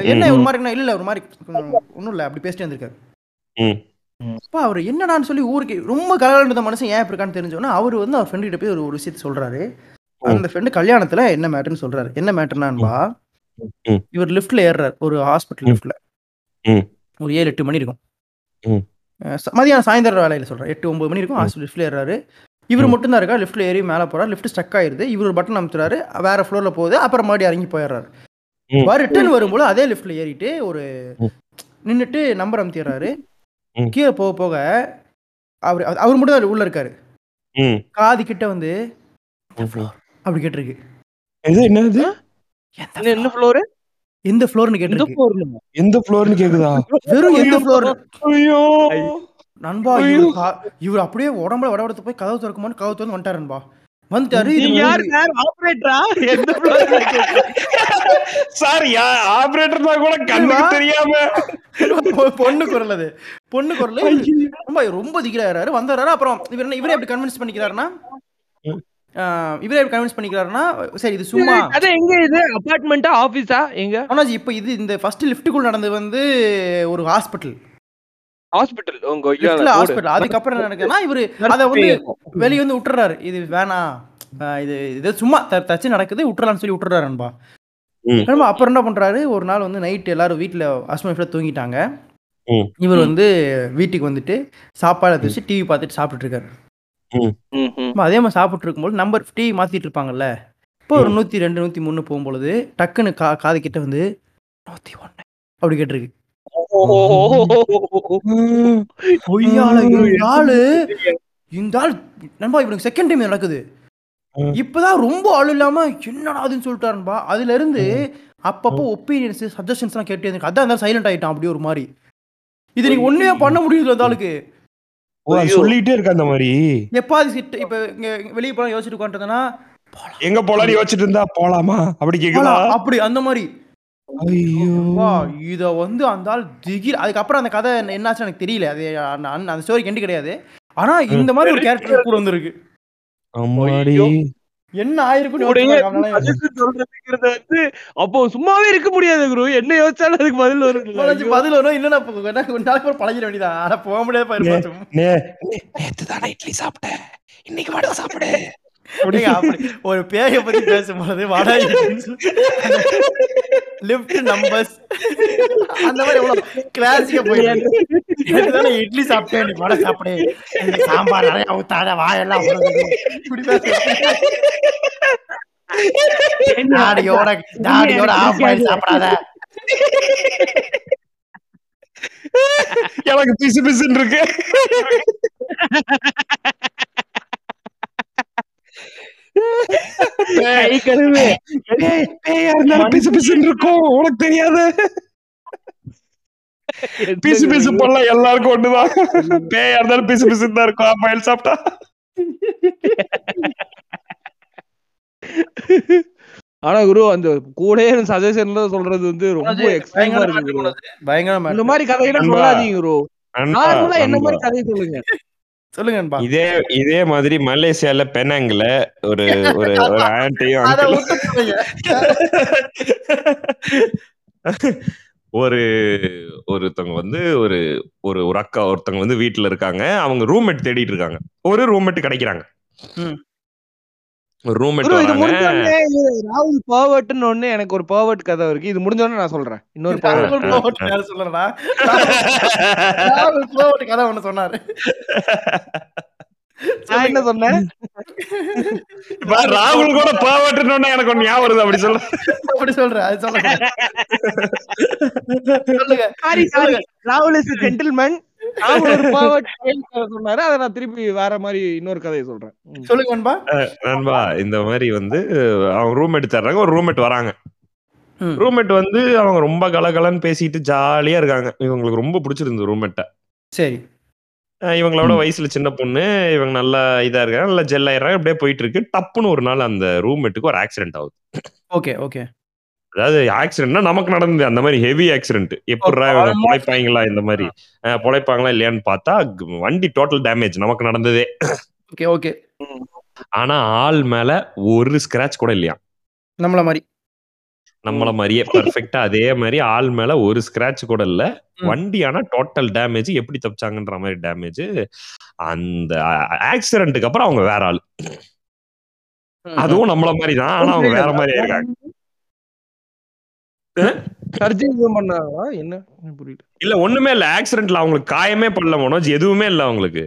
என்ன ஒரு மாதிரி இல்ல ஒரு மாதிரி ஒன்றும் இல்லை அப்படி பேசிட்டே இருந்திருக்காரு. அப்பா அவர் என்னடான்னு சொல்லி ஊருக்கு ரொம்ப கலகலன்னு இருந்த மனுஷன் ஏன் இருக்கான்னு தெரிஞ்சோன்னா அவர் வந்து அவர் ஃப்ரெண்டு கிட்ட போய் ஒரு ஒரு விஷயத்த சொல்றாரு. அந்த ஃப்ரெண்டு கல்யாணத்துல என்ன மேட்டர்னு சொல்றாரு. என்ன மேட்டர்னான்பா. இவர் லிஃப்ட்ல ஏறுறாரு ஒரு ஹாஸ்பிட்டல். லிஃப்ட்ல. ஒரு ஏழு எட்டு மணி இருக்கும். மதியானம் சாயந்தரம் வேலையில சொல்றேன் எட்டு ஒன்பது மணி இருக்கும் ஹாஸ்பிட்டல் லிஃப்ட்ல ஏறாரு இவர். மட்டும் தான் இருக்கா லிஃப்ட்ல ஏறி மேலே போறாரு. லிஃப்ட் ஸ்டக் ஆயிருது. இவர் ஒரு பட்டன் அமுத்துறாரு. வேற ஃப்ளோர்ல போகுது. அப்புறம் மறுபடியும் இறங்கி போயிடுறாரு. ரிட்டர்ன் வரும்போது அதே லிஃப்ட்ல ஏறிட்டு ஒரு ம். நின்னுட்டு நம்பர் அமுத்திடுறாரு. கீழே போக போக அவர் அவர் மட்டும் தான் உள்ள இருக்காரு. காது கிட்ட வந்து. அப்படி கேட்டிருக்கு. இது? என்னது என்ன ஃப்ளோர் எந்த ஃப்ளோர்னு கேட்டிருக்கு. ஃப்ளோர் எந்த ஃப்ளோர்னு கேக்குதா? வெறும் எந்த ஃப்ளோர் ஐயோ. நண்பா இவர் அப்படியே உடம்புல வடவடத்து போய் கதவு திறக்குமான்னு கதவு திறந்து வந்துட்டாரு நண்பா. வந்துட்டாரு யார்? சார் ஆபரேட்டரா? எந்த சார் ஆபரேட்டர் தான் கூட கண்ணுக்கு தெரியாம. பொ- பொண்ணு குரல் அது பொண்ணு குரல். ரொம்ப ரொம்ப திக்கிறாரு வந்தாரு அப்புறம் இவர் என்ன இவரே எப்படி கன்வின்ஸ் பண்ணிக்கிறாருன்னா இவரே எப்படி கன்வின்ஸ் பண்ணிக்கிறாருன்னா சரி இது சும்மா. அது எங்க இது? அபார்ட்மெண்டா ஆபீஸா எங்க? மனோஜ் இப்போ இது இந்த ஃபர்ஸ்ட் லிஃப்ட்டுக்குள்ள நடந்தது வந்து ஒரு ஹாஸ்பிட்டல் ஹாஸ்பிடல் உங்க ஹாஸ்பிட்டல் அதுக்கப்புறம் என்ன நடக்குதுன்னா இவரு அதை வந்து வெளியே வந்து விட்டுறாரு. இது வேணாம் இது இது சும்மா தச்சு நடக்குது விட்டுறலாம்னு சொல்லி விட்டுறாரு. நண்பா அப்புறம் என்ன பண்றாரு? ஒரு நாள் வந்து நைட் எல்லாரும் வீட்டில் ஹஸ்பண்ட் தூங்கிட்டாங்க. ம். இவர் வந்து வீட்டுக்கு வந்துட்டு சாப்பாடு எடுத்து வச்சு டிவி பார்த்துட்டு சாப்பிட்டுட்டு இருக்காரு அதே மாதிரி சாப்பிட்டு இருக்கும்போது நம்பர் டிவி மாத்திட்டு இருப்பாங்கல்ல? இப்போ ஒரு நூத்தி ரெண்டு நூத்தி மூணு போகும்பொழுது டக்குன்னு கா காது கிட்ட வந்து நூத்தி ஒண்ணு அப்படி கேட்டிருக்கு. பொய்யால இந்த ஆளு இந்த ஆள் நண்பா இவனுக்கு செகண்ட் டைம் நடக்குது. இப்பதான் ரொம்ப ஆள் இல்லாம என்னடா அதுன்னு சொல்லிட்டாருன்பா அதுல இருந்து அப்பப்போ ஒப்பீனியன்ஸ் சஜஷன்ஸ் எல்லாம் கேட்டே இருக்கு அதான் சைலண்ட் ஆயிட்டான் அப்படியே ஒரு மாதிரி. இது நீங்க ஒண்ணுமே பண்ண முடியுது அந்த ஆளுக்கு. சொல்லிட்டே இருக்க அந்த மாதிரி. எப்பாவது இப்ப இங்க வெளியே போனா யோசிச்சுட்டு உட்காந்துனா எங்க போலான்னு யோசிச்சுட்டு இருந்தா போலாமா? அப்படி கேக்குதா? அப்படி அந்த மாதிரி. இத வந்து அந்த ஆள் திகிர் அதுக்கப்புறம் அந்த கதை என்ன- என்னாச்சுன்னு எனக்கு தெரியல. அது அந்த ஸ்டோரிக்கு எண்டு கிடையாது. ஆனா இந்த மாதிரி ஒரு கேரக்டர் கூட வந்திருக்கு. அம்மாடி. என்ன ஆயிருக்குன்னு வந்து அப்போ சும்மாவே இருக்க முடியாது குரு. என்ன யோசிச்சாலும் அதுக்கு பதில் வரும். பதில் வரும். இல்லைன்னா நாளைக்கு பழகிட வேண்டியதான் ஆனா போக முடியாது நேத்து தானே இட்லி சாப்பிட்டேன். இன்னைக்கு வடை சாப்பிடு. ஒரு பேயை பத்தி பேசும்போது வடை லிஃப்ட் நம்பர்ஸ் அந்த மாதிரி எவ்வளவு கிளாசிக்கா நேத்துதானே இட்லி சாப்பிட்டேன் நீ வடை சாப்பிடு. சாம்பார் நிறைய ஊத்தாத வாயெல்லாம். தாடியோட தாடியோட ஆஃப் பாயில் சாப்பிடாத. எனக்கு பிசு பிசுன்னு இருக்கு. பிசு பிசுன்னு இருக்கும் உனக்கு தெரியாது? பிசு பிசு பண்ணலாம் எல்லாருக்கும் ஒண்ணுதான். பேயா இருந்தாலும் பிசு பிசுன்னு தான் இருக்கும் ஆப்பாயில் சாப்பிட்டா? ஆனா குரு அந்த கூடயே சஜஷன்ல சொல்றது வந்து ரொம்ப எக்ஸ்ட்ரீமா பயங்கரமா இருக்கு இந்த. மாதிரி கதையெல்லாம். சொல்லாதீங்க குரு. நார்மலா என்ன. மாதிரி கதை சொல்லுங்க? சொல்லுங்க. இதே இதே மாதிரி மலேசியால பெனாங்ல ஒரு ஒரு ஒரு சொல்லுங்க. ஒரு ஒருத்தவங்க வந்து ஒரு ஒரு ஒரு அக்கா ஒருத்தவங்க வந்து வீட்டுல இருக்காங்க அவங்க ரூம்மேட் தேடிட்டு இருக்காங்க ஒரு ரூம்மேட் கிடைக்கிறாங்க. ஒரு ரூம்மேட் வராங்க ராகுல் பர்வர்ட்னு ஒண்ணு எனக்கு ஒரு பர்வர்ட் கதை இருக்கு இது முடிஞ்ச உடனே நான் சொல்றேன் இன்னொரு யாரும் சொல்லலடா. ராகுல் கோவட்டு கதை ஒண்ணு சொன்னாரு. நான் என்ன சொன்னேன் ராகுல் கூட பாவட்டுன்னு எனக்கு ஒண்ணு ஞாபகம் வருது அப்படி சொல்ல அப்படி சொல்றேன். அது சொல்லுங்க. சொல்லுங்க. சாரி சாரி ராகுல் இஸ் ஜென்டில்மேன் சொன்னாரு அதை நான் திருப்பி வேற மாதிரி இன்னொரு கதையை சொல்றேன். சொல்லுங்க நண்பா. நண்பா இந்த மாதிரி வந்து அவங்க ரூம்மேட் தர்றாங்க ஒரு ரூம்மேட் வராங்க. ரூம்மேட் வந்து அவங்க ரொம்ப கலகலன்னு பேசிட்டு ஜாலியா இருக்காங்க இவங்களுக்கு ரொம்ப பிடிச்சிருந்து ரூம்மேட்டை சரி. இவங்களோட. வயசுல சின்ன பொண்ணு இவங்க நல்லா இதா இருக்காங்க நல்லா ஜெல் ஆயிடுறாங்க அப்படியே போயிட்டு இருக்கு டப்புன்னு ஒரு நாள் அந்த ரூம்மேட்டுக்கு ஒரு ஆக்சிடென்ட் ஆகுது ஓகே ஓகே. அதாவது ஆக்சிடென்ட்னா நமக்கு நடந்தது. அந்த மாதிரி ஹெவி ஆக்சிடென்ட் almost- பொழைப்பாங்களா இந்த மாதிரி? பொழைப்பாங்களா இல்லையான்னு பார்த்தா வண்டி டோட்டல் டேமேஜ் நமக்கு நடந்ததே. Okay okay. ஆனா ஆள் மேல ஒரு ஸ்கிராச் கூட இல்லையா? நம்மள மாதிரி. நம்மள மாதிரியே பர்ஃபெக்டா அதே மாதிரி ஆள் மேல ஒரு ஸ்கிராச் கூட இல்ல. வண்டி ஆனா டோட்டல் டேமேஜ் எப்படி தப்பிச்சாங்கன்ற மாதிரி டேமேஜ் அந்த ஆக்சிடென்ட்டுக்கு அப்புறம் அவங்க வேற ஆள். அதுவும் நம்மள மாதிரி தான் ஆனா அவங்க வேற மாதிரி இருக்காங்க சர்ஜரி எதுவும் பண்ணாங்களா? என்ன? எனக்கு புரியல. இல்ல ஒண்ணுமே இல்ல. ஆக்சிடென்ட்ல அவங்களுக்கு காயமே படல மனோஜ். எதுவுமே இல்ல அவங்களுக்கு.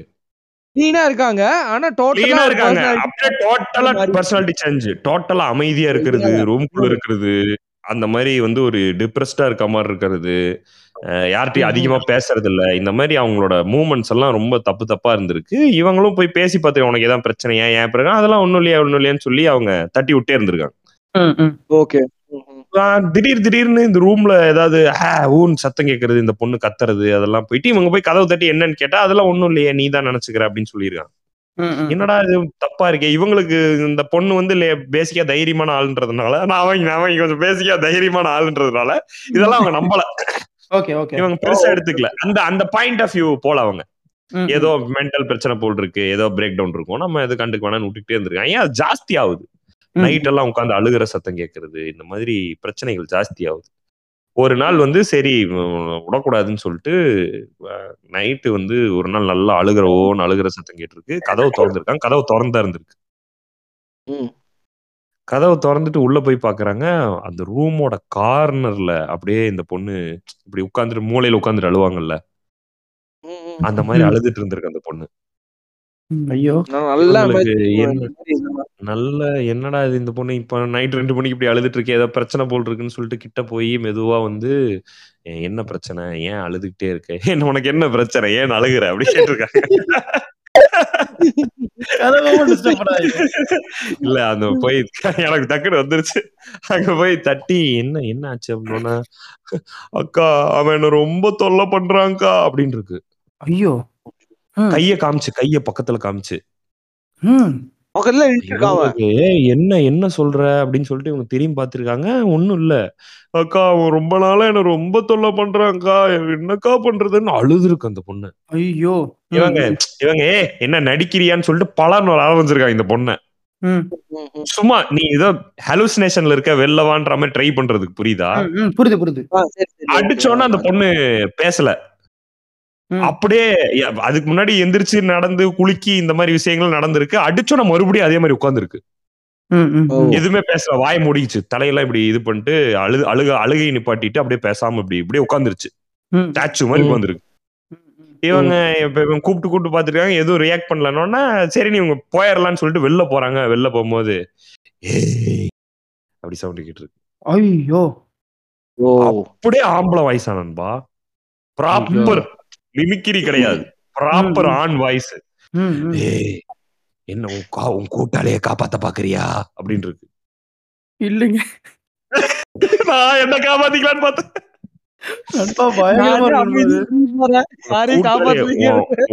கிளீனா இருக்காங்க. ஆனா கிளீனா டோட்டலா இருக்காங்க. அப்படியே டோட்டலா மாறி. பர்சனாலிட்டி சேஞ்ச் டோட்டலா அமைதியா இருக்கிறது ரூம்குள்ள இருக்கிறது அந்த மாதிரி வந்து ஒரு டிப்ரெஸ்டா இருக்க மாதிரி இருக்கிறது. யார்கிட்டயும் அதிகமா பேசுறது இல்ல. இந்த மாதிரி அவங்களோட மூமெண்ட்ஸ் எல்லாம் ரொம்ப தப்பு தப்பா இருந்திருக்கு. இவங்களும் போய் பேசி பார்த்து உனக்கு ஏதாவது பிரச்சனையா ஏன்? பிறகு அதெல்லாம் ஒண்ணும் இல்லையா ஒண்ணும் இல்லையான்னு சொல்லி அவங்க தட்டி விட்டே இருந்திருக்காங்க. ஓகே ஆஹ் திடீர் திடீர்னு இந்த ரூம்ல ஏதாவது ஹே ஊன்னு சத்தம் கேட்கறது இந்த பொண்ணு கத்துறது அதெல்லாம் போயிட்டு இவங்க போய் கதவு தட்டி என்னன்னு கேட்டா அதெல்லாம் ஒண்ணும் இல்லையே நீ தான் நினைச்சுக்கிற அப்படின்னு சொல்லியிருக்காங்க. என்னடா இது தப்பா இருக்கே? இவங்களுக்கு இந்த பொண்ணு வந்து பேசிக்கா தைரியமான ஆளுன்றதுனால நான் அவங்க அவங்க கொஞ்சம் பேசிக்கா தைரியமான ஆளுன்றதுனால இதெல்லாம் அவங்க நம்பல. Okay okay. இவங்க பெருசா எடுத்துக்கல. அந்த அந்த பாயிண்ட் ஆஃப் வியூ போல அவங்க. ஏதோ மென்டல் பிரச்சனை போல் இருக்கு ஏதோ பிரேக் டவுன் இருக்கும். நம்ம எது கண்டுக்க வேணாம்னு விட்டுக்கிட்டே இருந்திருக்காங்க. ஏன் அது ஜாஸ்தி ஆகுது. நைட் எல்லாம் உட்காந்து அழுகிற சத்தம் கேட்கறது இந்த மாதிரி பிரச்சனைகள் ஜாஸ்தி ஆகுது ஒரு நாள் வந்து சரி விடக்கூடாதுன்னு சொல்லிட்டு நைட்டு வந்து ஒரு நாள் நல்லா அழுகிற ஓன்னு அழுகிற சத்தம் கேட்டிருக்கு. கதவு திறந்துருக்காங்க. கதவு திறந்தா இருந்திருக்கு. ம். கதவை திறந்துட்டு உள்ள போய் பாக்குறாங்க. அந்த ரூமோட கார்னர்ல அப்படியே இந்த பொண்ணு இப்படி உட்காந்துட்டு மூலையில உட்காந்துட்டு அழுவாங்கல்ல. அந்த மாதிரி. அழுதுட்டு இருந்திருக்கு அந்த பொண்ணு. ஐயோ. நல்லா நல்ல என்னடா இது இந்த பொண்ணு? இப்ப நைட் ரெண்டு மணிக்கு இப்படி அழுதுட்டு இருக்கே ஏதோ பிரச்சனை போல் இருக்குன்னு சொல்லிட்டு கிட்ட போய் மெதுவா வந்து "ஏ, என்ன பிரச்சனை? ஏன் அழுதுகிட்டே இருக்க? என்ன உனக்கு என்ன பிரச்சனை? ஏன் அழுகுற? அப்படி கேட்டிருக்காங்க. பண்ணாதீங்க. இல்ல அந்த போய் எனக்கு டக்குனு வந்துருச்சு. அங்க போய் தட்டி என்ன என்ன ஆச்சு? அப்படின்னா அக்கா அவன் என்ன ரொம்ப தொல்லை பண்றான்க்கா அப்படின்னு இருக்கு ஐயோ. ம், கைய காமிச்சு கைய பக்கத்துல காமிச்சு. ம். பக்கத்துல இருக்காவ இவங்களுக்கு, "ஏய், என்ன என்ன சொல்ற? அப்படின்னு சொல்லிட்டு இவங்க திரும்பி பார்த்திருக்காங்க. ஒண்ணும் இல்ல. அக்கா அவன் ரொம்ப நாளா என்ன ரொம்ப தொல்லை பண்றான்க்கா என்னக்கா பண்றதுன்னு அழுதுருக்கு அந்த பொண்ணு. ஐயோ. இவங்க இவங்க "ஏ, என்ன நடிக்கிறியான்னு சொல்லிட்டு பலன்னு ஆரம்பிச்சிருக்காங்க இந்த பொண்ணை. சும்மா நீ ஏதோ ஹாலுசினேஷன்ல இருக்க வெளிலவான்ற மாதிரி ட்ரை பண்றதுக்கு புரியுதா. புரியுது புரியுது. அடிச்சோன்னா அந்த பொண்ணு பேசல. அப்படியே அதுக்கு முன்னாடி எந்திரிச்சு நடந்து குலுக்கி இந்த மாதிரி விஷயங்கள் நடந்திருக்கு. அடிச்சோன்னா மறுபடியும் அதே மாதிரி. ம். எதுவுமே பேசல. வாய் மூடிச்சு தலையெல்லாம் இப்படி இது பண்ணிட்டு அழு அழுக அழுகை நிப்பாட்டிட்டு அப்படியே பேசாம இப்படி இப்படியே உட்காந்துருச்சு ஸ்டாச்சு மாதிரி. உட்காந்துருக்கு. இவங்க இப்ப இவங்க கூப்பிட்டு கூப்பிட்டு பாத்துருக்காங்க எதுவும் ரியாக்ட் பண்ணலன்னா சரி நீ இவங்க போயிடலாம்னு சொல்லிட்டு வெளில போறாங்க. வெளில போகும்போது அப்படி சவுண்ட் கேட்டிருக்கு. ஐயோ. ஓ. அப்படியே ஆம்பளை வாய்ஸ் நண்பா. ப்ராப்பர் மிமிக்கிரி கிடையாது ப்ராப்பர். ஆன் வாய்ஸ் என்ன உன் கூட்டாளிய காப்பாத்த பாக்குறியா அப்படின்னு இருக்கு இல்லைங்க. நான் என்ன காப்பாத்திக்கலான்னு பார்த்தேன்.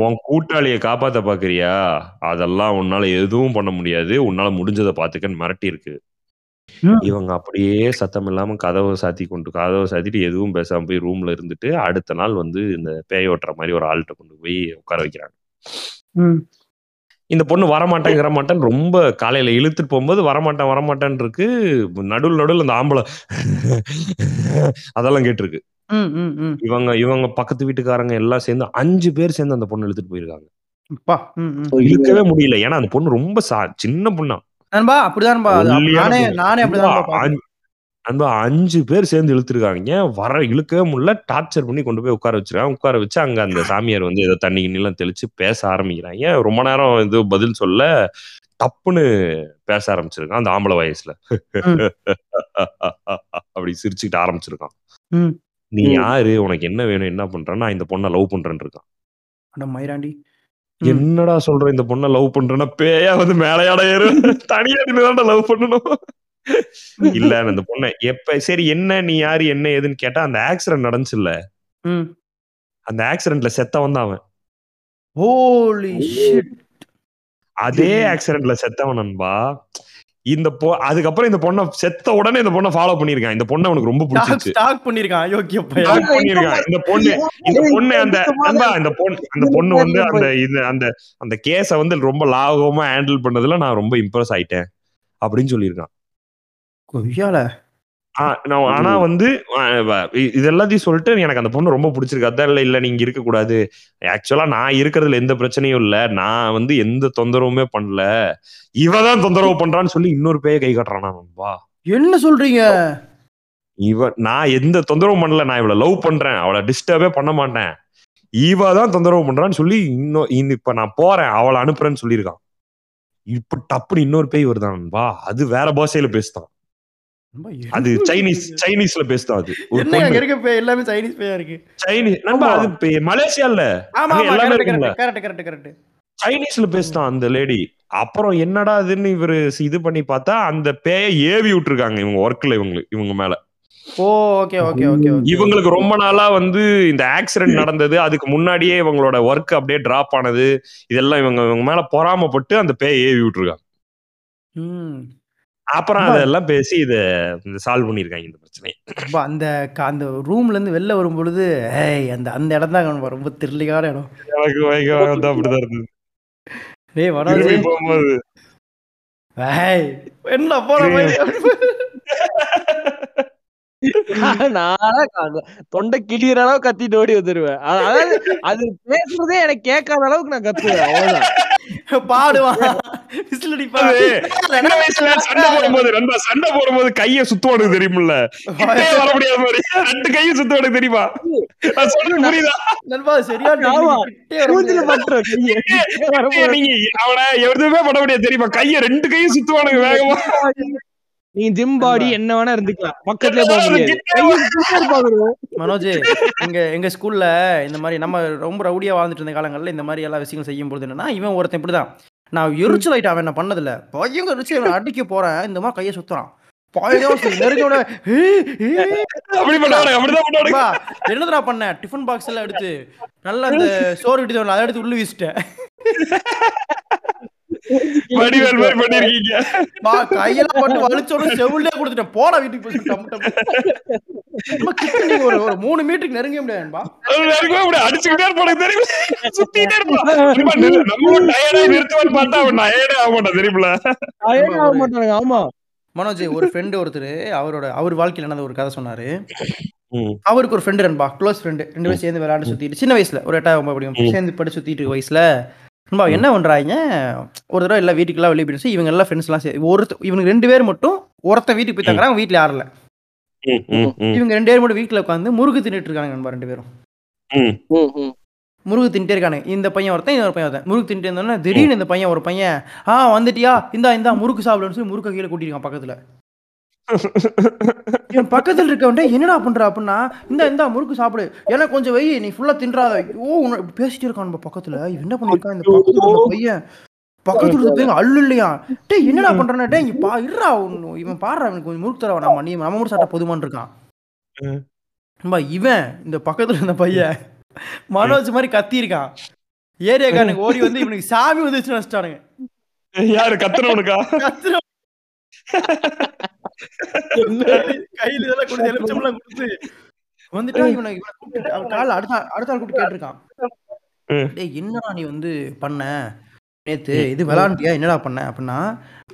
உன் கூட்டாளிய காப்பாத்த பாக்குறியா அதெல்லாம் உன்னால எதுவும் பண்ண முடியாது. உன்னால முடிஞ்சதை பாத்துக்கன்னு மிரட்டி இருக்கு ம். இவங்க அப்படியே சத்தம் இல்லாம கதவை சாத்தி கொண்டு கதவை சாத்திட்டு எதுவும் பேசாம போய் ரூம்ல இருந்துட்டு அடுத்த நாள் வந்து இந்த பேய் ஓட்டுற மாதிரி ஒரு ஆள்கிட்ட கொண்டு போய் உட்கார வைக்கிறாங்க ம். இந்த பொண்ணு வரமாட்டேன் வரமாட்டேன்னு ரொம்ப காலையில இழுத்துட்டு போகும்போது வரமாட்டேன் வரமாட்டேன் இருக்கு நடுவில் நடுவில் அந்த ஆம்பளை அதெல்லாம் கேட்டிருக்கு ம், ம், ம். இவங்க இவங்க பக்கத்து வீட்டுக்காரங்க எல்லாம் சேர்ந்து அஞ்சு பேர் சேர்ந்து அந்த பொண்ணு இழுத்துட்டு போயிருக்காங்க அப்பா, ம், ம். இழுக்கவே முடியல ஏன்னா அந்த பொண்ணு ரொம்ப சா- சின்ன பொண்ணா நண்பா அப்படிதான் நண்பா அது அப்ப ஒல்லியான நானே. நானே அப்படிதான் நண்பா. அஞ்சு- பேர் சேர்ந்து இழுத்துருக்காங்க வர இழுக்கவே முடியல டார்ச்சர் பண்ணி கொண்டு போய் உட்கார வச்சிருக்காங்க உட்கார வச்சு அங்க அந்த சாமியார் வந்து ஏதோ தண்ணி கிண்ணிலாம் தெளிச்சு பேச ஆரம்பிக்கிறாங்க ரொம்ப நேரம் இது பதில் சொல்ல டப்புன்னு பேச ஆரம்பிச்சிருக்கான் அந்த ஆம்பளை வயசுல. அப்படி சிரிச்சுக்கிட்டு ஆரம்பிச்சிருக்கான். நீ. யாரு உனக்கு என்ன வேணும் என்ன பண்றேன் நான் இந்த பொண்ணை லவ் பண்றேன்னு இருக்கான் மயிராண்டி. என்னடா சொல்ற இந்த பொண்ணை லவ் பண்றேன்னா பேயா வந்து மேலையாட ஏறு. தனியா நின்று லவ் பண்ணணும். இல்ல அந்த பொண்ணை எப்ப சரி என்ன நீ யாரு என்ன ஏதுன்னு கேட்டா அந்த ஆக்சிடென்ட் நடந்துச்சுல்ல? ம். அந்த ஆக்சிடென்ட்ல செத்தவன் தான் அவன். ஹோலி அதே. ஆக்சிடென்ட்ல செத்தவன் நண்பா. இந்த பொ அதுக்கப்புறம் இந்த பொண்ணை செத்த உடனே இந்த பொண்ணை ஃபாலோ பண்ணிருக்கான் இந்த பொண்ணை அவனுக்கு ரொம்ப பிடிச்சிருச்சு. ஸ்டாக் பண்ணிருக்கான் யோக்கிய பண்ணிருக்கான் இந்த பொண்ணு இந்த பொண்ணு அந்த இந்த பொண்ணு அந்த பொண்ணு வந்து அந்த இது அந்த அந்த கேஸ வந்து ரொம்ப லாகவமா ஹேண்டில் பண்ணதுல நான் ரொம்ப இம்ப்ரெஸ் ஆயிட்டேன். அப்படின்னு சொல்லியிருக்கான். கொய்யால? ஆனா வந்து வ- இது எல்லாத்தையும் சொல்லிட்டு எனக்கு அந்த பொண்ணு ரொம்ப பிடிச்சிருக்கு. அதான் இல்ல இல்ல நீங்க இருக்க கூடாது. ஆக்சுவலா நான் இருக்கிறதுல எந்த பிரச்சனையும் இல்ல. நான் வந்து எந்த தொந்தரவுமே பண்ணல. இவ தான் தொந்தரவு பண்றான்னு சொல்லி இன்னொரு பேய கை காட்டுறானா நண்பா? என்ன சொல்றீங்க? இவ நான் எந்த தொந்தரவும் பண்ணல. நான் இவளை லவ் பண்றேன். அவளை டிஸ்டர்பே பண்ண மாட்டேன். இவ தான் தொந்தரவு பண்றான்னு சொல்லி இன்னும் இப்ப நான் போறேன். அவளை அனுப்புறேன்னு சொல்லியிருக்கான். இப்ப டப்புன்னு இன்னொரு பேய் வருதான் நண்பா? அது வேற பாஷையில பேசுதான். அது சைனீஸ்? சைனீஸ்ல பேசுதான் அது. அங்க இருக்க எல்லாமே சைனீஸ் பேயா இருக்கு. சைனீஸ் நண்பா அது மலேசியால கரெக்ட் கரெக்ட் கரெக்ட் சைனீஸ்ல பேசுதான் அந்த லேடி அப்புறம் என்னடா இதுன்னு இவரு இது பண்ணி பார்த்தா அந்த பேய ஏவி விட்டுருக்காங்க இவங்க ஒர்க்ல இவங்க இவங்க மேல. ஓ ஓகே ஓகே ஓகே இவங்களுக்கு ரொம்ப நாளா வந்து இந்த ஆக்சிடென்ட் நடந்தது. அதுக்கு முன்னாடியே இவங்களோட ஒர்க் அப்படியே டிராப் ஆனது. இதெல்லாம் இவங்க இவங்க மேல பொறாமப்பட்டு அந்த பேய ஏவி விட்டுருக்காங்க. அப்புறம் அதெல்லாம் பேசி இத சால்வ் பண்ணிருக்காங்க இந்த பிரச்சனையை. ரொம்ப அந்த க- அந்த ரூம்ல இருந்து வெளில வரும் பொழுது ஏய் அந்த அந்த இடம் தான் ரொம்ப திருளிக்கான இடம். எனக்கு பயங்கரமா வந்து அப்படிதான் இருந்தது. டேய் வடா திரும்பி போகும்போது. என்ன போற நானா கா- தொண்டை கிளியற அளவு கத்திட்டு ஓடி வந்துருவேன். அதாவது அது பேசுறதே எனக்கு கேட்காத அளவுக்கு நான் கத்துவேன். அவ்வளவுதான். பாடுவான். விசில் வயசுல சண்டை போடும்போது நண்பா சண்டை போடும்போது கைய சுத்துவானுக்கு தெரியுமில்ல வர முடியாத மாதிரி ரெண்டு கையும் சுத்துவானுக்கு தெரியுமா? நான் சொல்றது புரியுதா? நண்பா சரியா நீங்க அவனை எதுவுமே பண்ண முடியாது தெரியுமா? கைய ரெண்டு கையும் சுத்துவானுங்க வேகமா. நீ ஜிம் பாடி என்ன வேணா இருந்துக்கலாம். பக்கத்துலயே போக முடியாது. மனோஜ் எங்க எங்க ஸ்கூல்ல இந்த மாதிரி நம்ம ரொம்ப ரவுடியா வாழ்ந்துட்டு இருந்த காலங்கள்ல இந்த மாதிரி எல்லா விஷயங்கள் செய்யும் பொழுது என்னன்னா இவன் ஒருத்தன் இப்படிதான். நான் எரிச்சல் ஆயிட்டு அவன் என்ன பண்ணதில்ல. பயங்கர எரிச்சல் இவனை அடிக்க போறேன் இந்த மாதிரி கையை சுத்துறான். என்னதுடா பண்ண? டிஃபன் பாக்ஸ் எல்லாம் எடுத்து நல்லா அந்த சோறு விட்டு அதை எடுத்து உள்ள வீசிட்டேன். வடிவேல் மாதிரி பண்ணிருக்கீங்க. பா கையெல்லாம் போட்டு வலிச்சோட செவிலே கொடுத்துட்டேன். போடா வீட்டுக்கு போய் நீங்க ஒரு ஒரு மூணு மீட்டருக்கு நெருங்க முடியாதுப்பா இருக்கவே முடியாது. அடிச்சுக்கிட்டே இருப்பானுங்க தெரியுமா? சுத்திட்டே இருப்பான். நம்ம டயர்டா நிறுத்துவான்னு பார்த்தா அவன் டயர்டே ஆக மாட்டான் தெரியுமில ஆக மாட்டானுங்க ஆமா. மனோஜ் ஒரு ஃப்ரெண்டு ஒருத்தர் அவரோட அவர் வாழ்க்கையில நடந்த ஒரு கதை சொன்னாரு. ம். அவருக்கு ஒரு ஃப்ரெண்டு நண்பா க்ளோஸ் ஃப்ரெண்டு ரெண்டு பேரும் சேர்ந்து விளையாண்டு சுத்திட்டு சின்ன வயசுல ஒரு எட்டாவது ஒன்பது படிக்கும். சேர்ந்து படி சுத்திட்டு இருக்க வயசுல நண்பா என்ன பண்றாங்க ஒரு தடவை எல்லாம் வீட்டுக்கெல்லாம் வெளியே போயிடுச்சு இவங்க எல்லாம் ஃப்ரெண்ட்ஸ்லாம் சே ஒருத்த இவங்க ரெண்டு பேர் மட்டும் ஒருத்தன் வீட்டுக்கு போய் தங்குறாங்க வீட்டுல ம், இவங்க ரெண்டு பேரும் மட்டும் வீட்டுல உட்காந்து முறுக்கு தின்னுட்டு இருக்காங்க நண்பா ரெண்டு பேரும். ம். முருகு தின்ட்டே இருக்கானு இந்த பையன் ஒருத்தன் இன்னொரு பையன் ஒருத்தன். முருகு தின்ட்டு இருந்தோன்னே திடீர்னு இந்த பையன் ஒரு பையன் ஆ வந்துட்டியா? இந்தா இந்தா முறுக்கு சாப்பிடுன்னு சொல்லி முறுக்க கீழே கூட்டிருக்கான் பக்கத்துல. என் பக்கத்துல இருக்கவன்ட்ட என்னடா பண்ற அப்படின்னா இந்த இந்த முறுக்கு சாப்பிடு. எனக்கு கொஞ்சம் வை நீ ஃபுல்லா தின்றாத. ஓ உன்னை பேசிட்டே இருக்கான் நம்ம பக்கத்துல. இவன் என்ன பண்ணிருக்கான் இந்த பக்கத்துல பையன். பக்கத்துல இருந்த பையன் அள்ளு இல்லையா? டேய் என்னடா பண்றானே? டேய் இங்க பா இருடா இவன் பாடுறா இவனுக்கு கொஞ்சம் முறுக்கு தரவா. நம்ம நீ நம்ம மட்டும் சாப்பிட்டா போதுமான்னு இருக்கான். இவன் இந்த பக்கத்துல இருந்த பையன் மனோஜ் மாதிரி கத்தி இருக்கான் ஏரியாக்காரனுக்கு ஓடி வந்து இவனுக்கு சாமி வந்துச்சு நினைச்சிட்டானுங்க யாரு கத்துறவனுக்கா கத்துற கையில இதெல்லாம் கொடுத்து எலுமிச்சம்பழம் கொடுத்து. வந்துட்டா இவனை இவனை கூப்பிட்டு அவன் காலைல அடுத்த அடுத்த ஆள் கூப்பிட்டு கேட்டிருக்கான். டேய் என்னடா நீ வந்து பண்ண? நேத்து இது விளாண்டியா என்னடா பண்ண? அப்படின்னா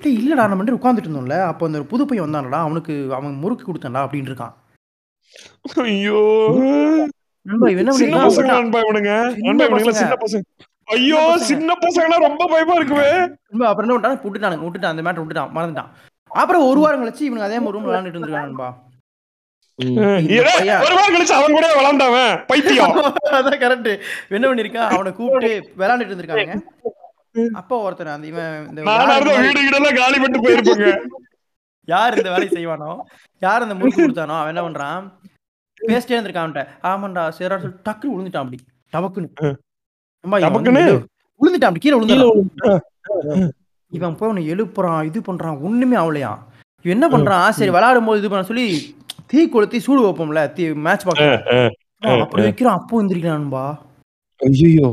டேய் இல்லடா நம்ம வந்து உட்காந்துட்டு இருந்தோம்ல அப்போ அந்த புது பையன் வந்தானடா அவனுக்கு அவன் முறுக்கு கொடுத்தான்டா அப்படின்னு இருக்கான். ஐயோ. சின்ன பசங்க பசங்க. பசங்க. ஐயோ பசங்க. சின்ன பசங்கன்னா ரொம்ப பயமா இருக்குவே அப்புறம் என்ன விட்டுட்டானுங்க விட்டுட்டான் அந்த மேட்டர் விட்டுட்டான் மறந்துட்டான். அப்புறம் ஒரு வாரம் கழிச்சு இவனுக்கு அதே மாதிரி ரூம் விளாண்டுட்டு இருந்திருக்கான் நண்பா. இந்த ஏடா, பையன். ஒரு வாரம் கழிச்சு அவன் கூட விளாண்டாவன் பைத்தியம். அதான் கரெக்ட் என்ன பண்ணிருக்கான் அவனை கூப்பிட்டு விளையாண்டுட்டு இருந்திருக்காங்க அப்போ ஒருத்தன் அந்த இவன் இந்த வீடு வீடெல்லாம் காலி பண்ணிட்டு போயிருப்பாங்க. யார் இந்த வேலையை செய்வானோ? யார் அந்த முறுக்கு கொடுத்தானோ? அவன் என்ன பண்றான்? பேசிட்டே இருந்திருக்கான் அவன்கிட்ட. ஆமாண்டா சரிடா சொல்லி டக்குனு விழுந்துட்டான் அப்படி. டபக்குன்னு. விழுந்துட்டான் அப்படி. கீழே விழுந்துட்டான் இவன் போய் அவனை எழுப்புறான் இது பண்றான் ஒண்ணுமே ஆகலையா இவன் என்ன பண்றான் சரி விளையாடும் போது இது பண்ண சொல்லி தீ கொளுத்தி சூடு வைப்போம்ல தீ மேட்ச் பாக்ஸ் அப்படி வைக்கிறான் அப்போ எந்திரிக்கிறான்பா ஐயோ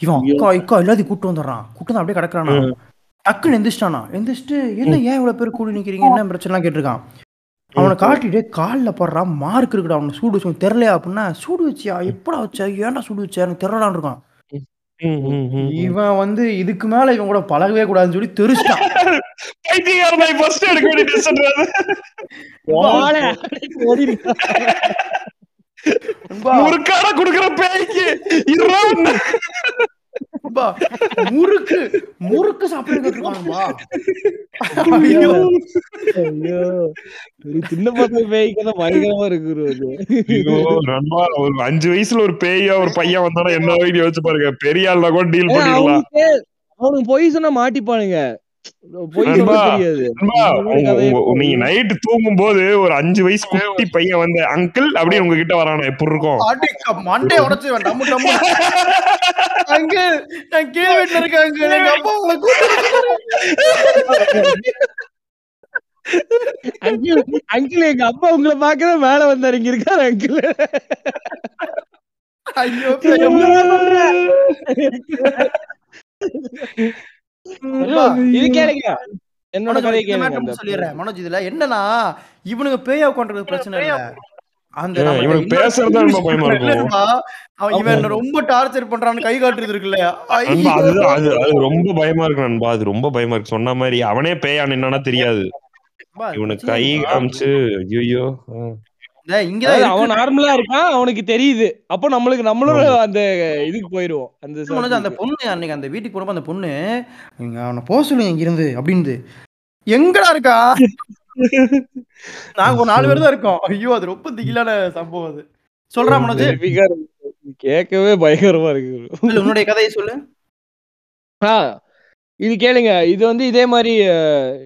இவன் அக்கா அக்கா எல்லாத்தையும் கூட்டு வந்துடுறான். கூட்டு வந்து அப்படியே கிடக்குறானா? டக்குன்னு எந்திரிச்சிட்டானா? எந்திரிச்சிட்டு என்ன ஏன் இவ்வளவு பேர் கூடி நிக்கிறீங்க? என்ன பிரச்சனை கேட்டிருக்கான். அவனை காட்டிட்டு காலில் போடுறான் மார்க் இருக்குடா அவனை சூடு வச்சு தெரியலையா அப்படின்னா சூடு வச்சியா? எப்படா வச்ச? ஏன்டா சூடு வச்ச? எனக்கு தெரியலான்னு இருக்கான். இவன் வந்து இதுக்கு மேல இவன் கூட பழகவே கூடாதுன்னு சொல்லி தெரிச்சிட்டான். பைத்தியக்காரன் ஃபர்ஸ்ட் எடுக்க வேண்டிய டிசிஷன் முறுக்காட குடுக்குற பேய்க்கு இருடா உன்னை. பா, முறுக்கு முறுக்கு சாப்பிட்டு இருக்கானுப்பா ஐயோ. ஐயோ. ஒரு சின்ன பசங்க பேய்க்கு பயங்கரமா இருக்கு ஒரு அஞ்சு வயசுல ஒரு பேயா ஒரு பையன் வந்தானா என்ன வரைக்கும் யோசிச்சு பாருங்க. பெரிய ஆள்னா கூட டீல் பண்ணிடலாம். அவனுக்கு பொய் சொன்னா மாட்டிப்பானுங்க. நீங்க நைட்டு தூங்கும் போது ஒரு அஞ்சு வயசு குட்டி பையன் வந்து அங்கிள் அப்படின்னு உங்ககிட்ட வரானா எப்படி இருக்கும்? அடி மண்டே உடைச்சு நான் கீழ வீட்டுல அங்கிள். அங்கிள் எங்க அப்பா உங்களை பார்க்கதான் மேல வந்தாரு இங்க இருக்காரு அங்கிள். ஐயோ இது கேளுங்க. என்னோட கதையை கேளுங்க சொல்லிடுறேன். மனோஜ் இதுல என்னன்னா இவனுங்க பேயா உட்காந்துறது பிரச்சனை இல்ல. அந்த இவனுக்கு இவன் என்ன ரொம்ப டார்ச்சர் பண்றான்னு கை காட்டுறது இருக்கு இல்லையா நண்பா அது அது அது ரொம்ப பயமா இருக்கு நண்பா. அது ரொம்ப பயமா இருக்கு. சொன்ன மாதிரி அவனே பேயா என்னன்னா தெரியாது. இவனுக்கு கை காமிச்சு ஐயோ. அவன் நார்மலா இருக்கான் அவனுக்கு தெரியுது. அப்போ நம்மளுக்கு நம்மளும் அந்த இதுக்கு போயிருவோம். அந்த அந்த பொண்ணு அன்னைக்கு அந்த வீட்டுக்கு போனப்ப அந்த பொண்ணு இங்க அவனை போக சொல்லுங்க இங்க இருந்து அப்படின்னு எங்கடா இருக்கா? நாங்க ஒரு நாலு பேர் தான் இருக்கோம். ஐயோ அது ரொம்ப திகிலான சம்பவம் அது. சொல்றா மனோஜ். கேட்கவே பயங்கரமா இருக்கு உன்னுடைய கதையை சொல்லு. ஆ இது கேளுங்க. இது வந்து இதே மாதிரி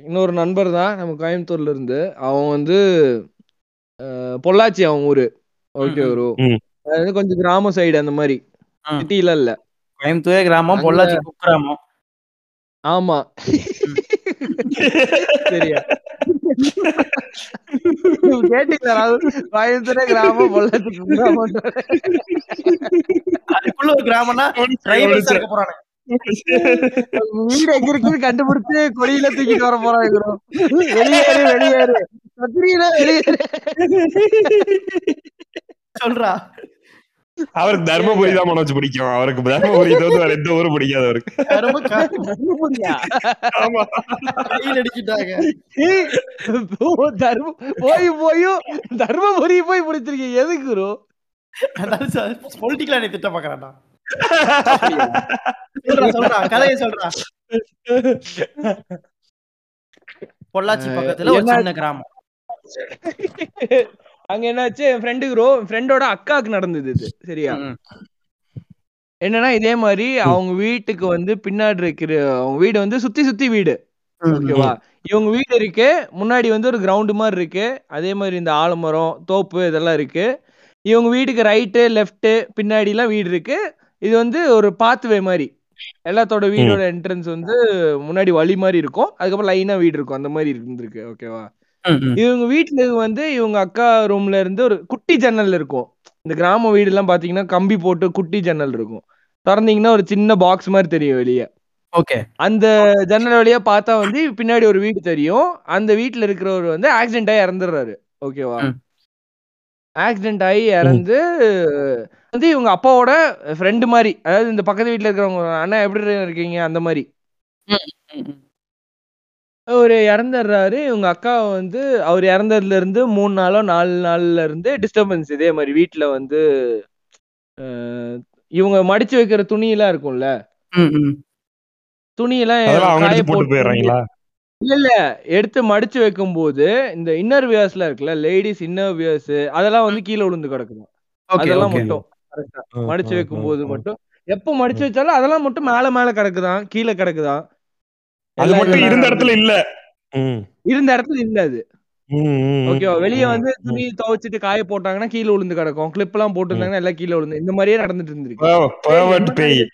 இன்னொரு நண்பர் தான் நம்ம கோயம்புத்தூர்ல இருந்து. அவன் வந்து பொள்ளாச்சி அவன் ஊரு. ஓகே ஒரு கொஞ்சம் கிராம சைடு அந்த மாதிரி. சிட்டில இல்ல. கோயம்புத்தூர் கிராமம் பொள்ளாச்சி குக்கிராமம். ஆமா. சரியா. கேட்டீங்களா? கோயம்புத்தூரே கிராமம் பொள்ளாச்சி கிராமம் அதுக்குள்ள ஒரு கிராமம்னா போறானு வீடு எங்க இருக்குன்னு கண்டுபிடிச்சு கொடியில தூக்கிட்டு வர போறாங்க வெளியேறு வெளியேறு. வெளியேறு. சொல்றா. அவருக்கு தர்மபுரி தான் மனோஜ் பிடிக்கும். அவருக்கு தர்மபுரி தவிர வேற எந்த ஊரும் பிடிக்காது அவருக்கு. போய் போயும் தர்மபுரி போய் பிடிச்சிருக்கீங்க. எதுக்கு குரு பொலிட்டிக்கலா நீ திட்ட பாக்குறான்டா. சொல்றா சொல்றா கதையை சொல்றா. பொள்ளாச்சி பக்கத்துல ஒரு சின்ன கிராமம். அங்க என்னாச்சு? என் ஃப்ரெண்டு ப்ரோ ஃப்ரெண்டோட அக்காவுக்கு நடந்தது இது சரியா. என்னன்னா இதே மாதிரி அவங்க வீட்டுக்கு வந்து பின்னாடி இருக்கிற அவங்க வீடு வந்து சுத்தி சுத்தி வீடு. ஓகேவா? இவங்க வீடு இருக்கு முன்னாடி வந்து ஒரு கிரவுண்டு மாதிரி இருக்கு. அதே மாதிரி இந்த ஆலமரம் தோப்பு இதெல்லாம் இருக்கு. இவங்க வீட்டுக்கு ரைட்டு லெஃப்ட் பின்னாடி எல்லாம் வீடு இருக்கு. இது வந்து ஒரு பாத்வே மாதிரி. எல்லாத்தோட வீடோட என்ட்ரன்ஸ் வந்து முன்னாடி வழி மாதிரி இருக்கும். அதுக்கப்புறம் லைனா வீடு இருக்கும். அந்த மாதிரி இருந்திருக்கு. ஓகேவா இவங்க வீட்டுல வந்து இவங்க அக்கா ரூம்ல இருந்து ஒரு குட்டி ஜன்னல் இருக்கும். இந்த கிராம வீடு எல்லாம் பாத்தீங்கன்னா கம்பி போட்டு குட்டி ஜன்னல் இருக்கும். திறந்தீங்கன்னா ஒரு சின்ன பாக்ஸ் மாதிரி தெரியும் வெளியே. ஓகே அந்த ஜன்னல் வழியா பார்த்தா வந்து பின்னாடி ஒரு வீடு தெரியும். அந்த வீட்டுல இருக்கிறவர் வந்து ஆக்சிடென்ட் ஆகி இறந்துடுறாரு. ஓகேவா. ஆக்சிடென்ட் ஆகி இறந்து வந்து இவங்க அப்பாவோட ஃப்ரெண்டு மாதிரி. அதாவது இந்த பக்கத்து வீட்டுல இருக்கிறவங்க அண்ணா எப்படி இருக்கீங்க? அந்த மாதிரி. அவர் இறந்துடுறாரு இவங்க அக்கா வந்து அவர் இறந்ததுல இருந்து மூணு நாளோ நாலு நாள்ல இருந்து டிஸ்டர்பன்ஸ் இதே மாதிரி வீட்டுல வந்து இவங்க மடிச்சு வைக்கிற துணியெல்லாம் இருக்கும்ல? துணியெல்லாம் போட்டு போயிடுறாங்களா? இல்ல இல்ல. எடுத்து மடிச்சு வைக்கும்போது இந்த இன்னர் வியர்ஸ்ல இருக்குல்ல? லேடிஸ் இன்னர் வியர்ஸ் அதெல்லாம் வந்து கீழே விழுந்து கிடக்குது அதெல்லாம் மட்டும். மடிச்சு ம், ம், வைக்கும்போது ம். மட்டும். எப்ப மடிச்சு வச்சாலும் அதெல்லாம் மட்டும் மேல மேல கிடக்குதான் கீழே கிடக்குதான் அது மட்டும் இருந்த இடத்துல இல்ல. ம். இருந்த இடத்துல இல்ல அது. ஓகேவா வெளிய வந்து. துணி துவைச்சிட்டு காய போட்டாங்கன்னா கீழே விழுந்து கிடக்கும். கிளிப் எல்லாம் போட்டிருந்தாங்கன்னா எல்லாம் கீழே விழுந்து இந்த மாதிரியே நடந்துட்டு இருந்திருக்கு.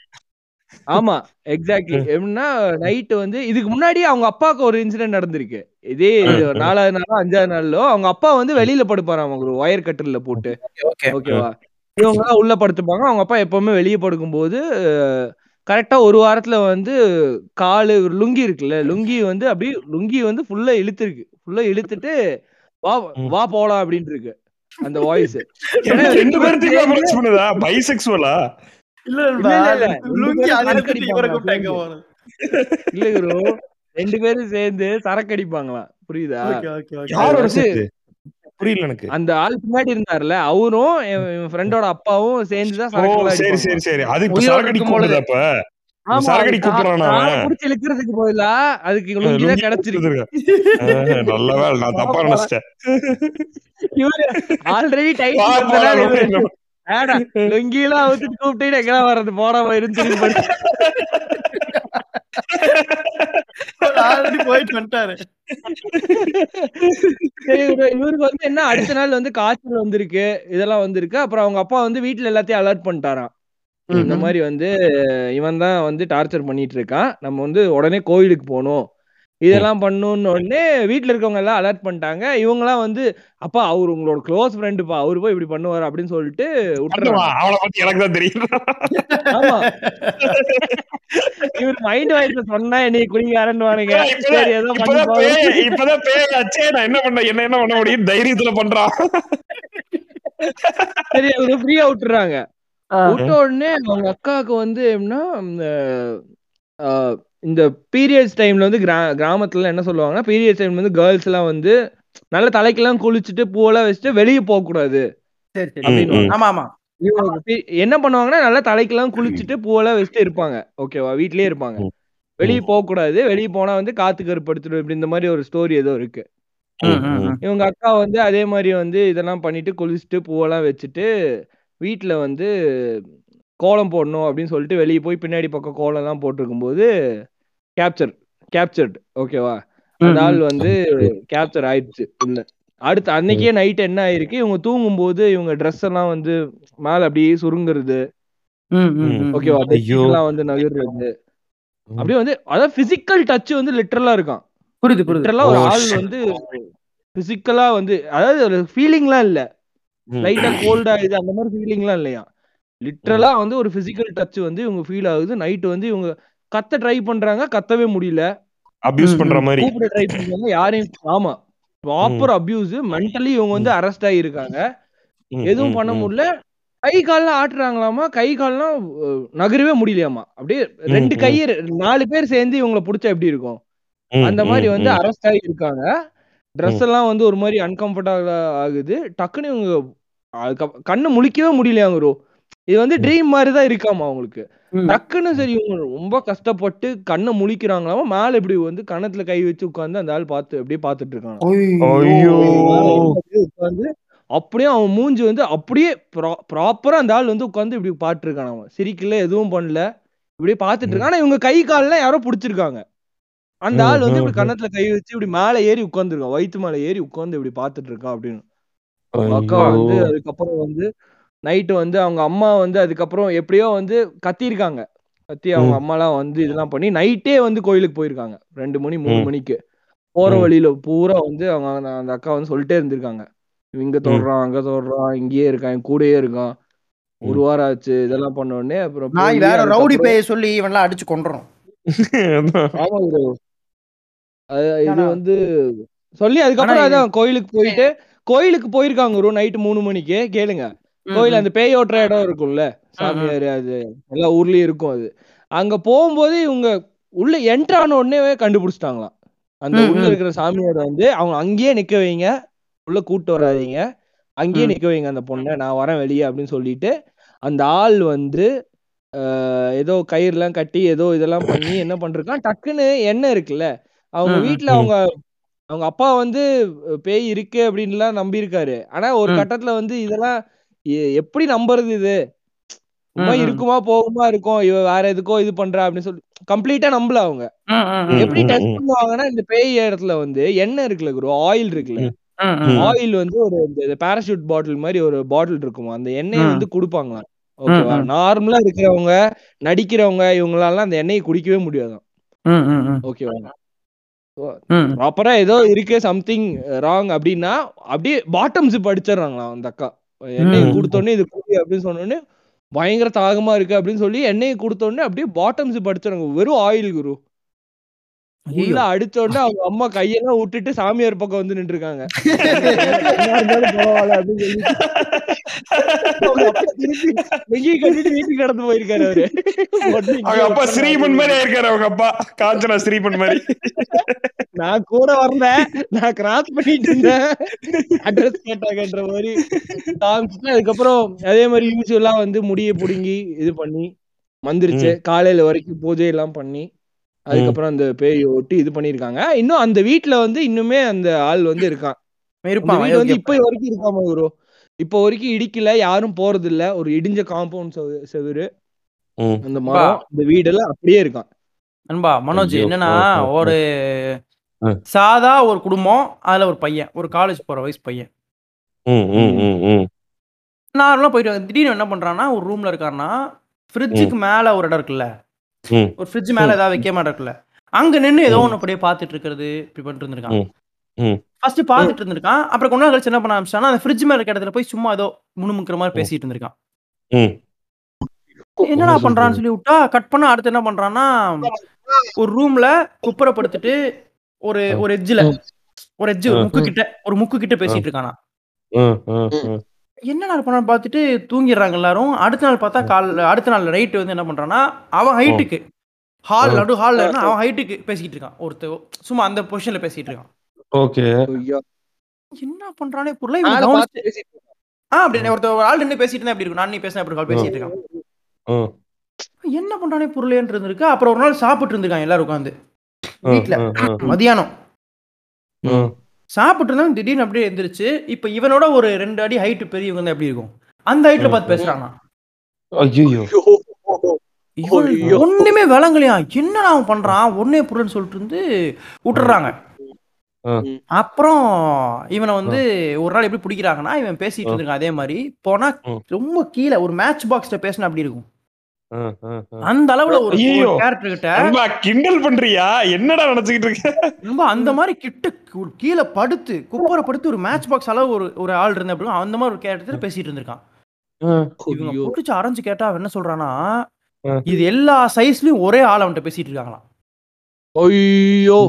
ஆமா எக்ஸாக்ட்லி எப்படின்னா நைட்டு வந்து இதுக்கு முன்னாடி அவங்க அப்பாவுக்கு ஒரு இன்சிடென்ட் நடந்திருக்கு. இதே. நாலாவது நாளோ அஞ்சாவது நாளோ அவங்க அப்பா வந்து வெளியில படுப்பாராம். அவங்க ஒரு ஒயர் கட்டில போட்டு. ஓகே ஓகேவா இவங்க உள்ள படுத்துப்பாங்க. அவங்க அப்பா எப்பவுமே வெளியே படுக்கும்போது கரெக்டா ஒரு வாரத்துல வந்து காலு லுங்கி இருக்குல்ல லுங்கி வந்து அப்படியே லுங்கி வந்து ஃபுல்லா இழுத்துருக்கு. ஃபுல்லா இழுத்துட்டு வா. வா போலாம் அப்படின்ட்டு இருக்கு அந்த வாய்ஸ் ரெண்டு பண்ணுதா பைசெக்சுவலா இல்ல இல்ல, லுங்கி இல்ல ரெண்டு பேரும் சேர்ந்து சரக்கு அடிப்பாங்களாம். புரியுதா? புரியல எனக்கு. அந்த ஆள் பின்னாடி இருந்தாருல அவரும் என் ஃப்ரெண்டோட அப்பாவும் சேர்ந்துதான் ஓ சரக்கு சரி சரி சரி. அது இப்ப சரக்கடி. கூப்பிடுதா அப்ப சரக்கடி கூப்பிடுறானா புடிச்சு இழுக்கிறதுக்கு பதிலா அதுக்கு லுங்கி தான் கிடைச்சிருக்கு நல்ல வேலை. நான் தப்பா நினைச்சிட்டேன். இவரு ஆல்ரெடி டைட் வா, இருந்தனால போடா, இவரு. போடா. ஏடா லுங்கி எல்லாம் அவுத்துட்டு கூப்பிட்டு எங்கடா வர்றது? போயிருந்து சொல்லி படி ஆல்ரெடி போயிட்டு வந்துட்டாரு. இவருக்கு வந்து என்ன அடுத்த நாள் வந்து காய்ச்சல் வந்திருக்கு இதெல்லாம் வந்திருக்கு. அப்புறம் அவங்க அப்பா வந்து வீட்ல எல்லாத்தையும் அலர்ட் பண்ணிட்டாராம். இந்த மாதிரி வந்து இவன் தான் வந்து டார்ச்சர் பண்ணிட்டு இருக்கான். நம்ம வந்து உடனே கோயிலுக்கு போகணும். இதெல்லாம் பண்ணணும்னு உடனே வீட்ல இருக்கவங்க எல்லாம் அலர்ட் பண்ணிட்டாங்க. இவங்க எல்லாம் வந்து அப்பா அவர் உங்களோட க்ளோஸ் ஃப்ரெண்டுப்பா அவரு போய் இப்படி பண்ணுவாரு அப்படின்னு சொல்லிட்டு பத்தி எனக்கு தான் தெரியும். ஆமா. இவர் மைண்ட் வாய்ஸ் சொன்னா என்னை குடிகாரன்னு வானுங்க. சரி ஏதோ இப்பதான் பேயாச்சே நான் என்ன பண்ண என்ன என்ன பண்ண முடியும்? தைரியத்துல பண்றான் சரி அவங்க ஃப்ரீயா விட்டுறாங்க. விட்ட உடனே அவங்க அக்காவுக்கு வந்து எப்படின்னா இந்த பீரியட்ஸ் டைம்ல வந்து கிரா கிராமத்துல என்ன சொல்லுவாங்கன்னா பீரியட்ஸ் டைம்ல வந்து கேர்ள்ஸ் எல்லாம் வந்து நல்ல தலைக்கெல்லாம் குளிச்சுட்டு பூவெல்லாம் வச்சுட்டு வெளியே போக கூடாது சரி சரி. அப்படின்னு ம். ஆமா ஆமா. இவங்க பி- என்ன பண்ணுவாங்கன்னா நல்லா தலைக்கெல்லாம் குளிச்சுட்டு பூவெல்லாம் வச்சுட்டு இருப்பாங்க. ஓகேவா வீட்லயே இருப்பாங்க. வெளியே போக கூடாது வெளியே போனா வந்து காத்து கருப்படுத்திடும். இப்படி இந்த மாதிரி ஒரு ஸ்டோரி ஏதோ இருக்கு. இவங்க அக்கா வந்து அதே மாதிரி வந்து இதெல்லாம் பண்ணிட்டு குளிச்சுட்டு பூவெல்லாம் வச்சுட்டு வீட்ல வந்து கோலம் போடணும் அப்படின்னு சொல்லிட்டு வெளியே போய் பின்னாடி பக்கம் கோலம் எல்லாம் போட்டிருக்கும்போது கேப்சர் கேப்சர்ட் ஓகேவா அந்த ஆள் வந்து கேப்சர் ஆயிடுச்சு. உள்ள அடுத்து அன்னைக்கே நைட் என்ன ஆயிருக்கு? இவங்க தூங்கும்போது இவங்க ட்ரெஸ் எல்லாம் வந்து மேல அப்படியே சுருங்குறது. ம், ம், ம். ஓகேவா எல்லாம் வந்து நகர்றது. அப்படியே வந்து அதாவது பிசிக்கல் டச் வந்து லிட்டரலா இருக்கான். புரியுது லிட்டரலா ஒரு ஆள். வந்து பிசிக்கலா வந்து அதாவது ஒரு ஃபீலிங்லாம் இல்ல. லைட்டா கோல்டா இது அந்த மாதிரி ஃபீலிங்லாம் இல்லையா? லிட்டரலா வந்து ஒரு பிசிக்கல் டச் வந்து இவங்க ஃபீல் ஆகுது. நைட் வந்து இவங்க கத்த ட்ரை பண்றாங்க கத்தவே முடியல. அபியூஸ் பண்ற. மாதிரி. கூப்பிட ட்ரை பண்றாங்க யாரையும் ஆமா. ப்ராப்பர் அபியூஸ் மென்டலி இவங்க வந்து அரெஸ்ட் ஆகியிருக்காங்க எதுவும் பண்ண. முடியல. கை கால்லாம் ஆட்டுறாங்களாமா? கை கால்லாம் நகரவே முடியலையாமா? அப்படியே ரெண்டு ம். கை நாலு பேர் சேர்ந்து இவங்கள புடிச்சா எப்படி இருக்கும்? அந்த மாதிரி வந்து. அரெஸ்ட் ஆகி இருக்காங்க ட்ரெஸ் எல்லாம் வந்து ஒரு மாதிரி அன்கம்ஃபர்டபுள் ஆகுது. டக்குன்னு இவங்க கண்ணு முழிக்கவே முடியலையா ப்ரோ இது வந்து ட்ரீம் மாதிரி தான் இருக்காமா அவங்களுக்கு. டக்குன்னு சரி இவங்க ரொம்ப கஷ்டப்பட்டு கண்ணை முழிக்கிறாங்களாமா? மேல இப்படி வந்து கண்ணத்துல கை வச்சு உட்கார்ந்து அந்த ஆள் பார்த்து அப்படியே பார்த்துட்டு இருக்காங்க ஐயோ. உட்காந்து அப்படியே அவன் மூஞ்சி வந்து அப்படியே ப்ராப்பரா அந்த ஆள் வந்து உட்காந்து இப்படி பாட்டு இருக்கான் அவன் சிரிக்கல எதுவும் பண்ணல. இப்படியே பார்த்துட்டு இருக்கான் ஆனா இவங்க கை கால்லாம் யாரோ புடிச்சிருக்காங்க. அந்த ஆள் வந்து இப்படி ம். கன்னத்துல கை வச்சு இப்படி மேல ஏறி உட்கார்ந்துருக்கான் வயித்து மேல ஏறி உட்கார்ந்து இப்படி பாத்துட்டு இருக்கான் அப்படின்னு. அக்கா. வந்து அதுக்கப்புறம் வந்து நைட்டு வந்து அவங்க அம்மா வந்து அதுக்கப்புறம் எப்படியோ வந்து கத்திருக்காங்க கத்தி அவங்க. அம்மாலாம் வந்து இதெல்லாம் பண்ணி நைட்டே வந்து கோயிலுக்கு போயிருக்காங்க. ரெண்டு மணி மூணு. மணிக்கு. போற. வழியில பூரா வந்து அவங்க அந்த அக்கா வந்து சொல்லிட்டே இருந்திருக்காங்க. இங்க தோடுறான் அங்க தோடுறான் இங்கேயே இருக்கான் என் கூடயே இருக்கான். ஒரு வாரம் ஆச்சு இதெல்லாம் பண்ண உடனே அப்புறம் வேற ரவுடி பேய சொல்லி இவன்லாம் அடிச்சு கொண்டுறோம் இது வந்து சொல்லி அதுக்கப்புறம் அதான் கோயிலுக்கு போயிட்டு கோயிலுக்கு போயிருக்காங்க ஒரு நைட்டு மூணு மணிக்கு. கேளுங்க. கோயில் அந்த பேய் ஓட்டுற இடம் இருக்கும்ல சாமியார் அது எல்லா ஊர்லயும் இருக்கும் அது அங்க போகும்போது இவங்க உள்ள என்ட்ரு ஆன உடனே கண்டுபிடிச்சிட்டாங்களாம் அந்த உள்ள. இருக்கிற சாமியார் வந்து அவங்க அங்கேயே நிக்க வைங்க உள்ள கூட்டு வராதீங்க அங்கேயே. நிக்க வைங்க அந்த பொண்ணை நான் வரேன் வெளியே அப்படின்னு சொல்லிட்டு அந்த ஆள் வந்து ஏதோ கயிறுலாம் கட்டி ஏதோ இதெல்லாம் பண்ணி என்ன பண்றான் டக்குன்னு எண்ணெய் இருக்குல்ல அவங்க ம். அவங்க அவங்க அப்பா வந்து பேய் இருக்கு அப்படின்லாம் நம்பி இருக்காரு ஆனா ஒரு. கட்டத்துல வந்து இதெல்லாம் எப்படி நம்புறது இது. இருக்குமா போகுமா இருக்கும் இவ வேற எதுக்கோ இது பண்றா அப்படின்னு சொல்லி கம்ப்ளீட்டா நம்பல அவங்க. எப்படி ம். பண்ணுவாங்கன்னா இந்த பேய் இடத்துல வந்து எண்ணெய் இருக்குல்ல குரு ஆயில் இருக்குல்ல. ஆயில் வந்து ஒரு இந்த பேராஷூட் பாட்டில் மாதிரி ஒரு பாட்டில் இருக்குமா அந்த எண்ணெயை. வந்து கொடுப்பாங்களாம் ஓகேவா. நார்மலா இருக்கிறவங்க நடிக்கிறவங்க இவங்களால அந்த எண்ணெயை குடிக்கவே முடியாதாம் ம், ம், ம். ஓகேவா. ப்ராப்பரா ஏதோ இருக்கு சம்திங் ராங் அப்படின்னா அப்படியே பாட்டம் ஜிப் அடிச்சிடுறாங்களாம் அந்த அக்கா எண்ணெயை. கொடுத்தோடனே இது குடி அப்படின்னு சொன்னோடனே பயங்கர தாகமா இருக்கு அப்படின்னு சொல்லி எண்ணெயை கொடுத்தோடனே அப்படியே பாட்டம் ஜிப் அடிச்சிடுறாங்க வெறும் ஆயில் குரு உள்ள. அடிச்ச உடனே அவங்க அம்மா கையெல்லாம் விட்டுட்டு சாமியார் பக்கம் வந்து நின்று இருக்காங்க வீட்டுக்கு கடந்து போயிருக்காரு அவரு அவங்க அப்பா ஸ்ரீமன் மாதிரி ஆயிருக்காரு அவங்க அப்பா. காஞ்சனா ஸ்ரீமன் மாதிரி. நான் கூட வரல. நான் கிராஸ் பண்ணிட்டு இருந்தேன். அட்ரஸ் கேட்டாங்கன்ற மாதிரி. காமிச்சிட்டு அதுக்கப்புறம் அதே மாதிரி யூஸ்வலா வந்து முடிய புடுங்கி இது பண்ணி வந்துருச்சு. காலையில வரைக்கும் பூஜை எல்லாம் பண்ணி அதுக்கப்புறம் அந்த பேய் ஒட்டி இது பண்ணிருக்காங்க இன்னும் அந்த வீட்ல வந்து இன்னுமே அந்த ஆள் வந்து இருக்கான் வீடு வந்து இப்ப வரைக்கும் இருக்காம ப்ரோ இப்போ வரைக்கும் இடிக்கல யாரும் போறது இல்ல ஒரு இடிஞ்ச காம்பவுண்ட் செவுரு. அந்த மரம் இந்த வீடெல்லாம் அப்படியே இருக்கான் அன்பா மனோஜ். என்னன்னா. ஒரு. சாதா ஒரு குடும்பம் அதுல ஒரு பையன் ஒரு காலேஜ் போற வயசு பையன். நார்மலா போயிட்டு திடீர்னு என்ன பண்றான்னா ஒரு ரூம்ல இருக்காருன்னா ஃப்ரிட்ஜுக்கு மேல ஒரு இடம் இருக்குல்ல ம். ஒரு ஃப்ரிட்ஜ் மேல ஏதாவது வைக்க மாட்டேன் இருக்குல்ல அங்க நின்னு ஏதோ ஒண்ணு அப்படியே பார்த்துட்டு இருக்கிறது இப்படி பண்ணிட்டு இருந்திருக்கான் ம். ம். ஃபர்ஸ்ட் பார்த்துட்டு இருந்திருக்கான் அப்புறம் கொஞ்ச நாள் கழிச்சு என்ன பண்ண ஆரம்பிச்சானா அந்த ஃப்ரிட்ஜ் மேல இருக்க இடத்துல போய் சும்மா ஏதோ முணுமுக்கிற மாதிரி பேசிட்டு இருந்திருக்கான் ம். என்னடா பண்றான்னு சொல்லி விட்டா கட் பண்ண அடுத்து என்ன பண்றான்னா ஒரு ரூம்ல குப்புறப்படுத்திட்டு ஒரு ஒரு எட்ஜ்ல ஒரு எட்ஜ் ம். முக்கு கிட்ட ஒரு முக்கு கிட்ட பேசிட்டு இருக்கானா ம், ம், ம். என்ன நாள் பண்ண பார்த்துட்டு தூங்கிடுறாங்க எல்லாரும். அடுத்த நாள் பார்த்தா கால் அடுத்த நாள் ரைட் வந்து என்ன பண்றான்னா அவன் ஹைட்டுக்கு ஹால். நடு ஹால்ல அவன் ஹைட்டுக்கு பேசிட்டு இருக்கான். ஒருத்த சும்மா அந்த பொசிஷன்ல பேசிட்டு இருக்கான். ஓகே. என்ன பண்றானே புரியல இவன். ஆ அப்படி ஒருத்தர் ஒரு ஆள் நின்று பேசிட்டு இருந்தா எப்படி இருக்கும்? நான் நீ பேசினா அப்படி கால் பேசிட்டு இருக்கான். என்ன பண்றானே புரியலன்னு இருந்திருக்கு. அப்புறம் ஒரு நாள் சாப்பிட்டு இருந்திருக்காங்க எல்லாரும் உட்காந்து ம், மதியானம். ம். சாப்பிட்டு இருந்தா திடீர்னு அப்படியே எந்திரிச்சு இப்ப இவனோட ஒரு ரெண்டு அடி ஹைட் பெரியவங்க தான் எப்படி இருக்கும் அந்த ஹைட்ல பார்த்து பேசுறானா. ஒண்ணுமே விளங்கலையா என்ன அவன் பண்றான் ஒன்னே புரியலன்னு சொல்லிட்டு இருந்து விட்டுறாங்க. அப்புறம் இவனை வந்து ஒரு நாள் எப்படி பிடிக்கிறாங்கன்னா இவன் பேசிட்டு இருந்திருக்கான் அதே மாதிரி போனா. ரொம்ப கீழே ஒரு மேட்ச் பாக்ஸ்ல பேசினா அப்படி இருக்கும். அந்த அளவுல ஒரு. கேரக்டர் கிட்ட கிண்டல் பண்றியா? என்னடா நினைச்சுக்கிட்டு இருக்க? ரொம்ப அந்த மாதிரி கிட்ட கீழே படுத்து குப்பரை படுத்து ஒரு மேட்ச் பாக்ஸ் அளவு ஒரு ஒரு ஆள் இருந்த அப்படி அந்த மாதிரி ஒரு கேரக்டர் பேசிட்டு இருந்திருக்கான். இவங்க. பிடிச்சி அரைஞ்சு கேட்டா அவன் என்ன சொல்றானா. இது எல்லா சைஸ்லயும் ஒரே ஆள் அவன்கிட்ட பேசிட்டு இருக்காங்களாம். ஐயோ.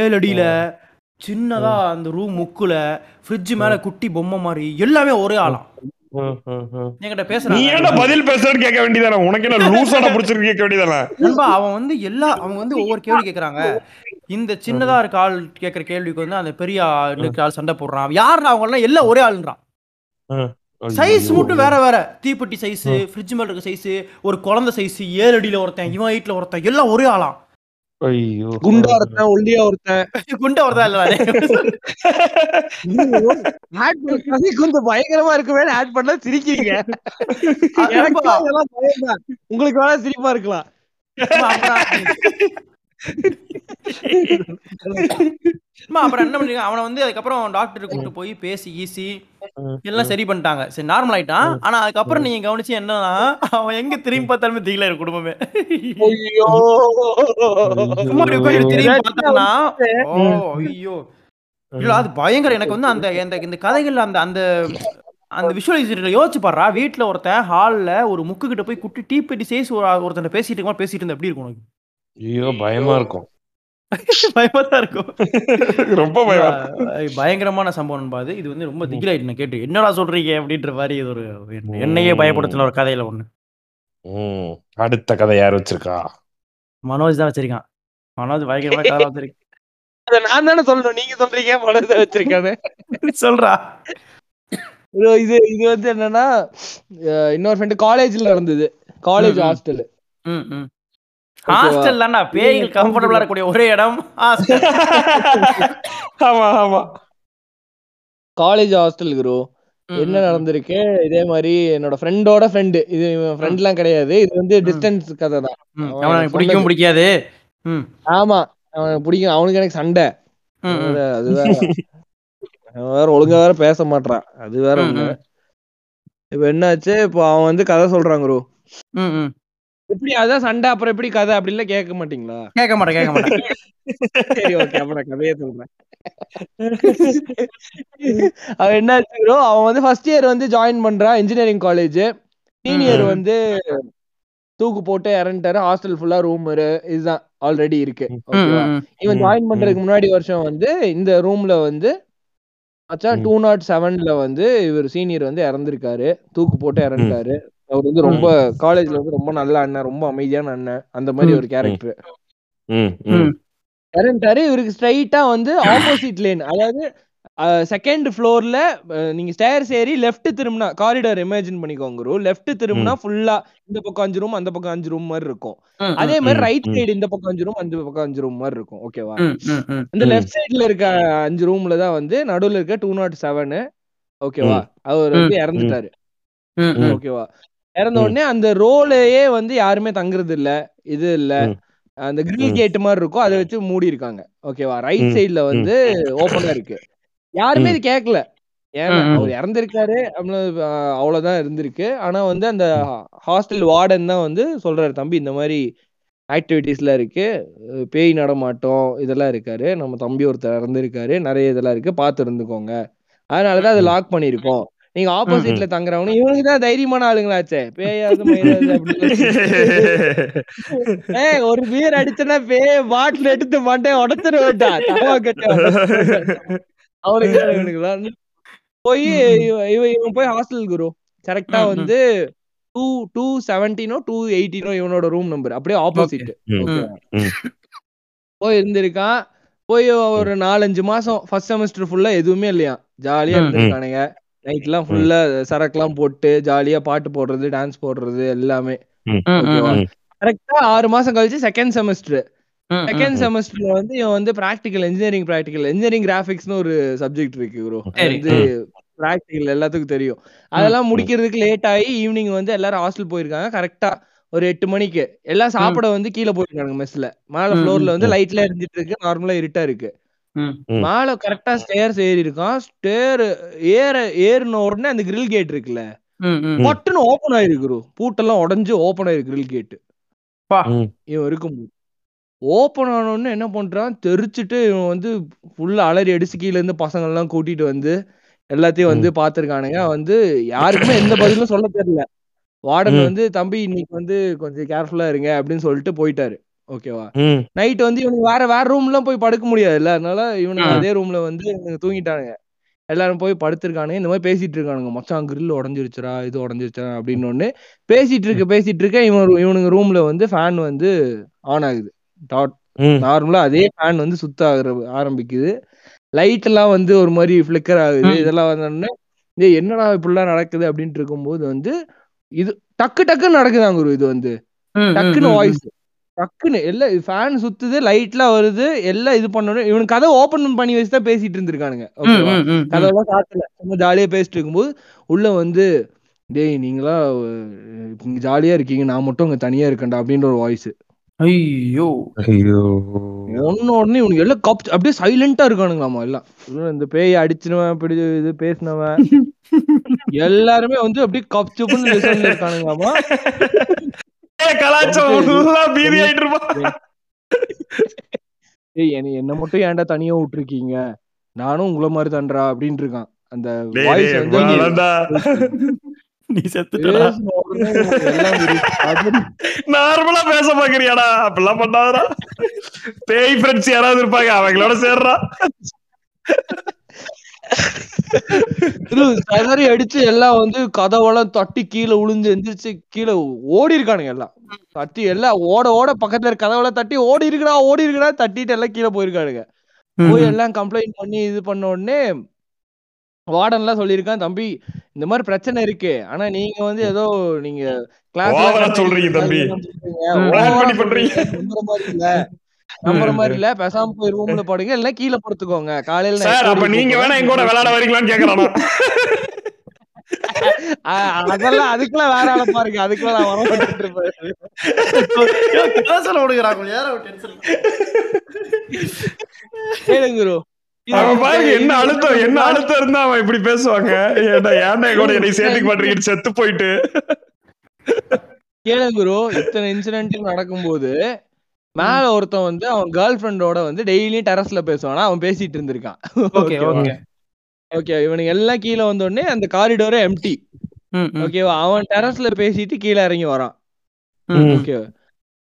ஏழு அடியில சின்னதா அந்த ரூம் முக்குல ஃப்ரிட்ஜ் மேல குட்டி பொம்மை மாதிரி எல்லாமே ஒரே ஆளாம். ம், ம், ம். என்கிட்ட நீ பேசுறாங்க ஏன்டா பதில் பேசுறன்னு கேட்க வேண்டியதானே? உனக்கு என்ன லூசாடா புடிச்சிருக்கு கேட்க வேண்டியதானே? நண்பா அவன் வந்து எல்லா அவங்க வந்து ஒவ்வொரு கேள்வி கேக்குறாங்க. இந்த சின்னதா இருக்க ஆள் கேக்குற கேள்விக்கு வந்து அந்த பெரிய ஆள் இருக்க ஆள் சண்டை போடுறான். யாருன்னு அவங்க எல்லாம் எல்லாம் ஒரே ஆளுன்றான். சைஸ் மட்டும் வேற வேற. தீப்பெட்டி சைஸ் ஃப்ரிட்ஜ் மேல இருக்க சைஸ் ஒரு குழந்தை சைஸ் ஏழு அடியில ஒருத்தன் இவன் ஹைட்ல ஒருத்தன் எல்லாம் ஒரே ஆளாம். ஐயோ குண்டா ஒருத்தன் ஒல்லியா ஒருத்தன். குண்டை ஒருத்தன் இல்ல ஆட் பண்ணி கொஞ்சம் பயங்கரமா இருக்குமே ஆட் பண்ணா சிரிக்கிறீங்க. உங்களுக்கு வேணா சிரிப்பா இருக்கலாம். அப்புறம் என்ன பண்ணீங்க அவனை வந்து அதுக்கப்புறம் டாக்டர் கூட்டு போய் பேசி ஈசி எல்லாம் சரி பண்ணிட்டாங்க. சரி நார்மல் ஆயிட்டான் ஆனா அதுக்கப்புறம் நீங்க கவனிச்சு என்னன்னா அவன் எங்க திரும்பி பார்த்தாலுமே திகில இருக்கு குடும்பமே. திரும்பி பார்த்தானா ஓ ஐயோ. இல்ல அது பயங்கர எனக்கு வந்து அந்த இந்த இந்த கதைகள்ல அந்த அந்த அந்த விஷுவலைசேஷன்ல யோசிச்சு பாடுறா வீட்ல ஒருத்தன் ஹால்ல ஒரு முக்கு கிட்ட போய் குட்டி டீ பெட்டி சேஸ் ஒருத்தன் பேசிட்டு இருக்கா பேசிட்டு இருந்தா எப்படி இருக்கும் உனக்கு? ஐயோ பயமா இருக்கும். பயமா தான் இருக்கும். ரொம்ப பயமா பயங்கரமான சம்பவம் அது இது வந்து ரொம்ப திகிலாயிட்டு நான் கேட்டு என்னடா சொல்றீங்க? அப்படின்ற மாதிரி இது ஒரு என்னையே பயப்படுத்தின ஒரு கதையில ஒண்ணு. ம். அடுத்த கதை யார் வச்சிருக்கா? மனோஜ் தான் வச்சிருக்கான். மனோஜ் பயங்கரமா கதை வச்சிருக்கேன் அத நான் தானே சொல்லணும். நீங்க சொல்றீங்க மனதை வச்சிருக்கானு சொல்றா. இது இது இது வந்து என்னன்னா இன்னொரு ஃப்ரெண்டு காலேஜ்ல நடந்தது. காலேஜ். ஹாஸ்டல் ம் ம். ஹாஸ்டல் தான்டா. பேய்கள் கம்ஃபர்டபுளா இருக்கக்கூடிய ஒரே இடம். ஹாஸ்டல் ஆமா ஆமா. காலேஜ் ஹாஸ்டல் குரு. என்ன நடந்திருக்கு? இதே மாதிரி என்னோட ஃப்ரெண்டோட ஃப்ரெண்டு இது ஃப்ரெண்ட்லாம் கிடையாது. இது வந்து. டிஸ்டன்ஸ் கதை தான். அவனை எனக்கு பிடிக்கவும் பிடிக்காது. ஆமா. அவனுக்கு பிடிக்கும். அவனுக்கு எனக்கு சண்டை. அது வேற அவன் வேற ஒழுங்கா வேற பேச மாட்றான். அது வேற ஒண்ணு. இப்ப என்னாச்சு? இப்போ அவன் வந்து கதை சொல்றான் குரு. எப்படி அதான் சண்டை அப்புறம் எப்படி கதை அப்படிலாம் கேட்க மாட்டீங்களா? கேட்க மாட்டேன் கேட்க மாட்டேன். சரி ஓகே அப்ப நான் கதையே சொல்றேன். அவன் என்னாச்சு bro, அவன் வந்து ஃபர்ஸ்ட் இயர் வந்து ஜாயின் பண்றான் இன்ஜினியரிங் காலேஜ் சீனியர். வந்து தூக்கு போட்டு இறந்துட்டாரு. ஹாஸ்டல் ஃபுல்லா ரூம் இதுதான் ஆல்ரெடி இருக்கு. இவன் ஜாயின். பண்றதுக்கு முன்னாடி வருஷம் வந்து இந்த ரூம்ல வந்து மச்சான். டூ நாட் செவன்ல வந்து இவர் சீனியர் வந்து இறந்திருக்காரு. தூக்கு போட்டு இறந்துட்டாரு. அவர் வந்து ரொம்ப காலேஜ்ல வந்து ரொம்ப நல்ல அண்ணன் ரொம்ப அமைதியான அண்ணன். அந்த மாதிரி. ஒரு கேரக்டர். இறந்துட்டாரு இவருக்கு ஸ்ட்ரைட்டா வந்து ஆப்போசிட் லேன் அதாவது செகண்ட் ஃப்ளோர்ல நீங்க ஸ்டேர்ஸ் ஏறி லெஃப்ட் திரும்பினா காரிடார் இமேஜின் பண்ணிக்கோங்க ப்ரோ லெஃப்ட் திரும்பினா ஃபுல்லா இந்த பக்கம் அஞ்சு ரூம் அந்த பக்கம் அஞ்சு ரூம் மாதிரி இருக்கும். அதே மாதிரி ரைட். சைடு இந்த பக்கம் அஞ்சு ரூம் அந்த பக்கம் அஞ்சு ரூம் மாதிரி இருக்கும். ஓகேவா. இந்த. லெஃப்ட் சைடுல இருக்க அஞ்சு ரூம்ல தான் வந்து நடுவுல இருக்க டூ நாட் செவன் ஓகேவா அவர் வந்து. இறந்துட்டாரு. ஓகேவா இறந்த. உடனே அந்த ரோலையே வந்து யாருமே தங்குறது இல்ல இது இல்ல. அந்த கிரில். கேட் மாதிரி இருக்கும். அதை வச்சு மூடி இருக்காங்க. ஓகேவா ரைட். சைடுல வந்து ஓப்பனா இருக்கு. யாருமே. இது கேட்கல ஏன்னா. அவர் இறந்திருக்காரு அவ்வளவுதான் இருந்திருக்கு. ஆனா வந்து அந்த ஹாஸ்டல் வார்டன் தான் வந்து சொல்றாரு தம்பி இந்த மாதிரி ஆக்டிவிட்டீஸ்லாம் இருக்கு. பேய் நடமாட்டம் இதெல்லாம் இருக்காரு. நம்ம தம்பி ஒருத்தர் இறந்திருக்காரு. நிறைய இதெல்லாம் இருக்கு. பார்த்து இருந்துக்கோங்க. அதனாலதான் அதை. லாக் பண்ணிருக்கோம் நீங்க ஆப்போசிட்ல தங்குறவனு இவனுக்கு தான் தைரியமான ஆளுங்களாச்சே. பேயாது ஏய் ஒரு பீர் அடிச்சனா பேய் பாட்டில் எடுத்து மண்டே உடச்சிட வேண்டாம் தவா கட்டி அவனுக்கு போய் இவன் இவன் போய் ஹாஸ்டல் குரு. கரெக்டா. வந்து டூ டூ செவன்டீனோ டூ எயிட்டீனோ இவனோட ரூம் நம்பர் அப்படியே ஆப்போசிட். போய் இருந்திருக்கான். போய் ஒரு நாலஞ்சு மாசம் ஃபர்ஸ்ட் செமஸ்டர் ஃபுல்லா எதுவுமே இல்லையா ஜாலியா. இருந்திருக்கானுங்க. நைட்லாம் ஃபுல்லா சரக்குலாம் போட்டு ஜாலியா பாட்டு போடுறது டான்ஸ் போடுறது எல்லாமே. கரெக்டா ஆறு மாசம் கழிச்சு செகண்ட் செமஸ்டர். செகண்ட் செமஸ்டர்ல வந்து இவன் வந்து பிராக்டிகல் இன்ஜினியரிங் பிராக்டிகல் இன்ஜினியரிங் கிராஃபிக்ஸ்னு ஒரு சப்ஜெக்ட் இருக்கு ப்ரோ. வந்து பிராக்டிகல் எல்லாத்துக்கும் தெரியும். அதெல்லாம் முடிக்கிறதுக்கு லேட் ஆகி ஈவினிங் வந்து எல்லாரும் ஹாஸ்டல் போயிருக்காங்க. கரெக்டா ஒரு எட்டு மணிக்கு. எல்லாம் சாப்பிட வந்து கீழே போயிருக்காங்க மெஸ்ல மேல ஃப்ளோர்ல வந்து. லைட்ல எரிஞ்சிட்டு இருக்கு. நார்மலா இருட்டா இருக்கு. மேல கரெக்டா ஸ்டேர்ஸ் ஏறி இருக்கான் ஸ்டேர் ஏற ஏறின உடனே அந்த கிரில் கேட் இருக்குல்ல. பட்டுன்னு ஓபன் ஆயிருக்கு. பூட்டெல்லாம் உடைஞ்சு ஓபன் ஆயிருக்கு கிரில் கேட். இவன் இருக்கும்போது ஓப்பன் ஆனோடனே என்ன பண்றான்? தெரிச்சுட்டு இவன் வந்து ஃபுல்லா அலறி அடிச்சு கீழ இருந்து பசங்க எல்லாம் கூட்டிட்டு வந்து எல்லாத்தையும் வந்து பாத்துருக்கானுங்க. வந்து யாருக்குமே எந்த பதிலும் சொல்ல தெரியல. வார்டன். வந்து தம்பி இன்னைக்கு வந்து கொஞ்சம் கேர்ஃபுல்லா இருங்க அப்படின்னு சொல்லிட்டு போயிட்டாரு. ஓகேவா. நைட் வந்து இவனுக்கு வேற வேற ரூம்லாம் போய் படுக்க முடியாதுல்ல அதனால இவனுக்கு. அதே ரூம்ல வந்து தூங்கிட்டானுங்க எல்லாரும் போய் படுத்திருக்கானுங்க இந்த மாதிரி பேசிட்டு இருக்கானுங்க மச்சான் கிரில் உடஞ்சிருச்சுடா இது உடஞ்சிருச்சா அப்படின்னு ஒண்ணு பேசிட்டு இருக்க பேசிட்டு இருக்க இவன் இவனுங்க ரூம்ல வந்து ஃபேன் வந்து ஆன் ஆகுது டாட். நார்மலா அதே ஃபேன் வந்து சுத்த ஆகுற ஆரம்பிக்குது லைட் எல்லாம் வந்து ஒரு மாதிரி ஃபிளிக்கர் ஆகுது. இதெல்லாம் வந்தோடனே என்னடா இப்படிலாம் நடக்குது அப்படின்ட்டு இருக்கும்போது வந்து இது டக்கு டக்குன்னு நடக்குதாங்க குரு இது வந்து டக்குன்னு. வாய்ஸ் டக்குன்னு எல்லாம் ஃபேன் சுத்துது லைட்லாம் வருது எல்லாம் இது பண்ணணும். இவனுக்கு கதை ஓபன் பண்ணி வச்சு தான் பேசிட்டு இருந்திருக்கானுங்க. கதவெல்லாம் சாத்தல சும்மா ஜாலியா பேசிட்டு இருக்கும்போது உள்ள வந்து டேய் நீங்களா ஜாலியா இருக்கீங்க நான் மட்டும் இங்க தனியா இருக்கேன்டா அப்படின்ற ஒரு வாய்ஸ் ஐயோ. ஐயோ. ஒன்னு உடனே இவனுக்கு எல்லாம் கப் அப்படியே சைலண்டா இருக்கானுங்களாமா எல்லாம். இந்த பேயை அடிச்சினவன் இப்படி இது பேசினவன். எல்லாருமே வந்து அப்படியே கப் சுப்புன்னு இருக்கானுங்களாமா? ஏய் என்ன என்ன மட்டும் ஏன்டா தனியா விட்டுருக்கீங்க? நானும் உங்கள மாதிரி தான்றா அப்படின்னு இருக்கான். அந்த. நீ செத்துட்டடா. நார்மலா பேச பாக்குறியாடா அப்படிலாம் பண்ணாதடா. பேய் ஃப்ரெண்ட்ஸ் யாராவது இருப்பாங்க அவங்களோட சேர்றா. சதறி அடிச்சு எல்லாம் வந்து கதவெல்லாம் தட்டி கீழே விழுந்து எந்திரிச்சு கீழே ஓடி இருக்கானுங்க எல்லாம் தட்டி எல்லாம் ஓட ஓட பக்கத்துல இருக்க கதவெல்லாம் தட்டி ஓடி இருக்குடா ஓடி இருக்குடா தட்டிட்டு எல்லாம் கீழே போயிருக்கானுங்க போய் எல்லாம் கம்ப்ளைண்ட் பண்ணி இது பண்ண உடனே வார்டன் எல்லாம் சொல்லியிருக்கான் தம்பி இந்த மாதிரி பிரச்சனை இருக்கு ஆனா நீங்க வந்து ஏதோ நீங்க கிளாஸ் சொல்றீங்க தம்பி. நம்புற மாதிரி இல்ல பேசாம போய் ரூம்ல படுங்க இல்ல கீழே படுத்துக்கோங்க. காலையில சார் அப்ப நீங்க வேணா எங்க கூட விளையாட வரீங்களான்னு கேக்குறானா ஆ, அதெல்லாம் அதுக்கெல்லாம் வேற ஆளை பாருங்க அதுக்கெல்லாம் நான் வர மாட்டேன் இருப்பேன். கலாச்சாரம் விடுகிறாங்க யார டென்ஷன் கேளுங்க bro. இது அவன் பாருங்க என்ன அழுத்தம் என்ன அழுத்தம் இருந்தா அவன் இப்படி பேசுவாங்க? ஏன்டா ஏன்டா கூட என்னை சேர்த்துக்க மாட்டேங்கிறீங்க? செத்து போயிட்டு. கேளுங்க bro. இத்தனை இன்சிடென்ட் நடக்கும்போது மேல ஒருத்தன் வந்து அவன் கேர்ள் ஃப்ரெண்டோட வந்து டெய்லியும் டெரஸ்ல பேசுவானா அவன் பேசிட்டு இருந்திருக்கான். Okay okay. ஓகே இவனுக்கு எல்லாம் கீழே வந்த உடனே அந்த காரிடோரே எம்டி ஓகேவா அவன் டெரஸ்ல பேசிட்டு கீழே இறங்கி வரான். ம். ஓகே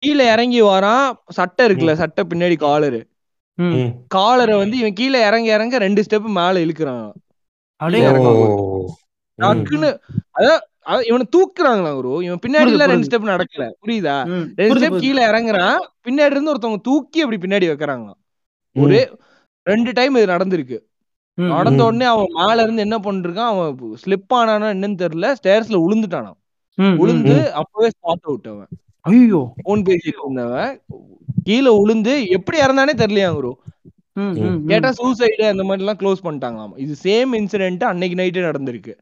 கீழே இறங்கி வரான் சட்டை இருக்குல்ல சட்டை பின்னாடி காலரு ம். காலரை வந்து இவன் கீழே இறங்கி இறங்க ரெண்டு ஸ்டெப் மேல இழுக்கிறான். அப்படியே டக்குன்னு அதான் இவனை தூக்குறாங்களா குரு இவன் பின்னாடி எல்லாம் ரெண்டு. ஸ்டெப் நடக்கல. புரியுதா? ரெண்டு ஸ்டெப். கீழே இறங்குறான். பின்னாடி இருந்து ஒருத்தவங்க தூக்கி அப்படி பின்னாடி வைக்கிறாங்க ஒரே ரெண்டு டைம் இது நடந்திருக்கு. நடந்த. உடனே அவன் மேல இருந்து என்ன பண்ணிருக்கான்? அவன் ஸ்லிப் ஆனானா என்னன்னு தெரியல. ஸ்டேர்ஸ்ல விழுந்து ம். அப்பவே ஸ்பாட் அவுட் அவன். ஐயோ. போன் பேசிட்டு இருந்தவன். கீழே விழுந்து எப்படி இறந்தானே தெரியலையா ம். கேட்டா சூசைடு அந்த மாதிரி எல்லாம் க்ளோஸ் பண்ணிட்டாங்களாம். இது சேம் இன்சிடென்ட் அன்னைக்கு நைட்டே நடந்திருக்கு.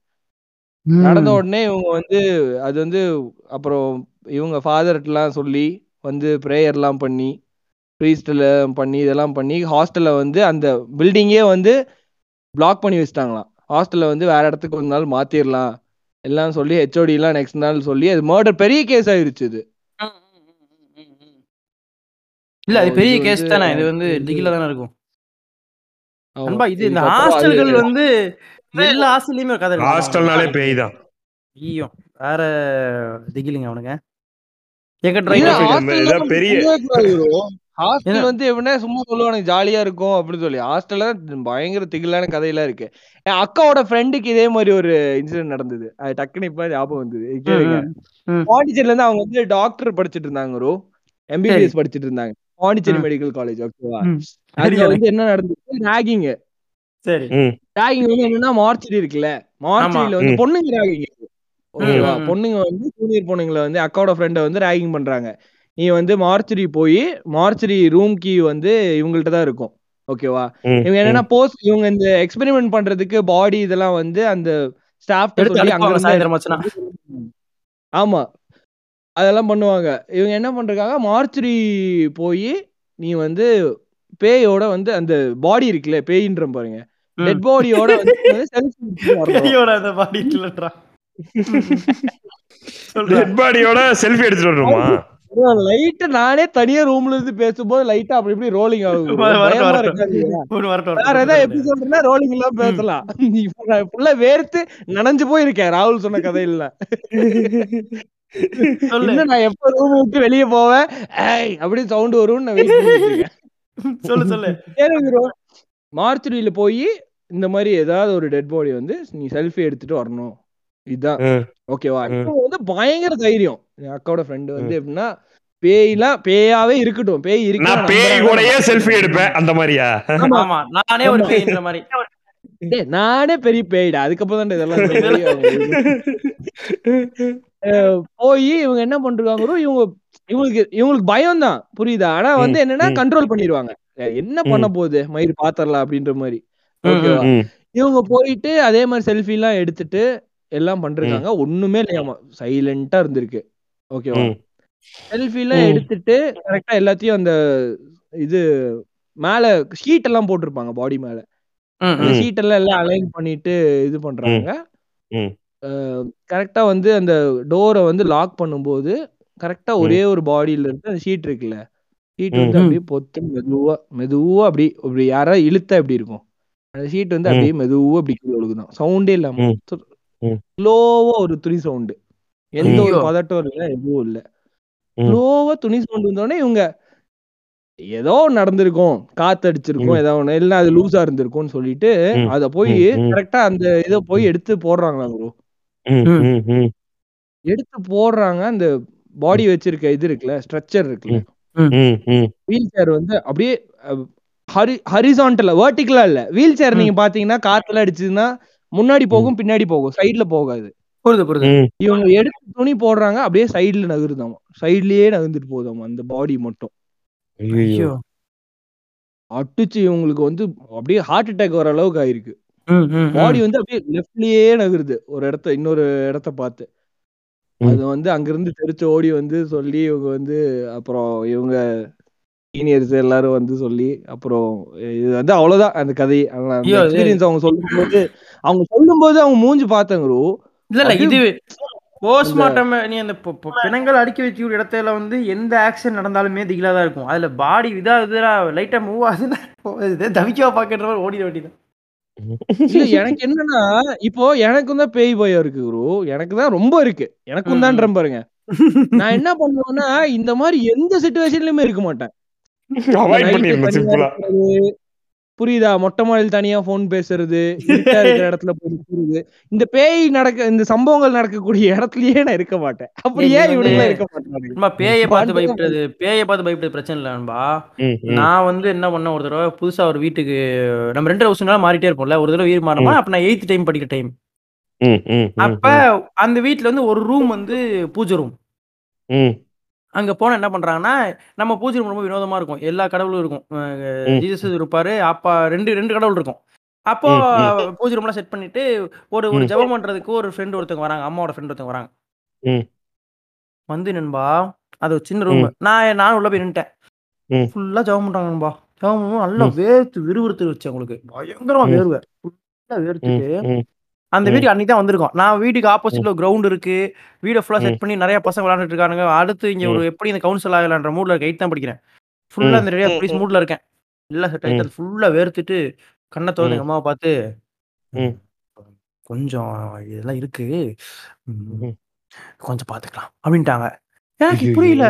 ம். நடந்த உடனே இவங்க வந்து அது வந்து அப்புறம் இவங்க ஃபாதர்ட்டெலாம் சொல்லி வந்து ப்ரேயர்லாம் பண்ணி ப்ரீஸ்டில் பண்ணி இதெல்லாம் பண்ணி ஹாஸ்டலில் வந்து அந்த பில்டிங்கே வந்து பிளாக் பண்ணி வச்சிட்டாங்களாம். ஹாஸ்டலில் வந்து வேற இடத்துக்கு ஒரு நாள் மாற்றிடலாம் எல்லாம் சொல்லி ஹெச்ஓடிலாம் நெக்ஸ்ட் நாள் சொல்லி அது மர்டர் பெரிய கேஸ் ஆயிருச்சு இது. இல்ல அது பெரிய இது கேஸ் வந்து- தானே. இது வந்து திகில தானே இருக்கும். ஆமா. நண்பா இது இந்த இதுக்கப்புறம் ஹாஸ்டல்கள் வந்து எல்லா ஹாஸ்டல்லையுமே ஒரு கதை இருக்கு. ஹாஸ்டல்னாலே பேய் தான். ஐயோ வேற திகிலுங்க அவனுங்க. இதான் வந்து எப்படின்னா சும்மா சொல்லுவானுங்க ஜாலியா இருக்கும் அப்படின்னு சொல்லி. ஹாஸ்டல்ல பயங்கர திகிலான கதையெல்லாம் இருக்கு. என் அக்காவோட ஃப்ரெண்டுக்கு இதே மாதிரி ஒரு இன்சிடென்ட் நடந்தது. அது டக்குனு இப்ப ஞாபகம் வந்தது. கேளுங்க. பாண்டிச்சேரியில இருந்து அவங்க வந்து டாக்டர் படிச்சிட்டு இருந்தாங்க ஒரு எம்பிபிஎஸ் படிச்சிட்டு இருந்தாங்க. பாண்டிச்சேரி. மெடிக்கல் காலேஜ் ஓகேவா. அதுல. வந்து என்ன நடந்தது? ராகிங் சரி. ராகிங் வந்து என்னன்னா மார்ச்சரி இருக்குல்ல. மார்ச்சரியில வந்து. பொண்ணுங்க ராகிங் ஓகேவா. பொண்ணுங்க வந்து ஜூனியர் பொண்ணுங்களை வந்து அக்காவோட ஃப்ரெண்டை வந்து ராகிங் பண்றாங்க. நீ வந்து மார்ச்சரி போய் மார்ச்சரி ரூம் கீ வந்து இவங்கள்ட்ட தான் இருக்கும். ஓகேவா? இவங்க என்னன்னா போஸ்ட் இவங்க இந்த எக்ஸ்பெரிமெண்ட் பண்றதுக்கு பாடி இதெல்லாம் வந்து அந்த ஸ்டாஃப் சொல்லி அங்க. ஆமா. அதெல்லாம் பண்ணுவாங்க. இவங்க என்ன பண்றாங்க மார்ச்சரி போய் நீ வந்து பேயோட வந்து அந்த பாடி இருக்குல்ல பேயின்ற பாருங்க. டெட் பாடியோட செல்ஃபி எடுத்துட்டு வரணுமா? லைட்டா நானே தனியா ரூம்ல இருந்து பேசும்போது லைட்டா அப்படி இப்படி ரோலிங் ஆகுது. வேற. ஏதாவது. எபிசோட்னா ரோலிங் எல்லாம் பேசலாம். இப்ப நான் ஃபுல்லா வேர்த்து நனைஞ்சு போயிருக்கேன் ராகுல் சொன்ன சொல்லு. இன்னும் நான் எப்ப ரூம் விட்டு வெளிய போவேன்? ஏய் அப்படி சவுண்ட் வரும்னு சொல்லு சொல்லு. மார்ச்சுரியில போய் இந்த மாதிரி ஏதாவது ஒரு டெட் பாடி வந்து நீ செல்ஃபி எடுத்துட்டு வரணும். இதுதான். ஓகேவா. இப்போ வந்து பயங்கர தைரியம். என் அக்காவோட ஃப்ரெண்டு வந்து எப்படின்னா பேய்லாம் பேயாவே இருக்கட்டும். பேய் இருக்கு நான் பேய் கூடயே செல்ஃபி எடுப்பேன். அந்த மாதிரியா? ஆமா நானே ஒரு பேய்ன்ற மாதிரி. நானே பெரிய பேய்டா. அதுக்கப்புறம் தான் இதெல்லாம் போய் இவங்க என்ன பண்றாங்க இவங்க இவங்களுக்கு இவங்களுக்கு பயம் தான் புரியுதா? ஆனா வந்து என்னன்னா. கண்ட்ரோல் பண்ணிடுவாங்க என்ன பண்ண போகுது? மயிர் பாத்திரலாம் அப்படின்ற மாதிரி. ஓகேவா. இவங்க போயிட்டு அதே மாதிரி செல்ஃபி எல்லாம் எடுத்துட்டு எல்லாம் பண்றாங்க ஒண்ணுமே இல்லையாமா சைலண்டா இருந்திருக்கு ஓகேவா ம். செல்ஃபிலாம் ம். எடுத்துட்டு கரெக்டா எல்லாத்தையும் அந்த இது மேல ஷீட் எல்லாம் போட்டிருப்பாங்க பாடி மேல. ஷீட் எல்லாம் எல்லாம் அலைன் பண்ணிட்டு இது பண்றாங்க. கரெக்டா வந்து அந்த டோரை வந்து லாக் பண்ணும்போது கரெக்டா. ஒரே ஒரு பாடியில இருந்து அந்த ஷீட் இருக்குல்ல ஷீட் வந்து. அப்படியே பொத்து மெதுவா மெதுவா அப்படி இப்படி யாராவது இழுத்தா எப்படி இருக்கும் அந்த ஷீட் வந்து. அப்படியே மெதுவா அப்படி கீழே விழுகுதான். சவுண்டே இல்லாம. ஸ்லோவா ஒரு துணி சவுண்டு எந்த ஒரு. பதட்டம் இல்லை எதுவும் இல்லை. ஸ்லோவா துணி சவுண்ட் வந்தோடனே இவங்க ஏதோ நடந்திருக்கும். காத்து அடிச்சிருக்கும். ஏதோ ஒண்ணு. இல்ல அது லூசா இருந்திருக்கும்னு சொல்லிட்டு. அத போய். கரெக்டா அந்த இதை போய் எடுத்து போடுறாங்களா ப்ரோ. எடுத்து போடுறாங்க. அந்த பாடி வச்சிருக்க இது இருக்குல்ல ஸ்ட்ரக்சர் இருக்குல்ல. வீல் சேர் வந்து அப்படியே ஹரி ஹரிசான்டலா வெர்டிகலா இல்ல. Wheelchair. நீங்க பாத்தீங்கன்னா காத்துல அடிச்சதுன்னா முன்னாடி போகும் பின்னாடி போகும். சைடுல போகாது. புரியுது புரியுது. ம். இவங்க எடுத்து துணி போடுறாங்க அப்படியே சைடுல நகருதாமா. சைடுலயே நகர்ந்துட்டு போதாமா அந்த பாடி மட்டும். அடிச்சு இவங்களுக்கு வந்து அப்படியே ஹார்ட் அட்டாக் வர அளவுக்கு ஆயிருக்கு. பாடி வந்து அப்படியே லெஃப்ட்லயே நகருது. ஒரு இடத்த இன்னொரு இடத்த பார்த்து. அது வந்து அங்கிருந்து தெரிச்சு ஓடி வந்து சொல்லி இவங்க வந்து அப்புறம் இவங்க சீனியர்ஸ் எல்லாரும் வந்து சொல்லி அப்புறம் இது வந்து அவ்வளவுதான் அந்த கதை. இது- எக்ஸ்பீரியன்ஸ் அவங்க சொல்லும்போது அவங்க சொல்லும்போது அவங்க மூஞ்சி பார்த்தாங்க ப்ரோ இல்ல இல்ல இது போஸ்ட்மார்ட்டம் நீ அந்த பிணங்கள் அடுக்கி வச்சு இடத்துல வந்து எந்த ஆக்ஷன் நடந்தாலுமே திகிலா தான் இருக்கும். அதுல பாடி இதா இதுடா லைட்டா மூவ் ஆகுதுன்னா இது தவிக்கவா பாக்குற மாதிரி ஓடிட வேண்டியது இல்ல எனக்கு என்னன்னா இப்போ எனக்கும் தான் பேய் பயம் இருக்கு ப்ரோ எனக்கு தான் ரொம்ப இருக்கு. எனக்கும் தான் பாருங்க நான் என்ன பண்ணுவேன்னா இந்த மாதிரி எந்த சுச்சுவேஷன்லயுமே இருக்க மாட்டேன். புரியுதா? மொட்டை மாடியில் தனியா போன் பேசுறது இருக்கிற இடத்துல நிக்கிறது. இந்த பேய் நடக்க இந்த சம்பவங்கள் நடக்கக்கூடிய இடத்துலயே நான் இருக்க மாட்டேன். அப்படி நீங்க ஏன் வந்து- இவனுங்க இருக்க நம்ம பேயை பார்த்து பயப்படுறது பேயை பார்த்து பயப்படுறது பிரச்சனை இல்லை நண்பா. நான் வந்து என்ன பண்ண ஒரு தடவை புதுசா ஒரு வீட்டுக்கு நம்ம ரெண்டு வருஷம் நாள் மாறிட்டே இருப்போம்ல ஒரு தடவை வீடு மாறணுமா? அப்ப நான் எயித்து டைம் படிக்கிற டைம். அப்ப அந்த வீட்ல வந்து ஒரு ரூம் வந்து பூஜை ரூம். அங்க போனா என்ன பண்றாங்கன்னா நம்ம பூஜை ரூம் ரொம்ப வினோதமா இருக்கும் எல்லா கடவுளும் இருக்கும் ம். ஜீசஸ் இருப்பாரு அப்பா ரெண்டு ரெண்டு கடவுள் இருக்கும் அப்போ ம், பூஜை ரூம்லாம் செட் பண்ணிட்டு ஒரு ஒரு ம். ஜெபம் பண்றதுக்கு ஒரு ஃப்ரெண்ட் ஒருத்தவங்க வராங்க அம்மாவோட ஃப்ரெண்ட் ஒருத்தவங்க வராங்க ம். வந்து நண்பா அது ஒரு சின்ன ரூம் நான் நான் உள்ள போய் நின்ட்டேன் ம். ஃபுல்லா ஜெபம் பண்றாங்க நண்பா ஜெபம் பண்ணும்போது நல்லா ம். வேர்த்து விறுவிறுத்து வச்சு உங்களுக்கு பயங்கரமா ம். வேர்வை ஃபுல்லா ம். வேர்த்துட்டு ம். அந்த. வீட்டுக்கு அன்னைக்கு தான் வந்திருக்கோம் நான் வீட்டுக்கு ஆப்போசிட்ல ஒரு கிரவுண்ட் இருக்கு வீடை ஃபுல்லா செட். பண்ணி நிறைய பசங்க விளையாண்டுட்டு இருக்கானுங்க அடுத்து இங்க ஒரு எப்படி இந்த கவுன்சில் ஆகலான்ற மூட்ல இருக்க எயிட் தான் படிக்கிறேன் ஃபுல்லா. இந்த ரெடியா ம். ப்ளீஸ் மூட்ல இருக்கேன் எல்லாம் செட் ஆயிட்டு ஃபுல்லா வேர்த்துட்டு கண்ணை. எங்க அம்மாவை பார்த்து ம். கொஞ்சம் இதெல்லாம் இருக்கு. கொஞ்சம் பாத்துக்கலாம் அப்படின்ட்டாங்க எனக்கு. புரியல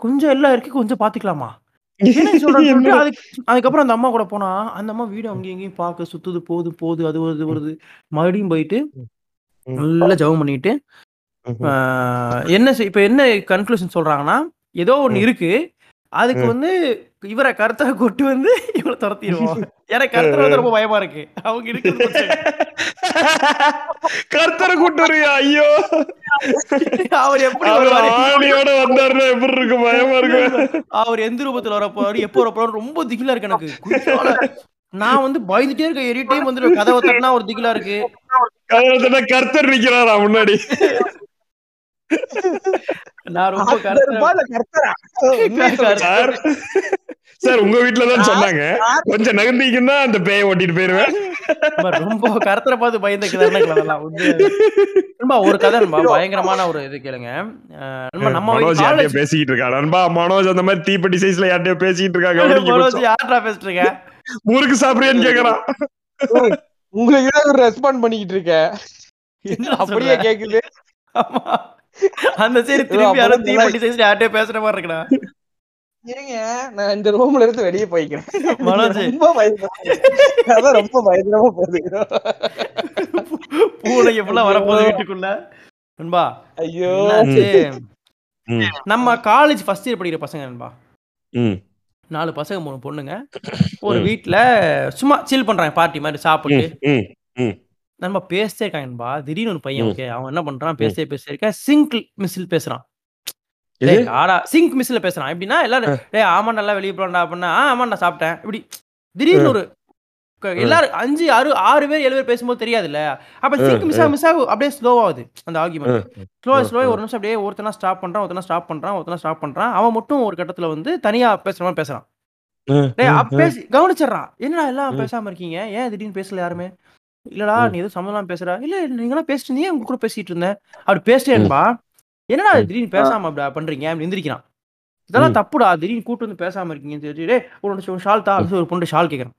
கொஞ்சம் எல்லாம் இருக்கு கொஞ்சம் பாத்துக்கலாமா என்ன சொல்றேன்னு சொல்லிட்டு என்னடா? அதுக்கு அதுக்கப்புறம் அந்த அம்மா கூட போனா அந்த அம்மா வீடு அங்கேயும் இங்கேயும் பார்க்க சுத்துது போகுது போகுது அது வருது இது வருது மறுபடியும் போயிட்டு ம். நல்லா ஜெபம் பண்ணிட்டு ம்ஹும். என்ன செய்- இப்ப என்ன கன்க்ளூஷன் சொல்றாங்கன்னா ஏதோ ஒண்ணு ம். இருக்கு அதுக்கு ம். வந்து இவரை கருத்தரை கொட்டு வந்து இவளை துரத்திடுவோம். எனக்கு கருத்தரை வந்து ரொம்ப பயமா இருக்கு. அவங்க பிரச்சனை. கர்த்தரை கூட்டு வரியா ஐயோ. அவர் எப்படி ஆணியோட வந்தாருன்னா எப்படி இருக்கு பயமா இருக்கு. அவர் எந்த ரூபத்துல வரப்போறாரு எப்போ வரப்போறாரு ரொம்ப திகிலா இருக்கு எனக்கு. நான் வந்து பயந்துட்டே இருக்கேன். எரி டைம் வந்து கதவை தட்டினா ஒரு திகிலா இருக்கு. கதவுல கர்த்தர் நிக்கிறாரா முன்னாடி? நான் ரொம்ப. சார் உங்க வீட்டுல தான் சொன்னாங்க. கொஞ்சம் நகர்ந்தீங்கன்னா அந்த பேயை ஓட்டிட்டு போயிருவேன். ரொம்ப கருத்தரை பார்த்து. நண்பா ஒரு கதை நண்பா பயங்கரமான ஒரு இது கேளுங்க. நம்ம பேசிக்கிட்டு இருக்கா நண்பா மனோஜ் அந்த மாதிரி தீப்பெட்டி சைஸ்ல யார்கிட்டயோ பேசிக்கிட்டு இருக்காங்க மனோஜ். யார்டா பேசிட்டு இருக்க முறுக்கு சாப்பிடுறியான்னு கேக்குறான். உங்களுக்கு ரெஸ்பாண்ட் பண்ணிக்கிட்டு இருக்க? அப்படியே? கேக்குது. ஆமா. அந்த சைடு திருப்பி அப்பதான் யாரும் தீப்பெட்டி சைஸ்ல யார்கிட்டயோ பேசுற மாதிரி இருக்குடா இருங்க நான் இந்த ரூம்ல இருந்து வெளியே போய்க்கிறேன் மனோஜ். ரொம்ப பயங்கரமா அதான் ரொம்ப பயங்கரமா போகுது பூனைக்கு ஃபுல்லா வரப்போகுது வீட்டுக்குள்ள நண்பா ஐயோ. நம்ம காலேஜ் ஃபர்ஸ்ட் இயர் படிக்கிற பசங்க நண்பா ம். நாலு பசங்க மூணு பொண்ணுங்க ஒரு ம். வீட்ல சும்மா சில் பண்றாங்க பார்ட்டி மாதிரி சாப்பிட்டு ம். ம். நம்ம பேசிட்டே இருக்காங்க நண்பா திடீர்னு ஒரு பையன். ஓகே அவன் என்ன பண்றான்? பேசிட்டே பேசிட்டே இருக்க சிங்க் மிஸ்ஸில் பேசுறான். ஆடா சிங்க் மிஸ்ல பேசுறான். எப்படின்னா எல்லாரும் டேய் ஆமா நல்லா வெளியே போறா அப்படின்னா ஆமா நான் சாப்பிட்டேன். இப்படி திடீர்னு ஒரு எல்லாரும் அஞ்சு ஆறு ஆறு பேர் ஏழு பேர் பேசும்போது தெரியாதுல்ல? அப்ப சிங்க் மிஸ் மிஸ் ஆக அப்படியே ஸ்லோ ஆகுது அந்த ஆர்குமெண்ட் ஸ்லோ ஸ்லோ ஒரு நிமிஷம் அப்படியே ஒருத்தனா ஸ்டாப் பண்றான் ஒருத்தனா ஸ்டாப் பண்றான் ஒருத்தனா ஸ்டாப் பண்றான். அவன் மட்டும் ஒரு கட்டத்துல வந்து தனியா பேசுற மாதிரி பேசுறான். கவனிச்சிடுறான். என்னடா எல்லாம். பேசாம இருக்கீங்க? ஏன் திடீர்னு பேசல யாருமே? இல்லடா ம். நீ எதுவும் சம்மந்தம் பேசுற? இல்ல நீங்களாம் பேசிட்டு இருந்தீங்க உங்க கூட பேசிட்டு இருந்தேன் அப்படி பேசிட்டேன்பா என்னடா ம். திடீர்னு பேசாம அப்படி பண்றீங்க? அப்படி எந்திரிக்கிறான். இதெல்லாம் ம். தப்புடா. திடீர்னு கூட்டு வந்து பேசாம இருக்கீங்கன்னு சொல்லி டேய் ஒரு ஷால் தா. அப்படின்னு ஒரு பொண்ணு ஷால் கேக்குறான்.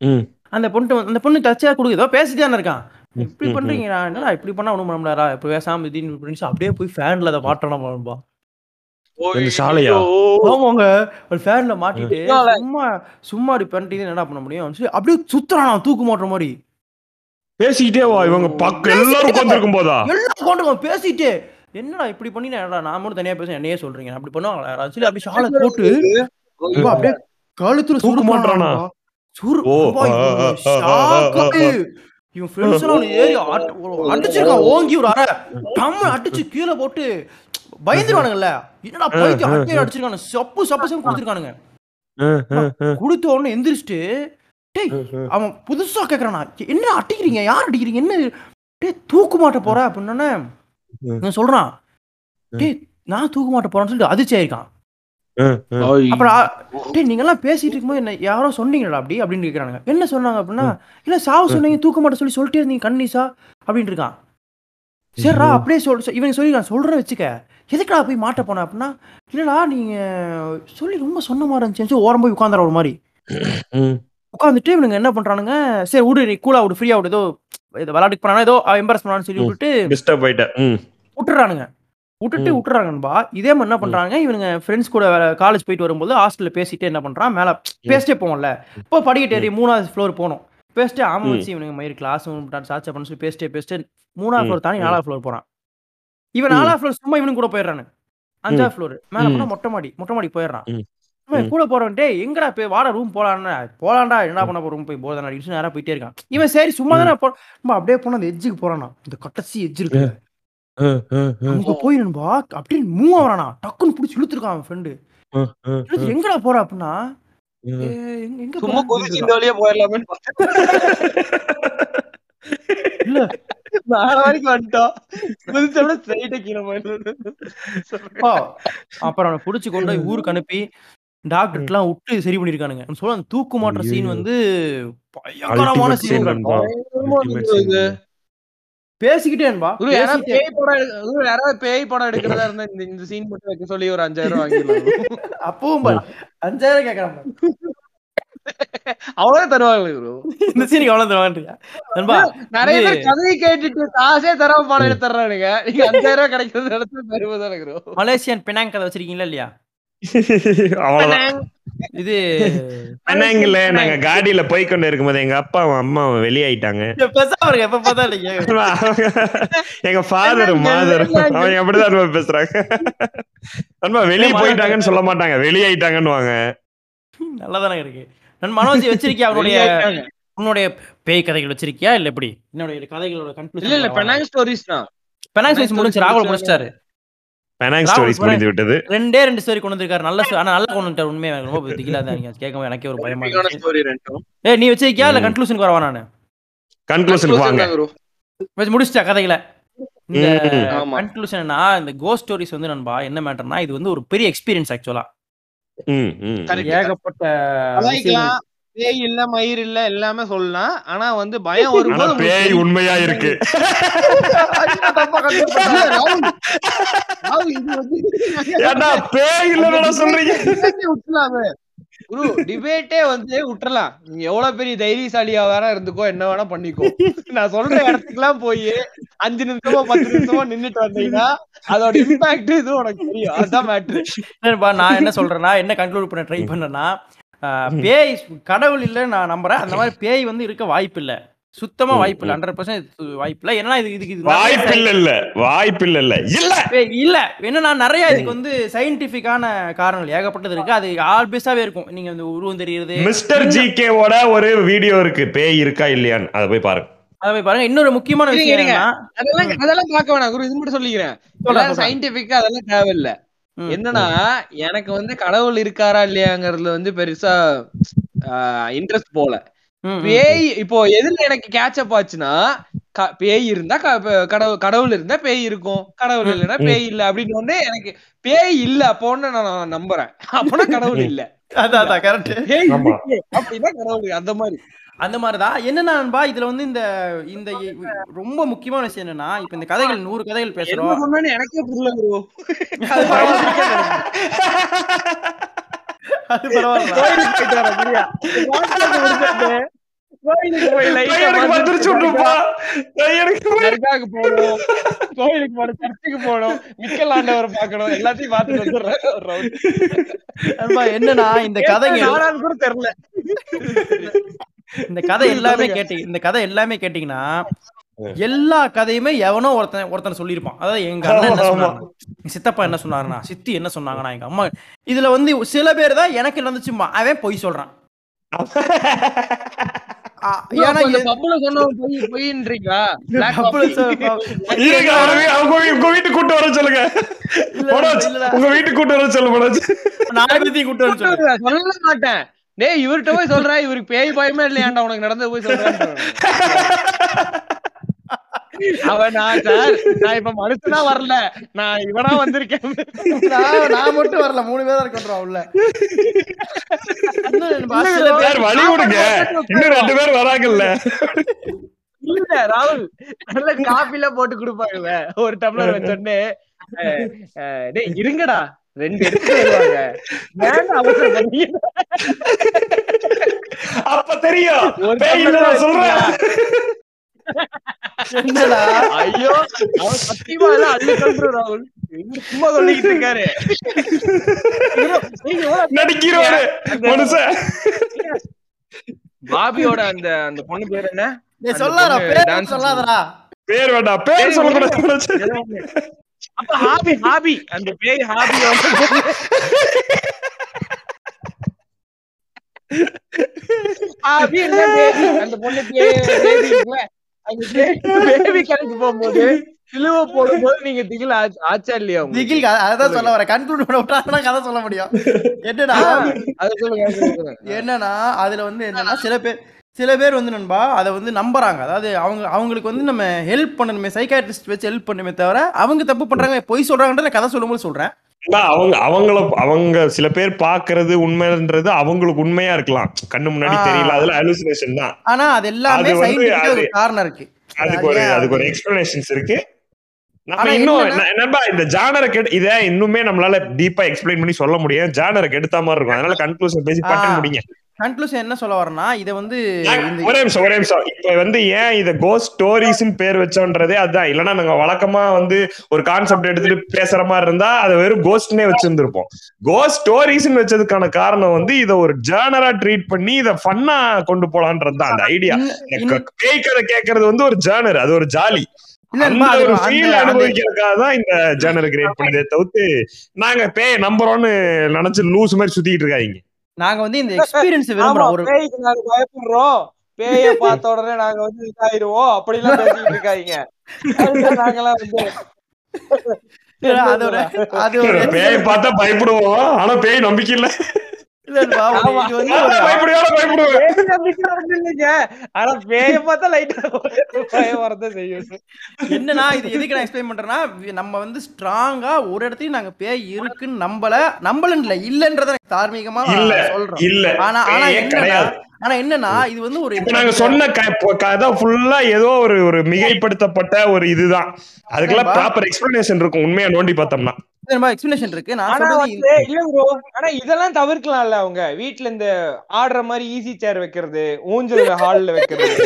ம். அந்த பொண்ணு அந்த பொண்ணு டச்சா கொடுக்குது ஏதோ பேசிட்டே இருக்கா ம், இப்படி ம், பண்றீங்கடா. என்னடா இப்படி பண்ணா ஒண்ணும் பண்ண முடியாதா இப்ப பேசாம திடீர்னு இப்படின்னு அப்படியே போய் ஃபேன்ல அதை மாட்டணும் இந்த சாலையா? ஆமாங்க. ஒரு ஃபேன்ல மாட்டிட்டு சும்மா சும்மா அப்படி பண்ணிட்டு என்ன பண்ண முடியும்? சொல்லி அப்படியே சுத்துறான் தூக்கு மாட்டுற மாதிரி. பேசிக்கிட்டே வா இவங்க பக்கம் எல்லாரும் உட்காந்துருக்கும் போதா? கொண்டு பேசிட்டு என்னடா இப்படி பண்ணி நான் மட்டும் தனியா பேச என்னையே சொல்றீங்க. அப்படி பண்ணுவாங்களா? யாராவது? சொல்லி அப்படி ஷாலை போட்டு அப்படியே கழுத்துல மாட்டுறானா? மாட்டுறானா சுரு இவன் ஃப்ரெண்ட்ஸ் எல்லாம் ஏறி அடிச்சிருக்கான் ஓங்கி ஒரு அரை டம்மு அடிச்சு கீழே போட்டு பயந்துருவானுங்கல்ல. என்னடா பைத்தியம் அடிச்சிருக்கானு சப்பு சப்பு சப்பு கொடுத்துருக்கானுங்க. கொடுத்த உடனே எந்திரிச்சிட்டு டேய் அவன் புதுசா கேக்குறானா? என்ன அடிக்கிறீங்க? யார் அடிக்கிறீங்க? என்ன டேய் தூக்கு மாட்ட போற அப்படின்னே சொல்றான். டேய் நான் தூக்கு மாட்ட போறேன்னு சொல்லிட்டு அதிர்ச்சி ஆயிருக்கான். அப்புறம் டேய் நீங்க எல்லாம் பேசிட்டு இருக்கும்போது என்ன யாரோ சொன்னீங்களா அப்படி? அப்படின்னு கேக்குறானுங்க. என்ன சொன்னாங்க அப்படின்னா இல்ல சாவு சொன்னீங்க தூக்க மாட்ட சொல்லி சொல்லிட்டே இருந்தீங்க கண்ணீசா? அப்படின்னு இருக்கான். சரிடா அப்படியே சொல் சொ- இவன் சொல்லி நான் சொல்றேன் வச்சுக்க. எதுக்குடா போய் மாட்ட போன அப்படின்னா இல்லடா நீங்க சொல்லி ரொம்ப சொன்ன மாதிரி இருந்துச்சு. ஓரம் போய் உட்காந்துற ஒரு மாதிரி. உட்காந்துட்டு இவனுங்க என்ன பண்றானுங்க சரி விடு நீ கூலா விடு ஃப்ரீயா விடு ஏதோ இது விளையாட்டுக்கு போனா ஏதோ எம்பரஸ் பண்ணான்னு சொல்லி. விட்டுட்டு டிஸ்டர்ப் ஆயிட்டேன். விட்டுறானுங்க விட்டுட்டு. விட்டுறாங்கன்பா இதே மாதிரி என்ன பண்றாங்க இவனுங்க ஃப்ரெண்ட்ஸ் கூட காலேஜ் போயிட்டு வரும்போது ஹாஸ்டல்ல பேசிட்டு என்ன பண்றான் மேல பேசிட்டே போவோம்ல இப்போ படிக்கட்டு ஏறி மூணாவது ஃப்ளோர் போனோம் பேசிட்டு ஆமா ம். வச்சு இவனுங்க மயிர் கிளாஸ் சாச்சா பண்ணு சொல்லி பேசிட்டே பேசிட்டு மூணாவது. ஃப்ளோர் தாண்டி ம். நாலாவது ஃப்ளோர் போறான் இவன். நாலாவது ஃப்ளோர் சும்மா இவனுக்கு கூட போயிடுறானு அஞ்சாவது ஃப்ளோர் மேல. போனா மொட்டை மாடி மொட்டை மாடி போயிடுறான். இவன் கூட போறவன் டேய் எங்கடா போய் வாடா ரூம் போலான்னு. போலாம்டா என்ன பண்ண போற ரூம் போய் போதா அடிச்சு நேரா போயிட்டே இருக்கான். இவன் சரி சும்மா தானே போ அப்படியே போனா அந்த எட்ஜுக்கு போறானா. இந்த கட்டசி எட்ஜ் இருக்கு. அங்க போய் நண்பா அப்படியே மூவ் ஆவறானா டக்குன்னு பிடிச்சி இழுத்துருக்கான் அவன் ஃப்ரெண்டு எங்கடா போற அப்படின்னா இல்ல. அப்புறம் அவனை புடிச்சு கொண்டு போய் ஊருக்கு அனுப்பி டாக்டர்லாம் விட்டு சரி பண்ணிருக்கானுங்க. சொல்ல அந்த தூக்கு மாட்டுற சீன். வந்து பயங்கரமான சீன். பேசிக்கிட்டே என்பா பேய் படம் யாராவது பேய் படம் எடுக்கிறதா இருந்தா இந்த இந்த சீன் மட்டும் வைக்க சொல்லி ஒரு அஞ்சாயிரம் வாங்கிடலாம். அப்பவும் அஞ்சாயிரம் கேக்குறான் பாரு. அவ்வளவு தருவாங்க குரு இந்த சீனுக்கு எவ்வளவு தருவான்றியா நண்பா நிறைய பேர் கதையை கேட்டுட்டு காசே தராம படம் எடுத்து தர்றானுங்க நீங்க அஞ்சாயிரம் ரூபாய் கிடைக்கிறது தருவதான குரு மலேசியன் பினாங் கதை வச்சிருக்கீங்களா இல்லையா? அவ்வளவுதான். இது பெனாங்கில் நாங்க காடியில போய் கொண்டு இருக்கும்போது எங்க அப்பா அம்மா வெளியாயிட்டாங்க எங்க ஃபாதர் மாதர் அவங்க அப்படிதான் அன்பா பேசுறாங்க? அன்பா வெளியே போயிட்டாங்கன்னு சொல்ல மாட்டாங்க வெளியாயிட்டாங்கன்னு வாங்க நல்லாதானே இருக்கு. நான் மனோஜ் வச்சிருக்கியா அவனுடைய உன்னுடைய பேய் கதைகள் வச்சிருக்கியா இல்ல எப்படி? என்னுடைய கதைகளோட கன்க்ளூஷன் இல்ல இல்ல பெனாங் ஸ்டோரிஸ் தான். பெனாங் ஸ்டோரிஸ் முடிஞ்சு ராகுல் முடிச்சிட்டாரு. பெனாங் ஸ்டோரிஸ் முடிந்து விட்டது ரெண்டே ரெண்டு ஸ்டோரி கொண்டு வந்திருக்காரு நல்ல story. ஆனா நல்லா கொண்டு வந்துட்டாரு உண்மையா. எனக்கு ரொம்ப திகிலா தான் நீங்க கேட்கும் எனக்கே ஒரு பயமா இருக்கு ஸ்டோரி ரெண்டும். ஏய் நீ வச்சிருக்கியா? இல்ல. கன்க்ளூஷனுக்கு வரவா நானு? கன்க்ளூஷனுக்கு வாங்க. வச்சு முடிச்சிட்டா கதைகளை. இந்த. கன்க்ளூஷன்னா இந்த கோஸ்ட் ஸ்டோரிஸ் வந்து நண்பா என்ன மேட்டர்னா இது வந்து ஒரு பெரிய எக்ஸ்பீரியன்ஸ் ஆக்சுவலா ம், ம், Correct. ஏகப்பட்ட பேய் இல்ல மயிர் இல்ல எல்லாமே சொல்லலாம். ஆனா வந்து பயம் வரும்போது பேய். உண்மையா இருக்கு. இல்ல, பேய் இல்லைன்னு சொல்றீங்க. விட்டுலாமே. குரு டிபேட்டே வந்து விட்டுறலாம். நீங்க எவ்வளவு பெரிய தைரியசாலியா வேணா இருந்துக்கோ என்ன வேணா பண்ணிக்கோ. நான் சொல்ற இடத்துக்குலாம் போய் அஞ்சு நிமிஷமோ பத்து நிமிஷமோ நின்னுட்டு வந்தீங்கன்னா அதோட இம்பாக்ட் இது உனக்கு தெரியும். அதுதான் மேட்ரு நான் என்ன சொல்றேன்னா என்ன கன்க்ளூட் பண்ண ட்ரை பண்ணேன்னா பேய் கடவுள் இல்ல நான் நம்புறேன். அந்த மாதிரி பேய் வந்து இருக்க வாய்ப்பு இல்ல சுத்தமா வாய்ப்பு இல்ல. ஹண்ட்ரட் பர்சன்ட் வாய்ப்பு இல்ல ஏன்னா இது இதுக்கு இது நிறைய வாய்ப்பில்ல இல்ல. வாய்ப்பில்ல இல்ல. இல்ல. பேய் இல்ல. என்னன்னா நிறைய இதுக்கு வந்து சயின்டிபிக்கான காரணங்கள் ஏகப்பட்டது இருக்கு. அது ஆல்பேஸாவே இருக்கும். நீங்க இந்த உருவம் தெரியுது மிஸ்டர் ஜிகேவோட ஒரு வீடியோ இருக்கு. பேய் இருக்கா இல்லையான்னு. அதை போய் பாருங்க. அதை போய் பாருங்க. இன்னொரு முக்கியமான விஷயம் அதெல்லாம் அதெல்லாம் பார்க்க வேணாம். குரு இது மட்டும் சொல்லிக்கிறேன். சயின்டிபிக்கா அதெல்லாம் தேவையில்ல. என்னன்னா எனக்கு வந்து கடவுள் இருக்காரா இல்லையாங்கிறதுல வந்து பெருசா இன்ட்ரெஸ்ட் போல. பேய் இப்போ எதுல எனக்கு கேட்சப் ஆச்சுன்னா க- பேய் இருந்தா கடவுள் கடவுள் இருந்தா பேய் இருக்கும். கடவுள். இல்லைன்னா பேய் இல்ல அப்படின்னு உடனே எனக்கு பேய் இல்ல அப்போன்னு நான் நம்புறேன். அப்போனா கடவுள் இல்ல. அதான் அதான் கரெக்ட் அப்படின்னா கடவுள் அந்த மாதிரி. அந்த மாதிரிதான் என்னன்னா நண்பா இதுல வந்து இந்த இந்த ரொம்ப முக்கியமான விஷயம் என்னன்னா இப்ப இந்த கதைகள் நூறு கதைகள் பேசுறோம். எனக்கே புரியல bro. அது பரவாயில்ல கோயிலுக்கு போய் தர்காவுக்கு போகணும். கோயிலுக்கு போகணும் சர்ச்சுக்கு போகணும் மிக்கல் ஆண்டவர் பார்க்கணும் எல்லாத்தையும் பார்த்துட்டு வந்துடுறேன். ஒரு round. நண்பா என்னன்னா இந்த நானான்னு கூட தெரியல. இந்த கதை எல்லாமே கேட்டி இந்த கதை எல்லாமே கேட்டீங்கன்னா எல்லா கதையுமே எவனோ ஒருத்தன் ஒருத்தன் சொல்லியிருப்பான். அதாவது எங்க அண்ணன் என்ன சொன்னாங்க சித்தப்பா என்ன சொன்னாருன்னா சித்தி என்ன சொன்னாங்கன்னா எங்க அம்மா இதுல வந்து சில பேர் தான் எனக்கு நடந்துச்சுமா அவன் பொய் சொல்றான். கூட்டு வர சொல்லுங்க. உங்க வீட்டுக்கு கூட்டு வர சொல்லு மனோஜ் நாலு பேத்தையும் கூட்டு வர சொல்லு சொல்ல மாட்டேன். டேய் இவர்கிட்ட போய் சொல்றேன் இவருக்கு பேய் பயமே இல்லையாண்டா உனக்கு நடந்து போய் சொல்றேன் அவன் நான் சார் நான் இப்ப மனுஷனா வரல. நான் இவனா வந்திருக்கேன். நான் மட்டும் வரல மூணு பேர் தான் இருக்கோம் உள்ள. வழி விடுங்க இன்னும் ரெண்டு பேர் வராங்கல்ல. இல்ல ராகுல் நல்ல காபில போட்டு கொடுப்பாங்கல்ல ஒரு டம்ளர் வச்சோடனே டேய் இருங்கடா. ரெண்டு எடுத்து வருவாங்க. அப்ப தெரியும். இல்ல சொல்றேன். என்னடா? ஐயோ அவன் சத்தியமா எல்லாம் அள்ளி கழுத்துரு ராகுல் சும்மா சொல்லிக்கிட்டு இருக்காரு. மனுஷன். பாபியோட அந்த அந்த பொண்ணு பேர் என்ன? அந்த சொல்லாதடா பேர் சொல்லாதடா. பேர் வேண்டாம் பேர் ஒண்ணு. அப்ப ஹாபி ஹாபி. அந்த பேய் ஹாபி. ஹாபி இல்ல பேபி அந்த பொண்ணு பேபி கணக்கு போகும்போது சிலுவை போடும்போது நீங்க திகில் ஆச்சு- இல்லையா? திகில் அதான் சொல்ல வரேன். கன்க்ளூட் பண்ண விட்டாங்கன்னா கதை சொல்ல முடியும். சொல்லுங்க. என்னன்னா அதுல வந்து என்னன்னா சில பேர் சில பேர் வந்து நண்பா அதை வந்து நம்புறாங்க. அதாவது அவங்க அவங்களுக்கு வந்து நம்ம ஹெல்ப் பண்ணணுமே சைக்காட்ரிஸ்ட் வச்சு ஹெல்ப் பண்ணுமே தவிர அவங்க தப்பு பண்றாங்க பொய் சொல்றாங்கன்ற நான் கதை சொல்லும்போது சொல்றேன். அவங்க அவங்கள அவங்க சில பேர் பாக்குறது உண்மைன்றது அவங்களுக்கு உண்மையா இருக்கலாம். கண்ணு முன்னாடி. தெரியல அதுல அலுசினேஷன் தான். ஆனா அது எல்லாமே காரணம் இருக்கு. அதுக்கு ஒரு அது அதுக்கு ஒரு எக்ஸ்பிளனேஷன்ஸ் இருக்கு. நம்ம இன்னும் நண்பா இந்த ஜானரை கெடு இத இன்னுமே நம்மளால டீப்பா எக்ஸ்பிளைன் பண்ணி சொல்ல முடியும் ஜானரை கெடுத்த மாதிரி இருக்கும். அதனால கன்க்ளூஷன் பேசி பட்டன் ஆ. கன்க்ளூஷன் என்ன சொல்ல வரேன்னா இதை வந்து ஒரே நிமிஷம் ஒரே நிமிஷம். இப்ப வந்து ஏன் இத கோஸ்ட் ஸ்டோரிஸ்னு பேர் வச்சோன்றதே அதான். இல்லனா நாங்க வழக்கமா வந்து ஒரு கான்செப்ட் எடுத்துட்டு பேசுற மாதிரி இருந்தா அது வெறும் கோஸ்ட்னே வச்சிருந்திருப்போம். கோஸ்ட் ஸ்டோரிஸ்னு வச்சதுக்கான காரணம் வந்து இத ஒரு ஜேர்னரா ட்ரீட் பண்ணி இத ஃபன்னா கொண்டு போலான்றது தான் அந்த ஐடியா பேய் கதை கேட்கறது வந்து ஒரு ஜேர்னர் அது ஒரு ஜாலி. இந்த ஜேர்னர் கிரியேட் பண்ணதே தவிர்த்து நாங்க பேய் நம்புறோம்னு நினைச்சு லூஸ் மாதிரி சுத்திட்டு இருக்காங்க நாங்க வந்து இந்த எக்ஸ்பீரியன்ஸ் விரும்புறோம். ஒரு பேய்க்கு நாங்க பயப்படுறோம். பேய பார்த்த உடனே நாங்க வந்து இதாயிருவோம் அப்படி எல்லாம் பேசிட்டு இருக்காங்க நாங்கெல்லாம் வந்து அது ஒரு அது ஒரு பேய் பார்த்தா பயப்படுவோம். ஆனா பேய் நம்பிக்கை இல்ல. என்னன்னா இது எதுக்கு நான் எக்ஸ்பிளைன் பண்றேன்னா நம்ம வந்து ஸ்ட்ராங்கா ஒரு இடத்தையும் நாங்க பேய் இருக்குன்னு நம்பல. நம்பலன்னு இல்ல இல்லன்றத தார்மீகமா இல்ல, சொல்றோம் இல்ல. ஆனா ஆனா என்னன்னா ஆனா என்னன்னா இது வந்து ஒரு நாங்க சொன்ன கதை ஃபுல்லா ஏதோ ஒரு ஒரு மிகைப்படுத்தப்பட்ட ஒரு இதுதான். அதுக்கெல்லாம்? ப்ராப்பர் எக்ஸ்பிளனேஷன் இருக்கும் உண்மையா நோண்டி பார்த்தோம்னா. இருக்கு. நான் ஆனா சொல்றது வந்து இல்ல ப்ரோ ஆனா இதெல்லாம் தவிர்க்கலாம்ல அவங்க. வீட்ல இந்த ஆடுற மாதிரி ஈஸி சேர் வைக்கிறது ஊஞ்சல் ஹால்ல வைக்கிறது.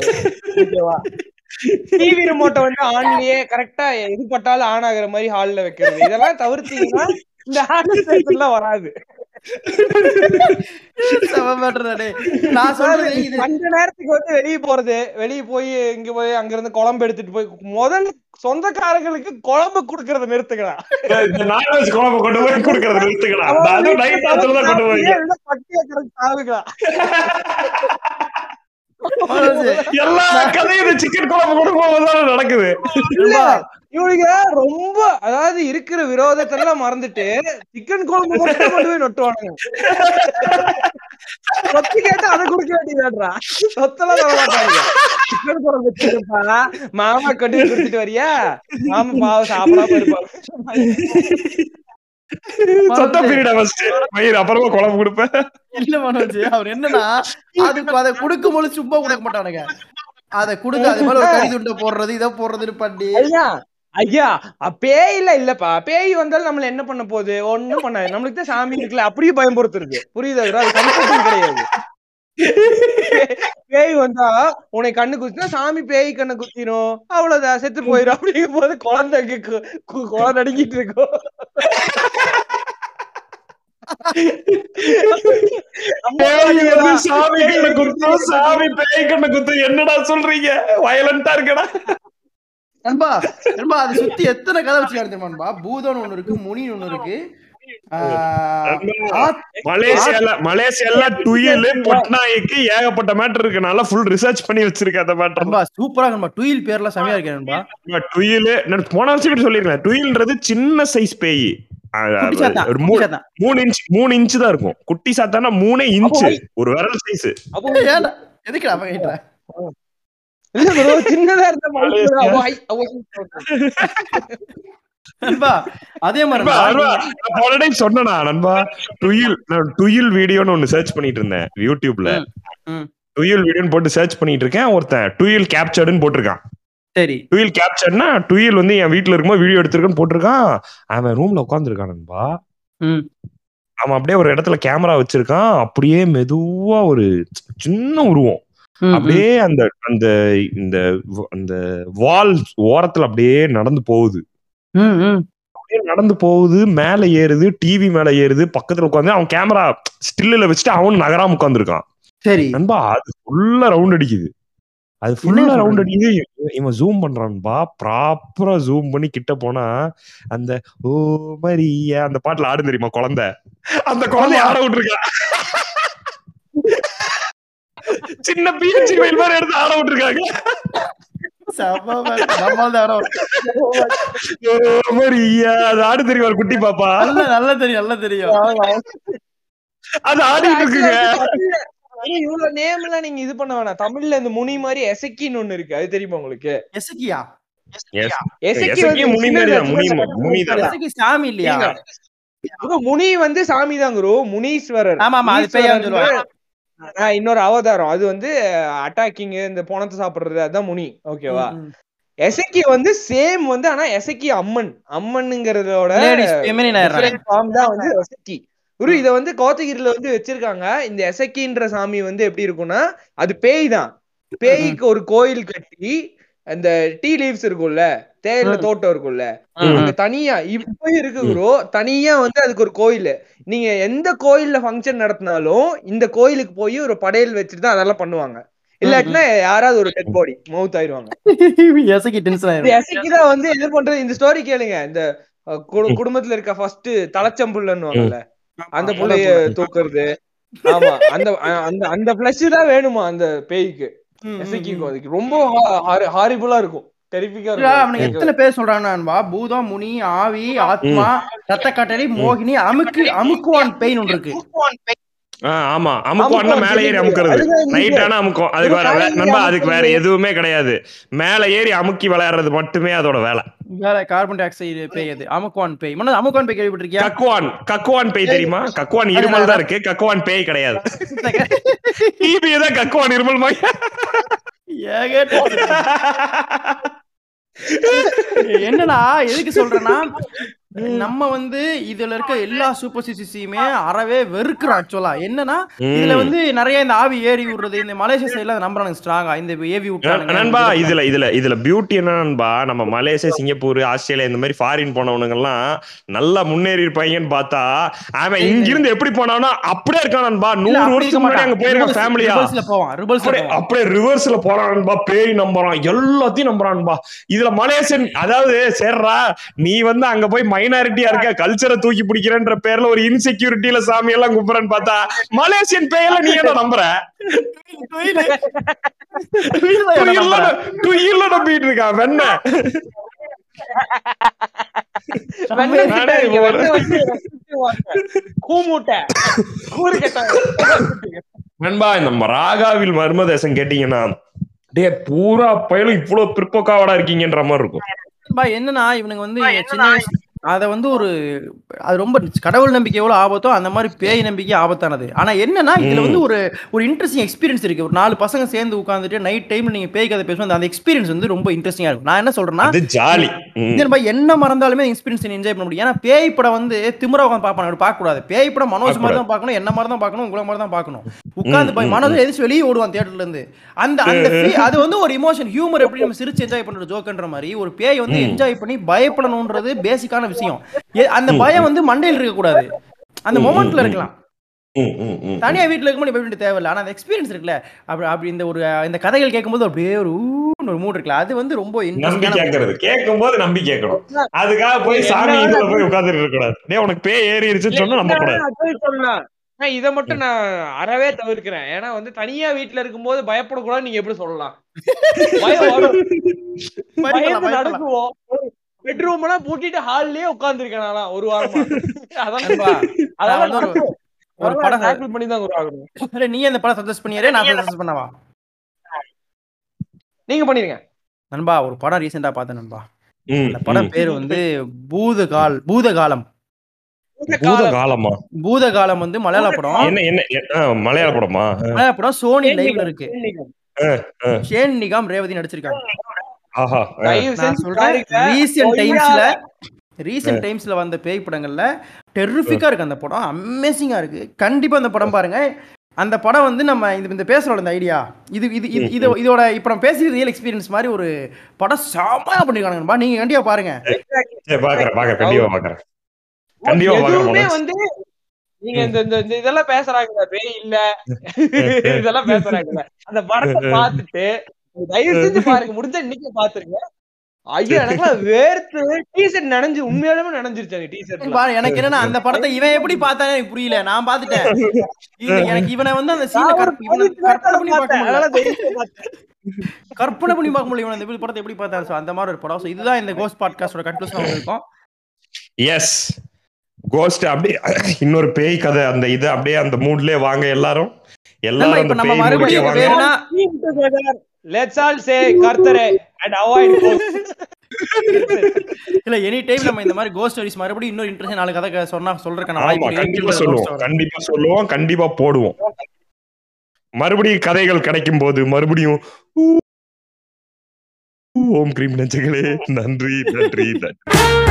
டிவி ரிமோட்டை வந்து ஆன்லயே கரெக்டா எது பட்டாலும் ஆன் ஆகுற மாதிரி ஹால்ல வைக்கிறது. இதெல்லாம் தவிர்த்தீங்கன்னா இந்த எல்லாம் வராது. அந்த நேரத்துக்கு வந்து வெளிய போறது வெளிய போய் இங்க போய் அங்க இருந்து குழம்பு எடுத்துட்டு போய் முதல்ல சொந்தக்காரங்களுக்கு குழம்பு குடுக்கறத நிறுத்துக்கடா இந்த நான்வெஜ் குழம்பு கொண்டு போய் கொடுக்கறது நிறுத்துக்கலாம் அந்த அதுவும் நைட் கொண்டு பட்டிய எல்லா கதையும் இந்த சிக்கன் குழம்பு கொண்டு போகும்போது நடக்குது. இவனுங்க ரொம்ப அதாவது இருக்கிற விரோதத்தை எல்லாம் மறந்துட்டு சிக்கன் குழம்பு மட்டும் கொண்டு போய் நொட்டுவானுங்க. சொத்து கேட்டா அதை கொடுக்க வேண்டியதான்றா? சொத்தெல்லாம் தர மாட்டாங்க சிக்கன் குழம்பு வச்சிருப்பா. மாமா போய் கொடுத்துட்டு வரியா? மாமா பாவம் சாப்பிடாம இருப்பாங்க சொத்த பீரியடா ஃபர்ஸ்ட் மயிர் அப்புறமா குழம்பு கொடுப்பேன் இல்ல மனோஜ் அவர் என்னன்னா அதுக்கு அதை கொடுக்கும் போது சும்மா கொடுக்க மாட்டானுங்க. அதை கொடுக்க அது மேல ஒரு கறி துண்டை போடுறது இதை போடுறதுன்னு பண்ணி ஐயா ஐயா இல்லப்பா. பேய் வந்தாலும் நம்மள என்ன பண்ண போகுது? ஒண்ணும் பண்ணாது. நம்மளுக்கு தான் சாமி இருக்குல்ல? அப்படியே பயம்படுத்துறது புரியுதா அது கம்ஃபர்டிங் கிடையாது. பேய் வந்தா உன்னை கண்ணு குத்தினா சாமி பேய் கண்ணு குத்திரும். அவ்வளவுதான். செத்து போயிரும். அப்படிங்கும் போது குழந்தை கு- கு- குழந்தை நடுங்கிட்டு இருக்கும். சாமி கண்ணு குத்தும் சாமி பேய் கண்ணு குத்தும் என்னடா சொல்றீங்க? வயலண்டா இருக்கடா. நண்பா நண்பா அதை சுத்தி எத்தனை கதை வச்சுக்காரு தெரியுமா நண்பா? பூதம்னு ஒண்ணு இருக்கு முனின்னு ஒண்ணு இருக்கு. மலேசியால மலேசியால டுயில் பொட்நாய்க்கு ஏகப்பட்ட மேட்டர் இருக்கு. நல்லா ஃபுல் ரிசர்ச் பண்ணி வச்சிருக்கேன் அந்த மேட்டர் நண்பா சூப்பரா நண்பா. டுயில் பேர்லாம் செமையா இருக்கு நண்பா. டுயில் நான் போன வருஷம் சொல்லிருக்கேன் டுயில்ன்றது சின்ன சைஸ் பேய். மூணு இன்ச் மூணு இன்ச் தான் இருக்கும். குட்டி சாத்தானா மூணே இன்ச் ஒரு விரல் சைஸ் அப்போ ஏன்டா எதுக்குடா அவன் கேட்டுற இல்ல சின்னதா இருந்த நண்பா அதே மாதிரி நண்பா, நண்பா, டுயில் நான் டுயில் வீடியோன்னு ஒன்னு சர்ச் பண்ணிட்டு இருந்தேன் யூடியூப்ல. டுயில் வீடியோன்னு போட்டு சர்ச் பண்ணிட்டு இருக்கேன் ஒருத்தன் டுயில் கேப்சர்டுன்னு போட்டிருக்கான். சரி. டுயில் கேப்சர்னா டுயில் வந்து என் வீட்ல இருக்கும்போது வீடியோ எடுத்திருக்கேன்னு போட்டிருக்கான். அவன் ரூம்ல உட்காந்துருக்கான் நண்பா. ம். அவன் அப்படியே ஒரு இடத்துல கேமரா வச்சிருக்கான் அப்படியே மெதுவா ஒரு சின்ன உருவம். அப்படியே அந்த அந்த இந்த அந்த வால் ஓரத்துல அப்படியே நடந்து போகுது. அப்படியே நடந்து போகுது மேல ஏறுது டிவி மேல ஏறுது பக்கத்துல உட்காந்து அவன் கேமரா ஸ்டில்ல வச்சுட்டு அவன் நகராம உட்காந்துருக்கான் சரி. நண்பா அது ஃபுல்லா ரவுண்ட் அடிக்குது. அது ஃபுல்லா? ரவுண்ட் அடிக்குது. இவன் இவன் ஜூம் பண்றான்பா ப்ராப்பரா ஜூம் பண்ணி கிட்ட போனா அந்த ஓ மரியா அந்த பாட்டுல ஆடு தெரியுமா குழந்தை. அந்த குழந்தை ஆட விட்டுருக்கா. சின்ன பிஎச்சி மயில் மாதிரி எடுத்து ஆட விட்டுருக்காங்க. ஆடு தெரியுமா குட்டி பாப்பா. நல்ல நல்லா தெரியும் நல்லா தெரியும். அது ஆடிட்டு இருக்குங்க. இவ்வளவு நேம் எல்லாம் நீங்க இது பண்ண வேணாம். தமிழ்ல இந்த முனி மாதிரி எசக்கின்னு ஒண்ணு இருக்கு. அது தெரியுமா உங்களுக்கு? எசக்கியா? முனி வந்து சாமி தான் குரு. முனீஸ்வரர். ஆமா ஆமா அது சொல்லுவாங்க? இன்னொரு அவதாரம். அது வந்து அட்டாக்கிங் இந்த பணத்தை சாப்பிடுறது அதான் முனி. ஓகேவா. எசக்கி வந்து சேம் வந்து ஆனா எசக்கி அம்மன். அம்மன்ங்கிறதோட. ஃபார்ம் தான் வந்து எசக்கி. குரு இத வந்து கோத்தகிரில வந்து வச்சிருக்காங்க. இந்த எசக்கின்ற சாமி வந்து எப்படி இருக்கும்னா அது பேய் தான். பேய்க்கு ஒரு கோயில் கட்டி அந்த டீ லீவ்ஸ் இருக்கும்ல தேயிலை. தோட்டம் இருக்கும்ல தனியா இப்ப இருக்கு ப்ரோ தனியா வந்து அதுக்கு ஒரு கோயில். நீங்க எந்த கோயில்ல ஃபங்க்ஷன் நடத்தினாலும் இந்த கோயிலுக்கு போய் ஒரு படையல் வச்சுட்டு தான் அதெல்லாம் பண்ணுவாங்க. இல்லாட்டினா யாராவது ஒரு டெட் பாடி மவுத் ஆயிருவாங்க. எசக்கி தான் வந்து எது பண்றது. இந்த ஸ்டோரி கேளுங்க. இந்த குடும்பத்துல இருக்க ஃபர்ஸ்ட் தலைச்சம்புள்ளன்னுவாங்கல்ல அந்த புள்ளைய தூக்குறது. ஆமா. அந்த அந்த அந்த பிளஷ் தான் வேணுமா அந்த பேய்க்கு? எசைக்கு. அதுக்கு ரொம்ப ஹாரிபுலா இருக்கும். எத்தனை பேர் சொல்றாங்கன்னா பூதம் முனி ஆவி ஆத்மா ரத்த கட்டளை மோகினி அமுக்கு அமுக்குவான் பெயின் ஒன்று இருக்கு. ஆமா. அமுக்கம் அண்ணா மேல ஏறி அமுக்குறது. நைட் ஆனா அமுக்கும் அதுக்கு வேற நண்பா அதுக்கு வேற. எதுவுமே கிடையாது. மேல ஏறி அமுக்கி விளையாடுறது மட்டுமே அதோட வேலை. வேற கார்பன் டை ஆக்சைடு பேய் அது. அமுக்குவான் பேய் மனோ அமுக்குவான் பேய் கேள்விப்பட்டிருக்கியா? கக்குவான். கக்குவான் பேய் தெரியுமா? கக்குவான் இருமல் தான் இருக்கு. கக்குவான் பேய் கிடையாது. டிபி தான் கக்குவான் இருமல் மாதிரி. என்னடா எதுக்கு சொல்றேன்னா நம்ம வந்து இதுல இருக்க எல்லா சூப்பர் சிசியுமே அறவே வெறுக்கிறோம் ஆக்சுவலா என்னன்னா இதுல வந்து நிறைய இந்த ஆவி ஏறி விடுறது இந்த மலேசியா சைடுல நம்புறாங்க ஸ்ட்ராங்கா இந்த ஏவி விட்டானுங்க. நண்பா இதுல இதுல இதுல பியூட்டி என்ன நண்பா? நம்ம மலேசியா சிங்கப்பூர் ஆஸ்திரேலியா இந்த மாதிரி ஃபாரின் போனவனுங்க எல்லாம் நல்லா முன்னேறி இருப்பாங்கன்னு பார்த்தா அவன் இங்க இருந்து எப்படி போனானோ அப்படியே இருக்கான் நண்பா. நூறு வருஷத்துக்கு முன்னாடி அங்க. போயிருக்கான் ஃபேமிலியா அப்படியே ரிவர்ஸ்ல போறான்பா பேய் நம்புறான். எல்லாத்தையும் நம்புறான்பா இதுல மலேசியன் அதாவது சேர்றா நீ வந்து அங்க போய் மைனாரிட்டியா இருக்க கல்ச்சரை தூக்கி பிடிக்கிறன்ற பேர்ல ஒரு இன்செக்யூரிட்டியில சாமி எல்லாம் கும்புறன்னு பார்த்தா மலேசியன் பேயெல்லாம் நீ என்ன நம்புற நம்பிட்டு இருக்கான் வெண்ண. நண்பா இந்த ராகாவில் மர்மதேசம் கேட்டீங்கன்னா டே பூரா பயலும் இவ்வளவு பிற்போக்காவடா இருக்கீங்கன்ற மாதிரி இருக்கும். பா என்னன்னா இவனுங்க வந்து சின்ன வயசு அதை வந்து ஒரு அது ரொம்ப கடவுள் நம்பிக்கை எவ்வளவு ஆபத்தோ அந்த மாதிரி பேய் நம்பிக்கை ஆபத்தானது. ஆனா என்னன்னா இதுல வந்து ஒரு ஒரு இன்ட்ரெஸ்டிங் எக்ஸ்பீரியன்ஸ் இருக்கு. ஒரு நாலு பசங்க சேர்ந்து உட்காந்துட்டு நைட் டைம்ல நீங்க பேய் கதை பேசுவோம் அந்த எக்ஸ்பீரியன்ஸ் வந்து ரொம்ப இன்ட்ரெஸ்டிங்கா இருக்கும். நான் என்ன சொல்றேன்னா ஜாலி. என்ன மறந்தாலுமே எக்ஸ்பீரியன்ஸ் என்ஜாய் பண்ண முடியும். ஏன்னா பேய் படம் வந்து திமுற உட்காந்து அப்படி பார்க்க கூடாது பேய் படம் மனோஜ் மாதிரி தான் பார்க்கணும். என்ன மாதிரி தான் பார்க்கணும் உங்களை மாதிரி தான் பார்க்கணும். உட்காந்து போய் மனோஜ் எதிர்த்து வெளியே ஓடுவான் தியேட்டர்ல இருந்து. அந்த அந்த அது வந்து ஒரு இமோஷன் ஹியூமர் எப்படி நம்ம சிரிச்சு என்ஜாய் பண்ற ஜோக்குன்ற மாதிரி ஒரு பேய் வந்து என்ஜாய் பண்ணி பயப்படணும்ன்றது பேசிக்கான விஷயம். ஏ- அந்த பயம் வந்து மண்டையில் இருக்க கூடாது அந்த மொமெண்ட்ல இருக்கலாம். தனியா வீட்டுல இருக்கும்போது பயப்பட வேண்டிய தேவையில்ல. ஆனா அந்த எக்ஸ்பீரியன்ஸ் இருக்குல்ல. அப்படி அப்படி இந்த ஒரு இந்த கதைகள் கேட்கும்போது அப்படியே ஒரு ஒரு மூட் இருக்குல்ல. அது வந்து ரொம்ப நம்பி கேட்கறது. கேட்கும் போது நம்பி கேட்கணும். அதுக்காக போய் சாமி இதுல போய் உட்கார்ந்து இருக்க கூடாது. டேய் உனக்கு பேய் ஏறிடுச்சுன்னு சொன்னா நம்ப கூடாது. இதை மட்டும் நான் அறவே தவிர்க்கிறேன். ஏன்னா வந்து தனியா வீட்டுல இருக்கும்போது பயப்படக்கூடாது நீங்க எப்படி சொல்லலாம். நடக்குவோம். பெட்ரூம் எல்லாம் பூட்டிட்டு ஹால்லயே உட்கார்ந்துருக்கேன் நான்லாம் ஒரு வாரமா. அதெல்லாம் நான் வந்து ஒரு- படம் படம் பண்ணி தான் அரே, நீ அந்த படம் சஜஸ்ட் பண்ணியாரே நான் சஜஸ்ட் பண்ணவா? நீங்க பண்ணிருங்க. நண்பா ஒரு படம் ரீசெண்டா பார்த்தேன் நண்பா. ம், அந்த படம். பேர் வந்து பூதகால் பூதகாலம். பூத காலமா? பூதகாலம் வந்து மலையாள படம். என்ன என்ன மலையாள படமா? மலையாள படம் சோனி லைவ்ல இருக்கு. ஷேன் நிகாம். ரேவதி நடிச்சிருக்காங்க. ரீசெண்ட் டைம்ஸ்ல ரீசெண்ட் டைம்ஸ்ல வந்த பேய் படங்கள்ல டெர்ரிஃபிக்கா இருக்கு அந்த படம். அமேசிங்கா இருக்கு. கண்டிப்பா அந்த படம் பாருங்க. அந்த படம் வந்து நம்ம இந்த இந்த பேசுறோம் இந்த ஐடியா இது இது இது இது இதோட இப்போ நம்ம பேசுறது ரியல் எக்ஸ்பீரியன்ஸ் மாதிரி ஒரு படம் செமையா பண்ணிருக்கானுங்கப்பா நீங்க கண்டிப்பா பாருங்க. எதுவுமே. வந்து நீங்க இந்த இந்த இந்த இதெல்லாம் பேசுறாங்க பேய் இல்ல. இதெல்லாம் பேசுறாங்க அந்த படத்தை பார்த்துட்டு தயவு செஞ்சு பாருங்க முடிஞ்சா இன்னைக்கு பாத்துருங்க. ஐயோ எனக்குலாம் வேர்த்து டீஷர்ட் நனைஞ்சு உண்மையாலுமே நனைஞ்சிருச்சு அந்த டீஷர்ட்ல பாரு, எனக்கு என்னன்னா அந்த படத்தை இவன் எப்படி பார்த்தானே எனக்கு புரியல. நான் பார்த்துட்டேன். இது எனக்கு இவனை வந்து அந்த சீனை கற்பனை பண்ணி பார்க்க கற்பனை பண்ணி பார்க்க முடியல இவன். இந்த படத்தை எப்படி பார்த்தாரு? So, அந்த மாதிரி ஒரு படம். So, இதுதான் இந்த கோஸ்ட் பாட்காஸ்டோட கன்க்ளூஷன் இருக்கும் எஸ் கோஸ்ட் அப்படியே இன்னொரு பேய் கதை அந்த இது அப்படியே அந்த மூட்லயே வாங்க எல்லாரும். நம்ம எல்லாரும் லெட்ஸ் ஆல் சே கர்த்தரே அண்ட் அவாய்ட் இல்ல எனி டைம் நம்ம இந்த மாதிரி கோஸ்ட் ஸ்டோரிஸ் மறுபடியும் இன்னொரு இன்ட்ரெஸ்ட் நாலு கதை சொன்னா சொல்றதுக்கான ஆமா கண்டிப்பா. சொல்லுவோம். கண்டிப்பா சொல்லுவோம் கண்டிப்பா போடுவோம். மறுபடியும் கதைகள் கிடைக்கும் போது மறுபடியும் ஓம் கிரீம் நெஞ்சங்களே. நன்றி நன்றி நன்றி.